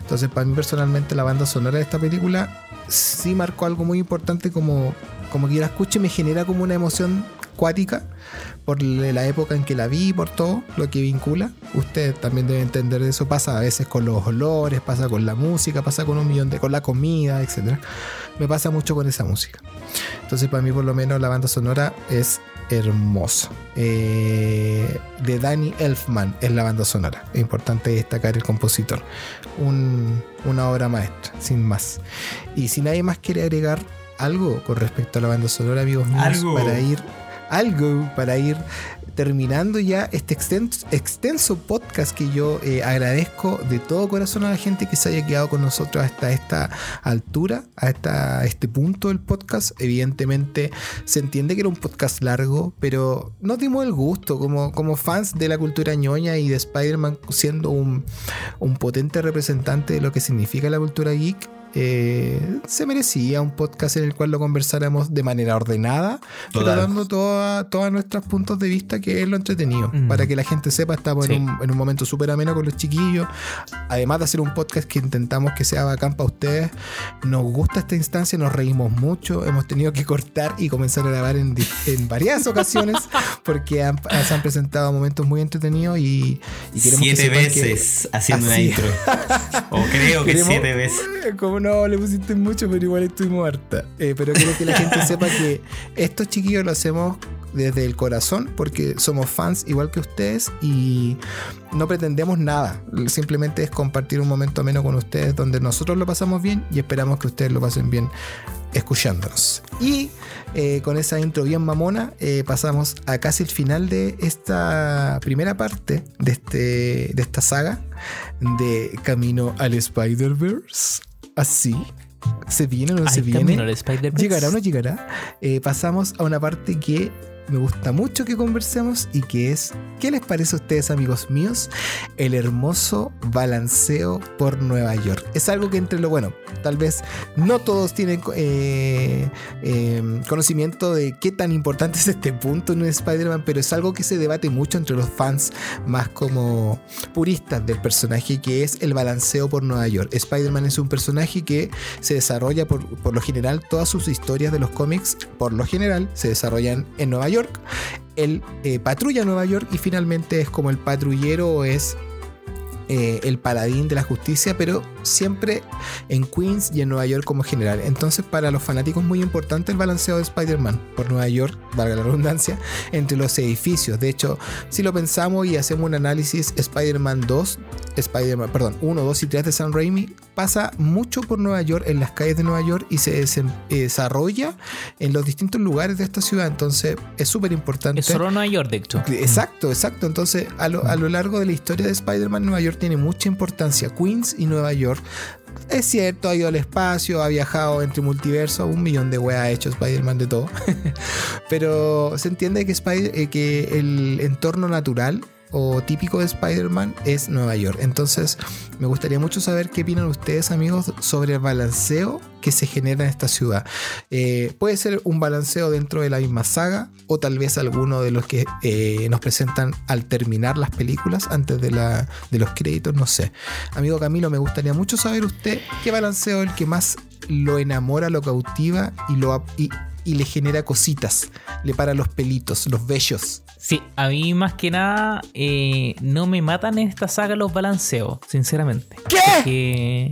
Entonces, para mí personalmente, la banda sonora de esta película sí marcó algo muy importante, como, como que yo la escucho y me genera como una emoción cuática por la época en que la vi, por todo lo que vincula. Usted también debe entender eso. Pasa a veces con los olores, pasa con la música, pasa con un millón de, con la comida, etc. Me pasa mucho con esa música. Entonces, para mí, por lo menos, la banda sonora es hermosa. Eh, de Danny Elfman es la banda sonora. Es importante destacar el compositor. Un- una obra maestra, sin más. Y si nadie más quiere agregar algo con respecto a la banda sonora, amigos míos, Algo. para ir algo para ir terminando ya este extenso, podcast que yo eh, agradezco de todo corazón a la gente que se haya quedado con nosotros hasta esta altura, hasta este punto del podcast. Evidentemente se entiende que era un podcast largo, pero nos dimos el gusto como, fans de la cultura ñoña y de Spider-Man siendo un potente representante de lo que significa la cultura geek. Eh, se merecía un podcast en el cual lo conversáramos de manera ordenada, pero Total. dando toda- todos nuestros puntos de vista, que es lo entretenido. Mm. Para que la gente sepa, estamos Sí. en, un, en un momento súper ameno con los chiquillos. Además de hacer un podcast que intentamos que sea bacán para ustedes, nos gusta esta instancia, nos reímos mucho. Hemos tenido que cortar y comenzar a grabar en, varias ocasiones porque han- se han presentado momentos muy entretenidos y, y queremos que Siete que- veces haciendo una Así. intro. O creo que Queremos- siete veces. Como no, le pusiste mucho, pero igual estuvimos harta. Eh, pero quiero que la gente sepa que estos chiquillos lo hacemos desde el corazón porque somos fans igual que ustedes y no pretendemos nada. Simplemente es compartir un momento menos con ustedes donde nosotros lo pasamos bien y esperamos que ustedes lo pasen bien escuchándonos. Y eh, con esa intro bien mamona, eh, pasamos a casi el final de esta primera parte de, este, de esta saga de Camino al Spider-Verse. Así. ¿Se viene o no se viene? ¿Llegará o no llegará? Eh, pasamos a una parte que me gusta mucho que conversemos y que es, ¿qué les parece a ustedes amigos míos? El hermoso balanceo por Nueva York. Es algo que entre lo bueno, tal vez no todos tienen eh, eh, conocimiento de qué tan importante es este punto en Spider-Man, pero es algo que se debate mucho entre los fans más como puristas del personaje, que es el balanceo por Nueva York. Spider-Man es un personaje que se desarrolla por, por lo general, todas sus historias de los cómics, por lo general, se desarrollan en Nueva York. Él eh, patrulla Nueva York y finalmente es como el patrullero es eh, el paladín de la justicia, pero siempre en Queens y en Nueva York como general. Entonces, para los fanáticos, muy importante el balanceo de Spider-Man por Nueva York, valga la redundancia, entre los edificios. De hecho, si lo pensamos y hacemos un análisis, Spider-Man 2, Spider-Man, perdón, 1, 2 y 3 de San Raimi pasa mucho por Nueva York, en las calles de Nueva York y se eh, desarrolla en los distintos lugares de esta ciudad. Entonces, es súper importante. Es solo Nueva York, de hecho. Exacto, exacto. Entonces, a lo, a lo largo de la historia de Spider-Man, Nueva York tiene mucha importancia. Queens y Nueva York. Es cierto, ha ido al espacio, ha viajado entre multiversos, un millón de weas ha hecho Spider-Man de todo. Pero se entiende que, eh, que el entorno natural o típico de Spider-Man es Nueva York. Entonces, me gustaría mucho saber qué opinan ustedes, amigos, sobre el balanceo que se genera en esta ciudad. Eh, puede ser un balanceo dentro de la misma saga o tal vez alguno de los que eh, nos presentan al terminar las películas antes de, la, de los créditos, no sé. Amigo Camilo, me gustaría mucho saber usted qué balanceo es el que más lo enamora, lo cautiva y, y, y le genera cositas, le para los pelitos, los bellos. Sí, a mí más que nada eh, no me matan en esta saga los balanceos, sinceramente. ¿Qué? Porque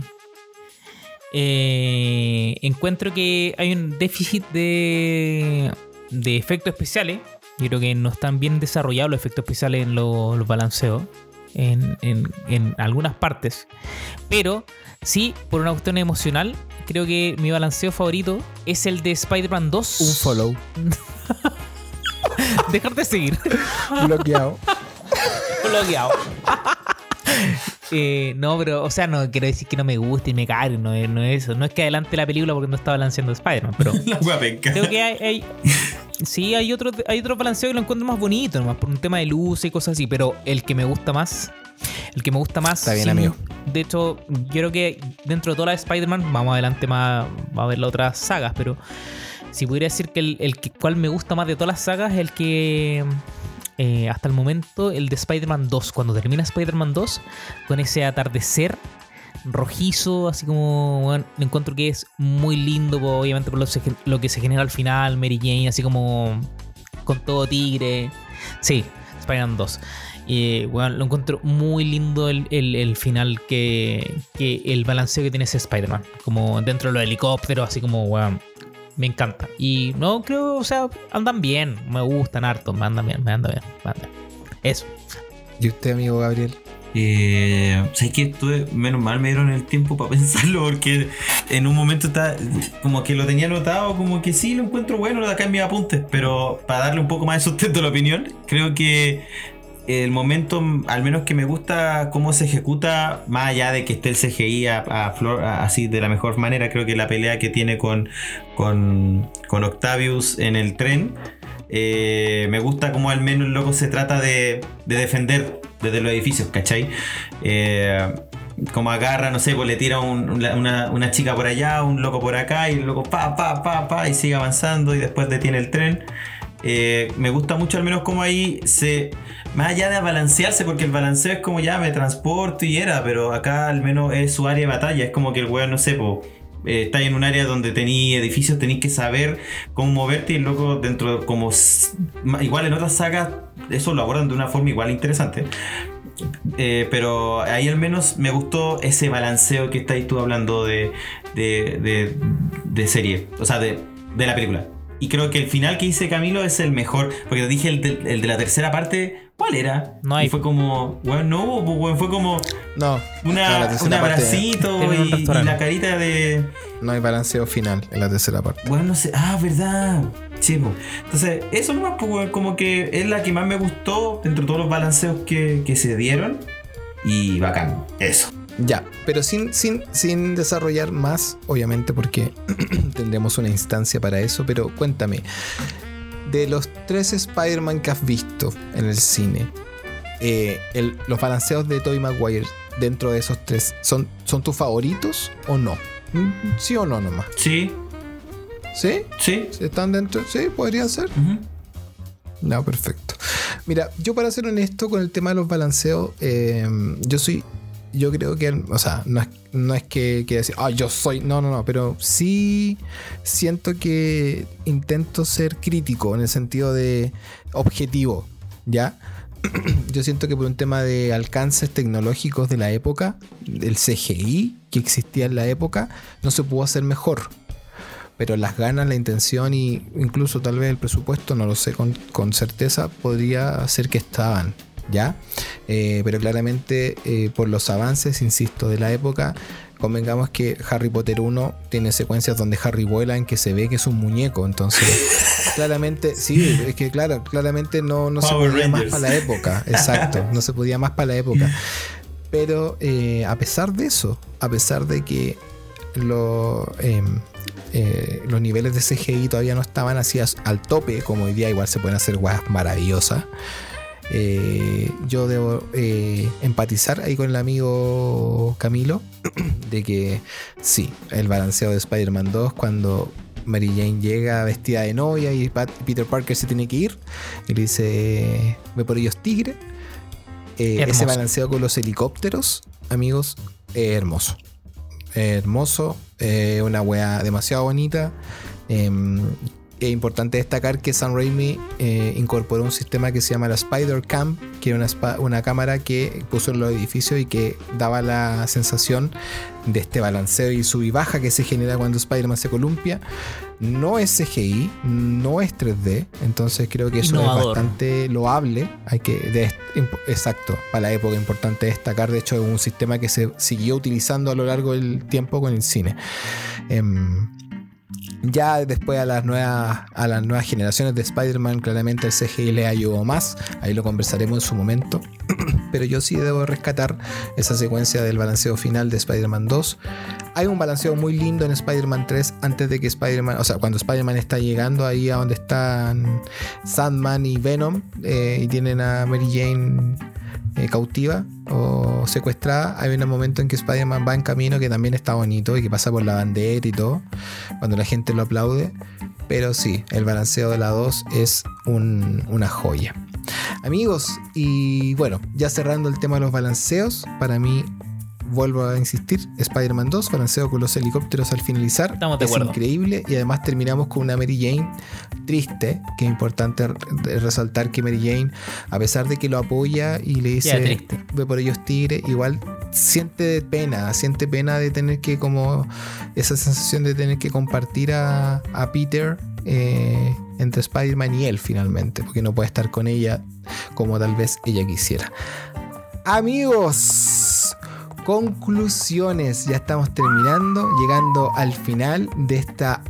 eh, encuentro que hay un déficit de, de efectos especiales. Yo creo que no están bien desarrollados los efectos especiales en lo- los balanceos. En, en- en algunas partes. Pero sí, por una cuestión emocional, creo que mi balanceo favorito es el de Spider-Man 2. Un follow. Dejarte seguir. Bloqueado. bloqueado. Eh, no, pero, o sea, no quiero decir que no me guste y me cague, no es, no es eso. No es que adelante la película porque no está balanceando Spider-Man, pero La creo que hay. hay- sí, hay otro, hay otro balanceo que lo encuentro más bonito, nomás por un tema de luz y cosas así, pero el que me gusta más. El que me gusta más. Está bien, amigo. De hecho, yo creo que dentro de toda la de Spider-Man, vamos adelante más, va a ver las otras sagas, pero si pudiera decir que el, el que, cual me gusta más de todas las sagas es el que eh, hasta el momento, el de Spider-Man 2, cuando termina Spider-Man 2, con ese atardecer rojizo, así como, bueno, encuentro que es muy lindo, po, obviamente por lo, lo que se genera al final, Mary Jane, así como con todo tigre. Sí, Spider-Man 2. Y bueno, lo encuentro muy lindo el, el- el final que, que el balanceo que tiene ese Spider-Man. Como dentro de los helicópteros, así como, weón, me encanta. Y no creo, o sea, andan bien, me gustan harto, me andan bien, me andan bien, me andan bien. Eso. ¿Y usted, amigo Gabriel? Eh, ¿Sabes que Tuve, menos mal me dieron el tiempo para pensarlo porque en un momento está como que lo tenía anotado, como que sí lo encuentro bueno acá en mis apuntes, pero para darle un poco más de sustento a la opinión, creo que el momento, al menos que me gusta cómo se ejecuta, más allá de que esté el CGI a, flor, así de la mejor manera, creo que la pelea que tiene con, con, con Octavius en el tren, eh, me gusta cómo al menos el loco se trata de, de defender desde los edificios, ¿cachai? Eh, como agarra, no sé, pues le tira un- una, una- chica por allá, un loco por acá, y el loco pa, pa, pa, pa, y sigue avanzando y después detiene el tren. Eh, me gusta mucho al menos como ahí se... Más allá de balancearse, porque el balanceo es como ya me transporto y era, pero acá al menos es su área de batalla, es como que el weón, no sé, po, eh, está en un área donde tenéis edificios, tenéis que saber cómo moverte y el loco dentro, como... Igual en otras sagas, eso lo abordan de una forma igual interesante. Eh, pero ahí al menos me gustó ese balanceo que estáis tú hablando de, de, de- de serie, o sea, de, de la película. Y creo que el final que hice Camilo es el mejor, porque te dije el de, el de la tercera parte, ¿cuál era? No hay. Y fue como, bueno, no hubo, pues, weón, fue como No, una, No, un abracito un y, la carita de... no hay balanceo final en la tercera parte. Bueno, no sé. Ah, verdad. Sí, po. Entonces, eso nomás, pues, weón, como que es la que más me gustó entre todos los balanceos que, que se dieron. Y bacán. Eso. Ya, pero sin, sin, sin desarrollar más, obviamente, porque tendremos una instancia para eso, pero cuéntame, de los tres Spider-Man que has visto en el cine, eh, el- los balanceos de Tobey Maguire dentro de esos tres, ¿son, ¿son tus favoritos o no? Mm, ¿Sí o no nomás? Sí, ¿Sí? sí. ¿Están dentro? Sí, podrían ser. No, perfecto. Mira, yo para ser honesto con el tema de los balanceos, eh, yo soy, yo creo que, o sea, no es, no es que quiera decir, ah, yo soy, no, no, no, pero sí siento que intento ser crítico en el sentido de objetivo, ¿ya? Yo siento que por un tema de alcances tecnológicos de la época, el CGI que existía en la época, no se pudo hacer mejor pero las ganas, la intención y incluso tal vez el presupuesto, no lo sé con, con certeza, podría ser que estaban, ¿ya? Eh, pero claramente eh, por los avances, insisto, de la época, convengamos que Harry Potter 1 tiene secuencias donde Harry vuela en que se ve que es un muñeco, entonces claramente, sí, es que claro, claramente no, no se podía más para la época, exacto, no se podía más para la época. Pero eh, a pesar de eso, a pesar de que lo, em, eh, los niveles de CGI todavía no estaban así as- al tope, como hoy día igual se pueden hacer weas maravillosas. Eh, yo debo eh, empatizar ahí con el amigo Camilo de que sí, el balanceo de Spider-Man 2 cuando Mary Jane llega vestida de novia y Pat- Peter Parker se tiene que ir y le dice, ve por ellos tigre. Eh, ese balanceo con los helicópteros, amigos, es hermoso. Hermoso, una wea demasiado bonita. Es importante destacar que Sam Raimi eh, incorporó un sistema que se llama la Spider Cam, que es una, cámara que puso en los edificios y que daba la sensación de este balanceo y sub y baja que se genera cuando Spider-Man se columpia. No es CGI, no es 3D, entonces creo que eso Innovador. es bastante loable. Hay que, de- exacto, para la época importante destacar. De hecho, es un sistema que se siguió utilizando a lo largo del tiempo con el cine. Em, ya después a las nuevas a las nuevas generaciones de Spider-Man claramente el CGI le ayudó más. Ahí lo conversaremos en su momento. Pero yo sí debo rescatar esa secuencia del balanceo final de Spider-Man 2 hay un balanceo muy lindo en Spider-Man 3 antes de que Spider-Man o sea cuando Spider-Man está llegando ahí a donde están Sandman y Venom eh, y tienen a Mary Jane eh, cautiva o secuestrada, hay un momento en que Spider-Man va en camino que también está bonito y que pasa por la bandera y todo, cuando la gente lo aplaude. Pero sí, el balanceo de la 2 es un- una joya. Amigos, y bueno, ya cerrando el tema de los balanceos, para mí, vuelvo a insistir, Spider-Man 2, balanceo con los helicópteros al finalizar. Estamos de es acuerdo. increíble y además terminamos con una Mary Jane triste, que es importante re- resaltar que Mary Jane, a pesar de que lo apoya y le dice, ve por ellos tigre, igual siente pena, siente pena de tener que como esa sensación de tener que compartir a, a Peter eh, entre Spider-Man y él finalmente, porque no puede estar con ella como tal vez ella quisiera. Amigos, conclusiones, ya estamos terminando, llegando al final de esta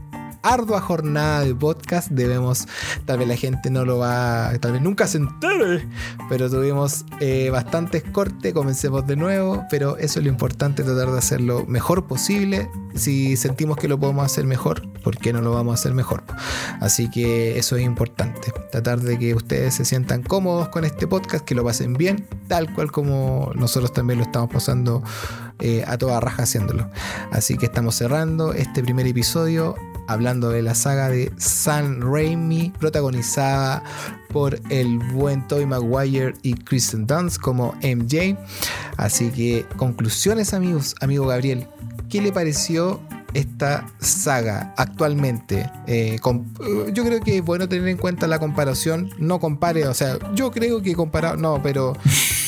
ardua jornada de podcast. Debemos, tal vez la gente no lo va, tal vez nunca se entere, pero tuvimos eh, bastantes cortes, comencemos de nuevo, pero eso es lo importante, tratar de hacerlo mejor posible. Si sentimos que lo podemos hacer mejor, ¿por qué no lo vamos a hacer mejor? Así que eso es importante, tratar de que ustedes se sientan cómodos con este podcast, que lo pasen bien, tal cual como nosotros también lo estamos pasando eh, a toda raja haciéndolo. Así que estamos cerrando este primer episodio hablando de la saga de Sam Raimi, protagonizada por el buen Tobey Maguire y Kristen Dunst como MJ. Así que conclusiones amigos, amigo Gabriel, ¿qué le pareció esta saga actualmente? Eh, eh, yo creo que es bueno tener en cuenta la comparación, no compare, o sea, yo creo que comparado, no, pero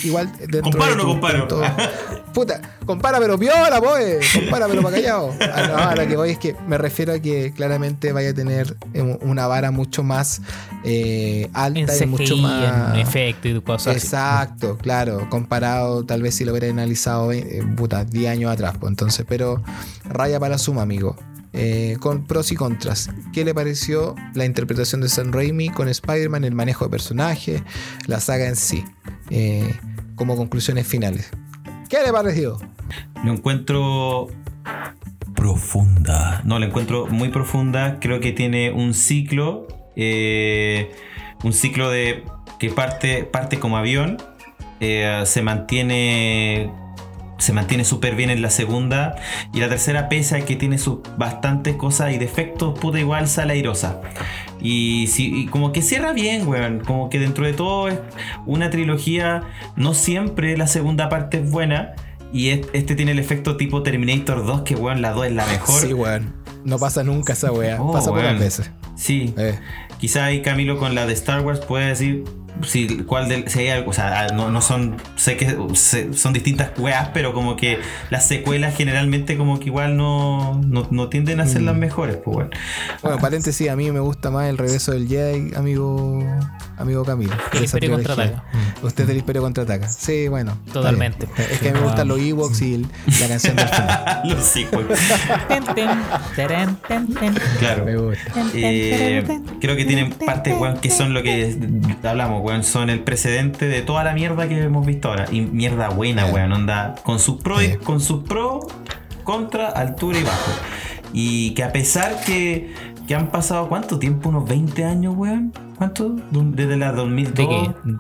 igual dentro ¿Comparo o de no comparo? todo- Puta, compara pero piola, pues. Compara pero para callado. Ah, no, a lo que voy es que me refiero a que claramente vaya a tener eh, una vara mucho más eh, alta En y mucho más. en efecto y cosas así. Exacto, claro, comparado tal vez si lo hubiera analizado eh, puta, 10 años atrás, pues entonces, pero raya para la suma, amigo. Eh, con pros y contras. ¿Qué le pareció la interpretación de Sam Raimi con Spider-Man, el manejo de personajes, la saga en sí? Eh, como conclusiones finales. ¿Qué le pareció? Lo encuentro profunda. No, la encuentro muy profunda. Creo que tiene un ciclo. eh, un ciclo de que parte, parte como avión. eh, se mantiene. Se mantiene súper bien en la segunda. Y la tercera, pese a que tiene sus bastantes cosas y defectos, puta igual sale airosa. Y, si, y como que cierra bien, weón. Como que dentro de todo es una trilogía. No siempre la segunda parte es buena. Y es- este tiene el efecto tipo Terminator 2, que weón, la 2 es la mejor. Sí, weón. No pasa nunca esa wea. Oh, pasa pocas veces. Sí. Eh, Quizá ahí Camilo con la de Star Wars puede decir si cuál del, si hay algo, o sea, no, no son sé que se- son distintas weas, pero como que las secuelas generalmente como que igual no, no, no tienden a ser las mejores, pues weón. Bueno, paréntesis, a mí me gusta más el regreso del Jedi, amigo, amigo Camilo. El Imperio contraataca. Usted del Imperio contraataca. Sí, bueno. Totalmente. Es que a mí me gustan los Ewoks y el- la canción del final. Los ten. Claro. Me gusta. Eh, creo que tienen partes, weón, que son lo que hablamos, weón, son el precedente de toda la mierda que hemos visto ahora. Y mierda buena, Sí. weón, onda, con sus pros, con sus pros, contra, altura y bajo. Y que a pesar que, que han pasado, ¿cuánto tiempo? ¿Unos 20 años, weón? ¿Cuánto? Desde la 2002. ¿De?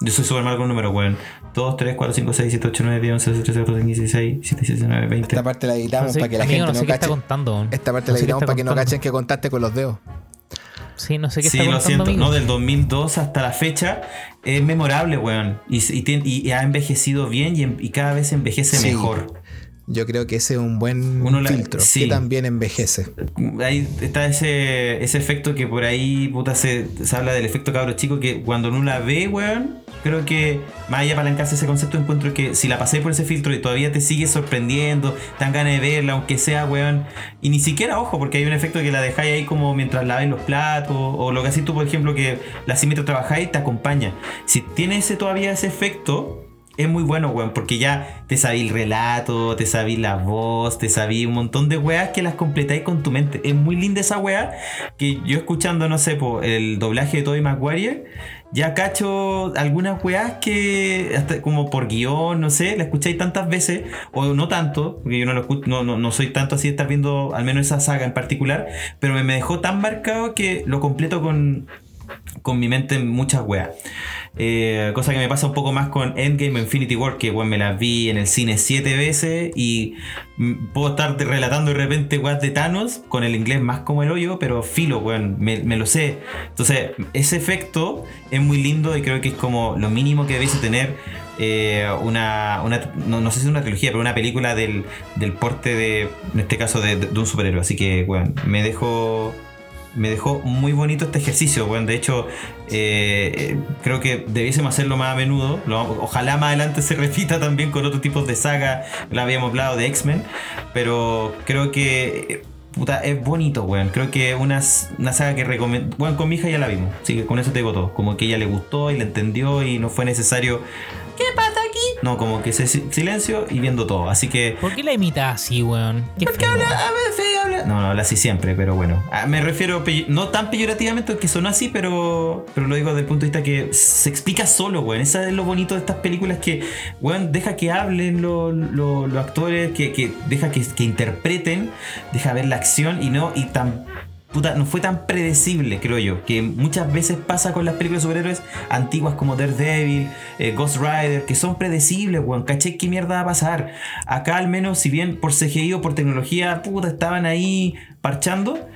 Yo soy súper mal con números, weón. 2, 3, 4, 5, 6, 7, 8, 9, 10, 11, 12, 13, 14, 15, 16, 17, 18, 19, 20. Esta parte la editamos No sé, para que la amigo, gente no sé no qué está cache. contando. Esta parte No la editamos para que no contando. cachen que contaste con los dedos. Sí, no sé qué Sí, está lo siento. amigo. No, del 2002 hasta la fecha es memorable, weón. Y, y y ha envejecido bien y, en- y cada vez envejece Sí. mejor. Yo creo que ese es un buen Uno la- filtro sí. que también envejece. Ahí está ese, ese efecto que por ahí, puta, se, se habla del efecto cabro chico que cuando uno la ve, weón, creo que más allá de palancarse ese concepto, encuentro que si la pasé por ese filtro y todavía te sigue sorprendiendo, te dan ganas de verla, aunque sea, weón, y ni siquiera, ojo, porque hay un efecto que la dejáis ahí como mientras laváis los platos, o lo que así tú, por ejemplo, que la así mientras trabajáis te acompaña. Si tiene ese todavía ese efecto, es muy bueno, weón, porque ya te sabí el relato, te sabí la voz, te sabí un montón de weas que las completáis con tu mente. Es muy linda esa wea que yo escuchando, no sé, el doblaje de Tobey Maguire, ya cacho algunas weas que, hasta como por guion, no sé, la escucháis tantas veces, o no tanto, porque yo no, lo escucho, no, no, no soy tanto así de estar viendo al menos esa saga en particular, pero me, me dejó tan marcado que lo completo con, con mi mente en muchas weas. Eh, cosa que me pasa un poco más con Endgame Infinity War, que bueno, me las vi en el cine siete veces y puedo estar relatando de repente weas de Thanos con el inglés más como el hoyo, pero filo, weón, me, lo sé. Entonces, ese efecto es muy lindo y creo que es como lo mínimo que debiese tener eh, una, no, no sé si es una trilogía, pero una película del, del porte de, en este caso, de, de un superhéroe. Así que, bueno, me dejo me dejó muy bonito este ejercicio. Bueno, de hecho, eh, creo que debiésemos hacerlo más a menudo. Ojalá más adelante se repita también con otros tipos de saga. La habíamos hablado de X-Men. Pero creo que. Puta, es bonito, weón. Creo que una, una saga que recomiendo. Bueno, con mi hija ya la vimos. Así que con eso te digo todo. Como que ella le gustó y la entendió y no fue necesario. ¿Qué pasa? No, como que si- silencio y viendo todo. Así que. ¿Por qué la imitas así, weón? Qué feo. A veces habla. No, no habla así siempre, pero bueno. Ah, Me refiero, no tan peyorativamente, que sonó así, pero, pero lo digo desde el punto de vista que se explica solo, weón. Eso es lo bonito de estas películas que, weón, deja que hablen lo- lo- los actores, que, que deja que, que interpreten, deja ver la acción y no, y tan. No fue tan predecible, creo yo, que muchas veces pasa con las películas de superhéroes antiguas como Daredevil, eh, Ghost Rider, que son predecibles, weón, caché qué mierda va a pasar. Acá al menos, si bien por CGI o por tecnología, puta, estaban ahí parchando,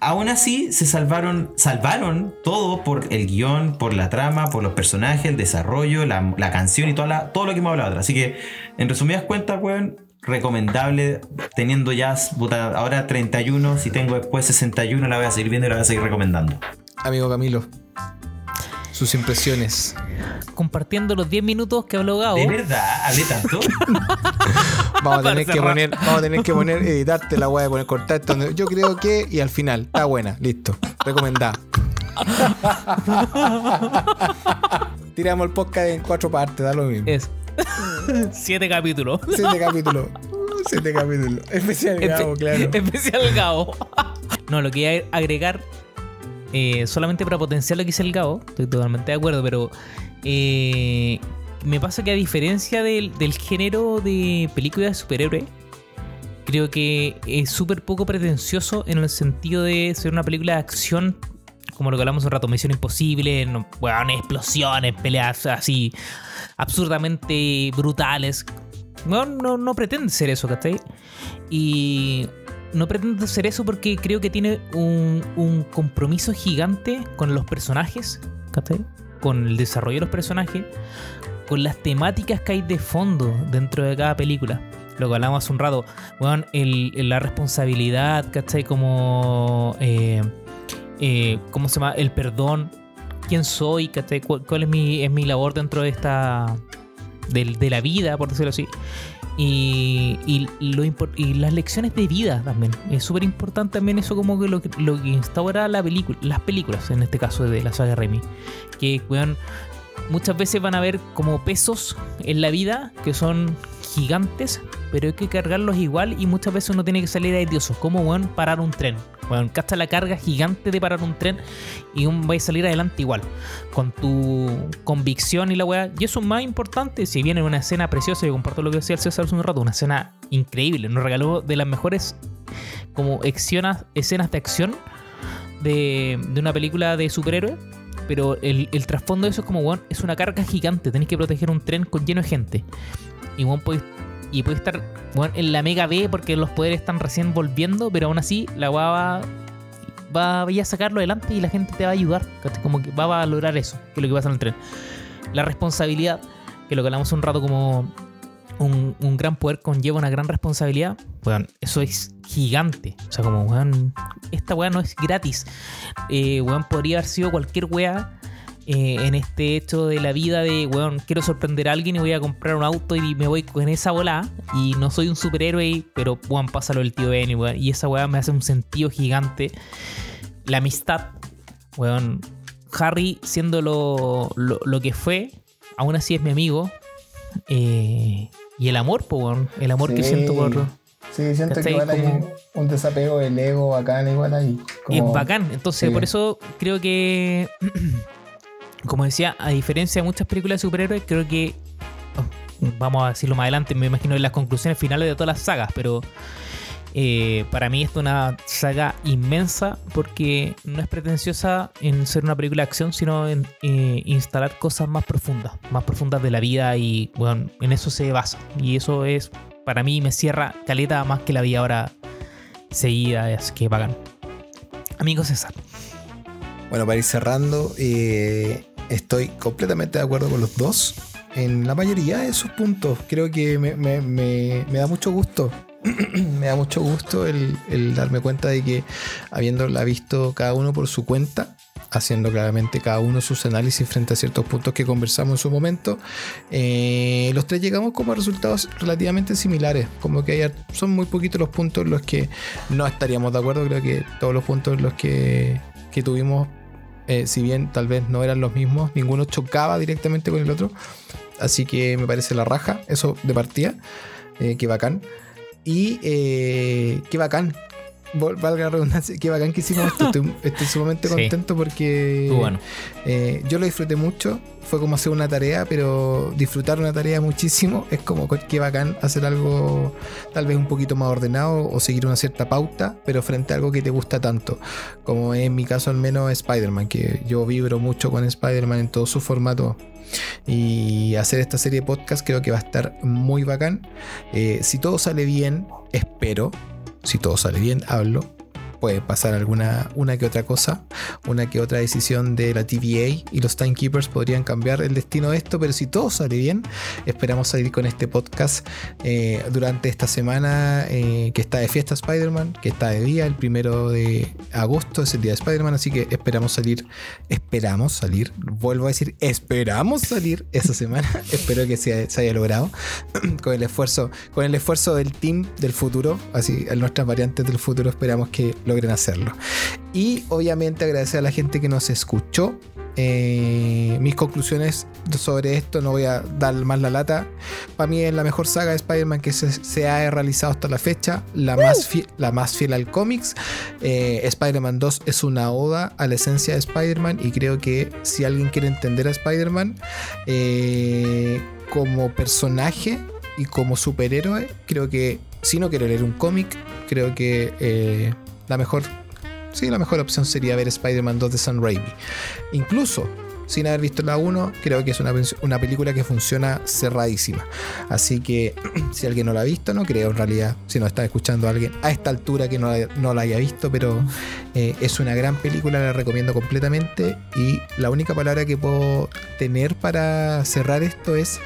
aún así se salvaron, salvaron todo por el guion, por la trama, por los personajes, el desarrollo, la, la canción y toda la- todo lo que hemos hablado. Así que, en resumidas cuentas, weón, recomendable, teniendo ya puta, ahora 31, si tengo después 61, la voy a seguir viendo y la voy a seguir recomendando. Amigo Camilo, sus impresiones. Compartiendo los 10 minutos que habló Gabo. ¿De verdad? ¿Hablé tanto? Vamos a tener que poner, vamos a tener que poner, editarte la weá de poner cortar donde yo creo que y al final. Está buena, listo. Recomendada. Tiramos el podcast en cuatro partes, da lo mismo. Es. Siete capítulos. Siete capítulos. Siete capítulos. Especial Gabo, claro. Especial Gabo. no, lo que iba a agregar, eh, solamente para potenciar lo que dice el Gabo, estoy totalmente de acuerdo, pero eh, me pasa que a diferencia del, del género de película de superhéroe, creo que es súper poco pretencioso en el sentido de ser una película de acción. Como lo que hablamos un rato, Misión Imposible, no, weón, explosiones, peleas así absurdamente brutales. No, no, no pretende ser eso, ¿cachai? Y no pretende ser eso porque creo que tiene un, un compromiso gigante con los personajes, ¿cachai? Con el desarrollo de los personajes, con las temáticas que hay de fondo dentro de cada película. Lo que hablamos hace un rato, weón, el- la responsabilidad, ¿cachai? Como, eh, eh, ¿cómo se llama? El perdón, quién soy. ¿Cuál, es, mi, es mi labor dentro de esta, de, la vida, por decirlo así? Y, y, las lecciones de vida también. Es súper importante también eso como que lo, que instaura la película, las películas, en este caso de la saga Remy. Que, muchas veces van a ver como pesos en la vida que son gigantes, pero hay que cargarlos igual y muchas veces uno tiene que salir aidioso. Como, weón, parar un tren. Weón, casta la carga gigante de parar un tren y un va a salir adelante igual. Con tu convicción y la weá. Y eso es más importante. Si viene una escena preciosa, yo comparto lo que decía el César hace un rato, una escena increíble. Nos regaló de las mejores como escenas, escenas de acción de, una película de superhéroe. Pero el, el trasfondo de eso es como, weón, es una carga gigante. Tenéis que proteger un tren con lleno de gente. Y weón, podéis y puede estar en la mega B porque los poderes están recién volviendo, pero aún así la weá va, a sacarlo adelante y la gente te va a ayudar. Como que va a valorar eso, que es lo que pasa en el tren. La responsabilidad, que lo que hablamos un rato como, un, gran poder conlleva una gran responsabilidad, weón, eso es gigante. O sea, como, weón, esta weá no es gratis. Eh, weón, podría haber sido cualquier weá eh, en este hecho de la vida de, weón, quiero sorprender a alguien y voy a comprar un auto y me voy con esa bola y no soy un superhéroe, pero, weón, pásalo el tío Benny, weón. Y esa weá me hace un sentido gigante. La amistad, weón. Harry, siendo lo, lo, lo que fue, aún así es mi amigo. Eh, y el amor, po, weón. El amor que siento por. Sí, siento que igual hay Como- un, desapego del ego bacán igual ahí. Y es bacán. Entonces, sí. por eso creo que. Como decía, a diferencia de muchas películas de superhéroes, creo que. oh, Vamos a decirlo más adelante, me imagino en las conclusiones finales de todas las sagas, pero. eh, para mí esto es una saga inmensa porque no es pretenciosa en ser una película de acción, sino en eh, instalar cosas más profundas, más profundas de la vida y bueno, en eso se basa. Y eso es, para mí, me cierra caleta más que la vida ahora seguida, es que bacán. Amigo César. Bueno, para ir cerrando, eh, estoy completamente de acuerdo con los dos. En la mayoría de sus puntos, creo que me, da mucho gusto. me da mucho gusto el, el darme cuenta de que habiéndola visto cada uno por su cuenta, haciendo claramente cada uno sus análisis frente a ciertos puntos que conversamos en su momento, eh, los tres llegamos como a resultados relativamente similares. Como que hay- son muy poquitos los puntos en los que no estaríamos de acuerdo. Creo que todos los puntos en los que, que tuvimos, eh, si bien tal vez no eran los mismos, ninguno chocaba directamente con el otro. Así que me parece la raja, eso de partida. Eh, qué bacán. Y eh, qué bacán. Valga la redundancia, qué bacán que hicimos esto. Estoy, estoy sumamente Sí. contento porque bueno. eh, yo lo disfruté mucho. Fue como hacer una tarea, pero disfrutar una tarea muchísimo es como co- qué bacán hacer algo tal vez un poquito más ordenado o seguir una cierta pauta, pero frente a algo que te gusta tanto. Como en mi caso al menos Spider-Man, que yo vibro mucho con Spider-Man en todo su formato. Y hacer esta serie de podcast creo que va a estar muy bacán. Eh, si todo sale bien, espero. Si todo sale bien, hablo. Puede pasar alguna una que otra cosa, una que otra decisión de la TVA y los Timekeepers podrían cambiar el destino de esto, pero si todo sale bien, esperamos salir con este podcast eh, durante esta semana eh, que está de fiesta Spider-Man, que está de día, el primero de agosto es el día de Spider-Man, así que esperamos salir, esperamos salir, vuelvo a decir, esperamos salir esa semana, espero que se, se haya logrado con el esfuerzo, con el esfuerzo del team del futuro, así nuestras variantes del futuro esperamos que logren hacerlo. Y obviamente agradecer a la gente que nos escuchó. Eh, mis conclusiones sobre esto, no voy a dar más la lata. Para mí es la mejor saga de Spider-Man que se, se ha realizado hasta la fecha, la, más, fiel, la más fiel al cómics. Eh, Spider-Man 2 es una oda a la esencia de Spider-Man y creo que si alguien quiere entender a Spider-Man eh, como personaje y como superhéroe, creo que si no quiere leer un cómic, creo que eh, la mejor, sí, la mejor opción sería ver Spider-Man 2 de Sam Raimi. Incluso sin haber visto la 1, creo que es una, una película que funciona cerradísima. Así que si alguien no la ha visto, no creo en realidad, si no está escuchando a alguien a esta altura que no la, no la haya visto, pero eh, es una gran película, la recomiendo completamente. Y la única palabra que puedo tener para cerrar esto es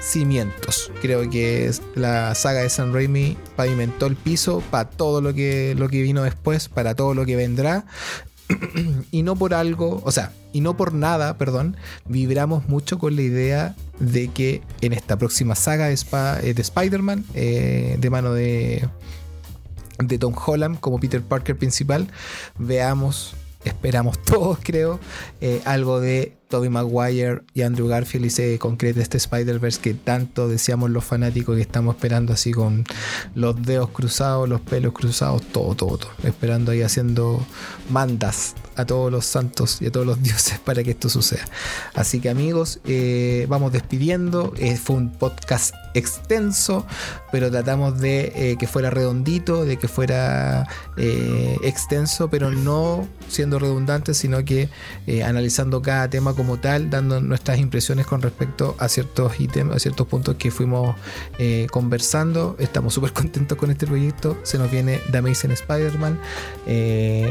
cimientos. Creo que la saga de San Raimi pavimentó el piso para todo lo que, lo que vino después, para todo lo que vendrá. y no por algo, o sea, y no por nada, perdón, vibramos mucho con la idea de que en esta próxima saga de, de Spider-Man, eh, de mano de, de Tom Holland como Peter Parker principal, veamos esperamos todos, creo, eh, algo de Tobey Maguire y Andrew Garfield y se concrete este Spider-Verse que tanto deseamos los fanáticos que estamos esperando así con los dedos cruzados, los pelos cruzados, todo, todo, todo. Esperando ahí haciendo mandas a todos los santos y a todos los dioses para que esto suceda. Así que amigos, eh, vamos despidiendo. Eh, fue un podcast extenso, pero tratamos de eh, que fuera redondito, de que fuera eh, extenso, pero no siendo redundante, sino que eh, analizando cada tema como tal, dando nuestras impresiones con respecto a ciertos ítems, a ciertos puntos que fuimos conversando. Estamos súper contentos con este proyecto. Se nos viene The Amazing Spider-Man,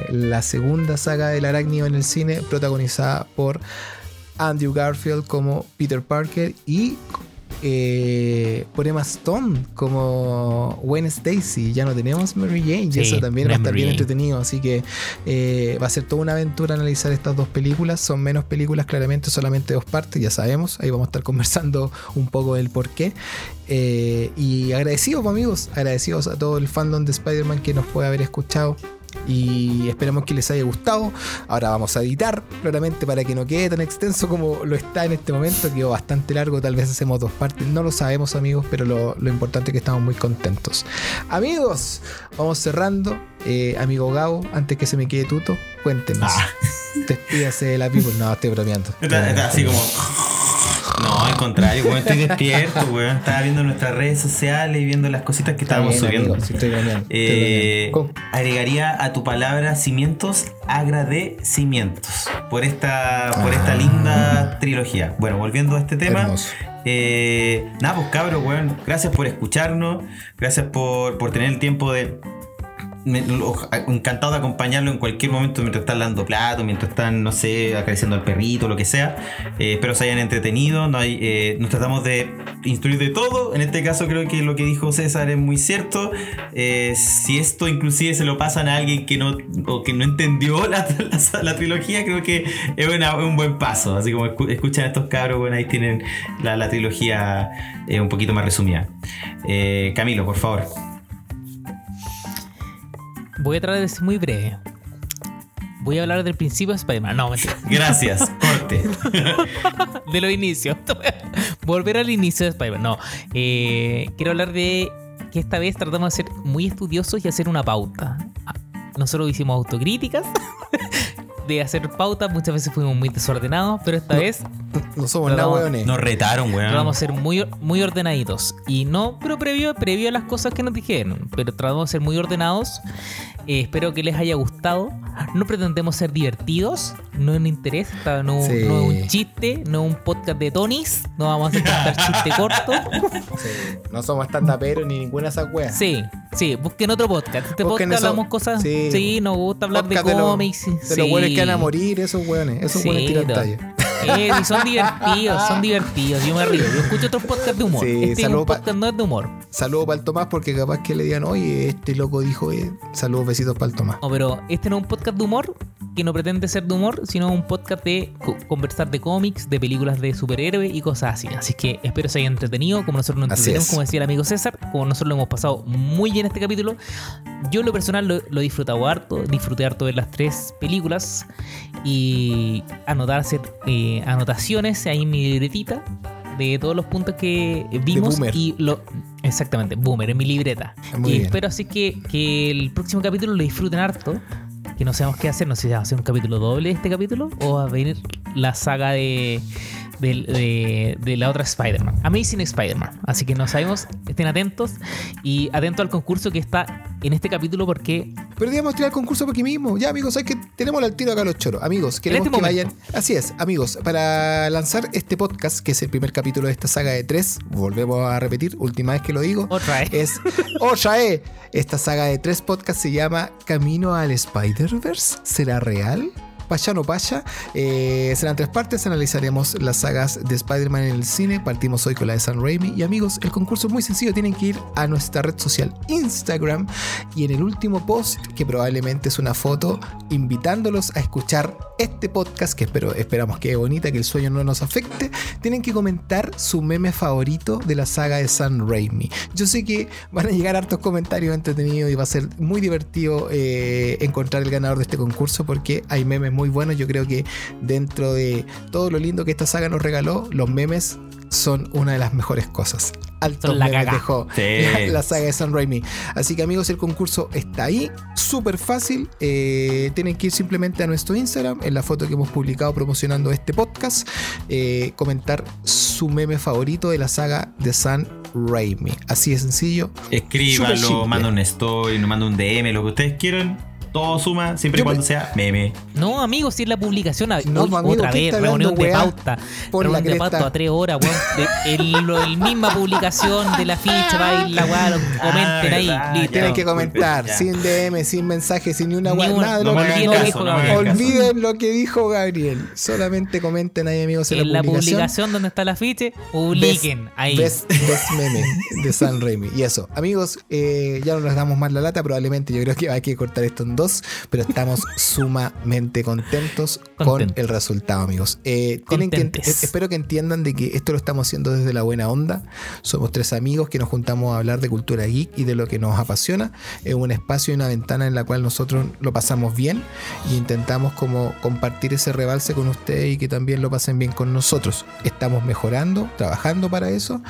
la segunda saga del arácnido en el cine, protagonizada por Andrew Garfield como Peter Parker y eh, por Emma Stone como Gwen Stacy. Ya no tenemos Mary Jane. y eso también no va a es estar Mary bien Jane. entretenido. Así que eh, va a ser toda una aventura analizar estas dos películas. Son menos películas, claramente, solamente dos partes, ya sabemos. Ahí vamos a estar conversando un poco del por qué. Eh, y agradecidos, amigos, agradecidos a todo el fandom de Spider-Man que nos puede haber escuchado. Y esperamos que les haya gustado. Ahora vamos a editar, claramente, para que no quede tan extenso como lo está en este momento. Quedó bastante largo, tal vez hacemos dos partes. No lo sabemos, amigos, pero lo, lo importante es que estamos muy contentos. Amigos, vamos cerrando. Eh, amigo Gabo, antes que se me quede tuto, cuéntenos. Ah. Despídase de la people. No, estoy bromeando. Está, está así como. No, al contrario, weón, estoy despierto, weón. Estaba viendo nuestras redes sociales y viendo las cositas que estábamos Está bien, subiendo. amigo, sí, estoy Eh, agregaría a tu palabra cimientos, agradecimientos por esta, por esta Ah. linda trilogía. Bueno, volviendo a este tema. Hermoso. Eh, nada, pues cabros, weón. Gracias por escucharnos. Gracias por, por tener el tiempo de. Encantado de acompañarlo en cualquier momento mientras están dando plato, mientras están, no sé, acariciando al perrito, lo que sea. Eh, espero se hayan entretenido. Eh, nos tratamos de instruir de todo. En este caso creo que lo que dijo César es muy cierto. Eh, si esto inclusive se lo pasan a alguien que no, que no entendió la, la- trilogía, creo que es una- un buen paso. Así como escu- escuchan a estos cabros, bueno, ahí tienen la, la trilogía eh, un poquito más resumida. Camilo, por favor. Voy a tratar de ser muy breve. Voy a hablar del principio de Spider-Man. No, mentira. Gracias. Corte. de los inicios. Volver al inicio de Spider-Man. No. Eh, quiero hablar de que esta vez tratamos de ser muy estudiosos y hacer una pauta. Nosotros hicimos autocríticas de hacer pautas. Muchas veces fuimos muy desordenados, pero esta vez No somos nada, weones. Nos retaron, weón. tratamos de ser muy, muy ordenaditos. Y no, pero previo, previo a las cosas que nos dijeron. Pero tratamos de ser muy ordenados. Eh, espero que les haya gustado. No pretendemos ser divertidos. No es un interés. No, Sí. no es un chiste. No es un podcast de Tonis. No vamos a contar chiste corto. Sí, No somos stand-uperos ni ninguna de esas weas. Sí, sí. Busquen otro podcast. Este Busquen podcast eso- hablamos cosas. sí. Sí, nos gusta hablar de Podcast de los- cómics. De los weones que van a morir, esos weones. Esos weones tiran talla. Eh, y son divertidos, son divertidos. Yo me río. Yo escucho otros podcasts de humor. Sí, este es un podcast no es de humor. Saludos para el Tomás porque capaz que le digan, oye, este loco dijo, eh, saludos, besitos para el Tomás. No, pero este no es un podcast de humor que no pretende ser de humor, sino un podcast de co- conversar de cómics, de películas de superhéroes y cosas así. Así que espero se hayan entretenido, como nosotros nos es. como decía el amigo César, como nosotros lo hemos pasado muy bien este capítulo. Yo en lo personal lo, lo he disfrutado harto, disfruté harto ver las tres películas y anotar, hacer eh, anotaciones ahí en mi libretita de todos los puntos que vimos y lo exactamente boomer en mi libreta Muy y bien. espero así que, que el próximo capítulo lo disfruten harto que no sabemos qué hacer no sé si va a hacer un capítulo doble este capítulo o va a venir la saga de de, de- de la otra Spider-Man Amazing Spider-Man así que no sabemos estén atentos y atentos al concurso que está en este capítulo porque Pero digamos tirar el concurso por aquí mismo. Ya, amigos, hay que tenemos al tiro acá los choros. Amigos, queremos este que momento. vayan. Así es, amigos, para lanzar este podcast, que es el primer capítulo de esta saga de tres, volvemos a repetir, última vez que lo digo. otra vez Es otra eh. Esta saga de tres podcasts se llama Camino al Spider-Verse. ¿Será real? Paya no paya. Eh, serán tres partes. Analizaremos las sagas de Spider-Man en el cine. Partimos hoy con la de San Raimi. Y amigos, el concurso es muy sencillo. Tienen que ir a nuestra red social Instagram. Y en el último post, que probablemente es una foto, invitándolos a escuchar este podcast, que esperamos que es bonita, que el sueño no nos afecte, tienen que comentar su meme favorito de la saga de San Raimi. Yo sé que van a llegar hartos comentarios entretenidos y va a ser muy divertido eh, encontrar el ganador de este concurso porque hay memes muy buenos. Yo creo que dentro de todo lo lindo que esta saga nos regaló, los memes son una de las mejores cosas. Altos Son la memes dejó Sí. la, la saga de San Raimi. Así que amigos, el concurso está ahí, súper fácil. Eh, tienen que ir simplemente a nuestro Instagram, en la foto que hemos publicado promocionando este podcast, eh, comentar su meme favorito de la saga de San Raimi. Así de sencillo. Escríbanlo, manda un story, manda un DM, lo que ustedes quieran. Todo suma, siempre y cuando me- sea meme. No, amigo, si es la publicación. a- No, amigo, otra ¿qué vez, reunión hablando, de weá? pauta. Por la reunión de pauta a tres horas, weón. De- el, lo- el misma publicación de la ficha, va a ir la weá, lo comenten ahí. verdad, listo. Tienen que comentar, ya. sin DM, sin mensaje, sin ni una una- nada de no lo que dijo Gabriel. Olviden lo que dijo Gabriel. Solamente comenten ahí, amigos, en, En la publicación. publicación donde está la ficha, publiquen ahí. Best, best meme de San Raimi. Y eso, amigos, eh, ya no nos damos más la lata. Probablemente yo creo que hay que cortar esto en pero estamos sumamente contentos con el resultado, amigos. Eh, tienen que, Contentes. eh, espero que entiendan de que esto lo estamos haciendo desde la buena onda. Somos tres amigos que nos juntamos a hablar de cultura geek y de lo que nos apasiona. Es un espacio y una ventana en la cual nosotros lo pasamos bien y intentamos como compartir ese rebalse con ustedes y que también lo pasen bien con nosotros. Estamos mejorando, trabajando para eso.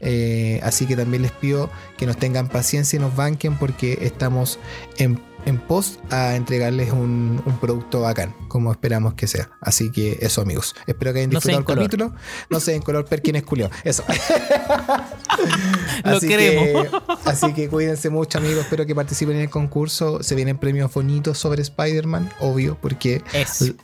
Eh, así que también les pido que nos tengan paciencia y nos banquen porque estamos en, en pos a entregarles un, un producto bacán, como esperamos que sea. Así que eso, amigos. Espero que hayan disfrutado el color. capítulo. No sé en color Perkin es culio. Eso. Lo así queremos. Que, así que cuídense mucho, amigos. Espero que participen en el concurso. Se vienen premios bonitos sobre Spider-Man, obvio, porque.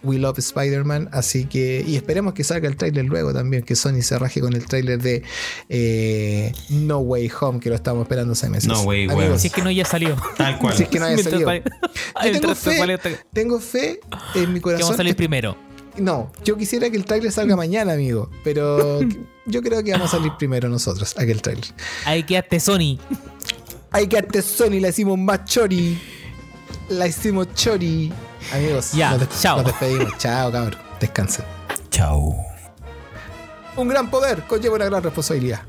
We Love Spider-Man. Así que, y esperemos que salga el tráiler luego también, que Sony se raje con el tráiler de eh, No Way Home, que lo estamos esperando hace meses. No Way, weón. Si es que no ya salió. Tal cual. Si es que no haya salido. Yo tengo fe, tengo fe en mi Que vamos corazón. a salir primero. No, yo quisiera que el tráiler salga mañana, amigo. Pero yo creo que vamos a salir primero nosotros, aquel tráiler. Ahí quedaste Sony. Hay que arte Sony, la hicimos más chori. La hicimos chori. Amigos, Ya, nos, chao. nos despedimos. Chao, cabrón. Descansen. Chao. Un gran poder conlleva una gran responsabilidad.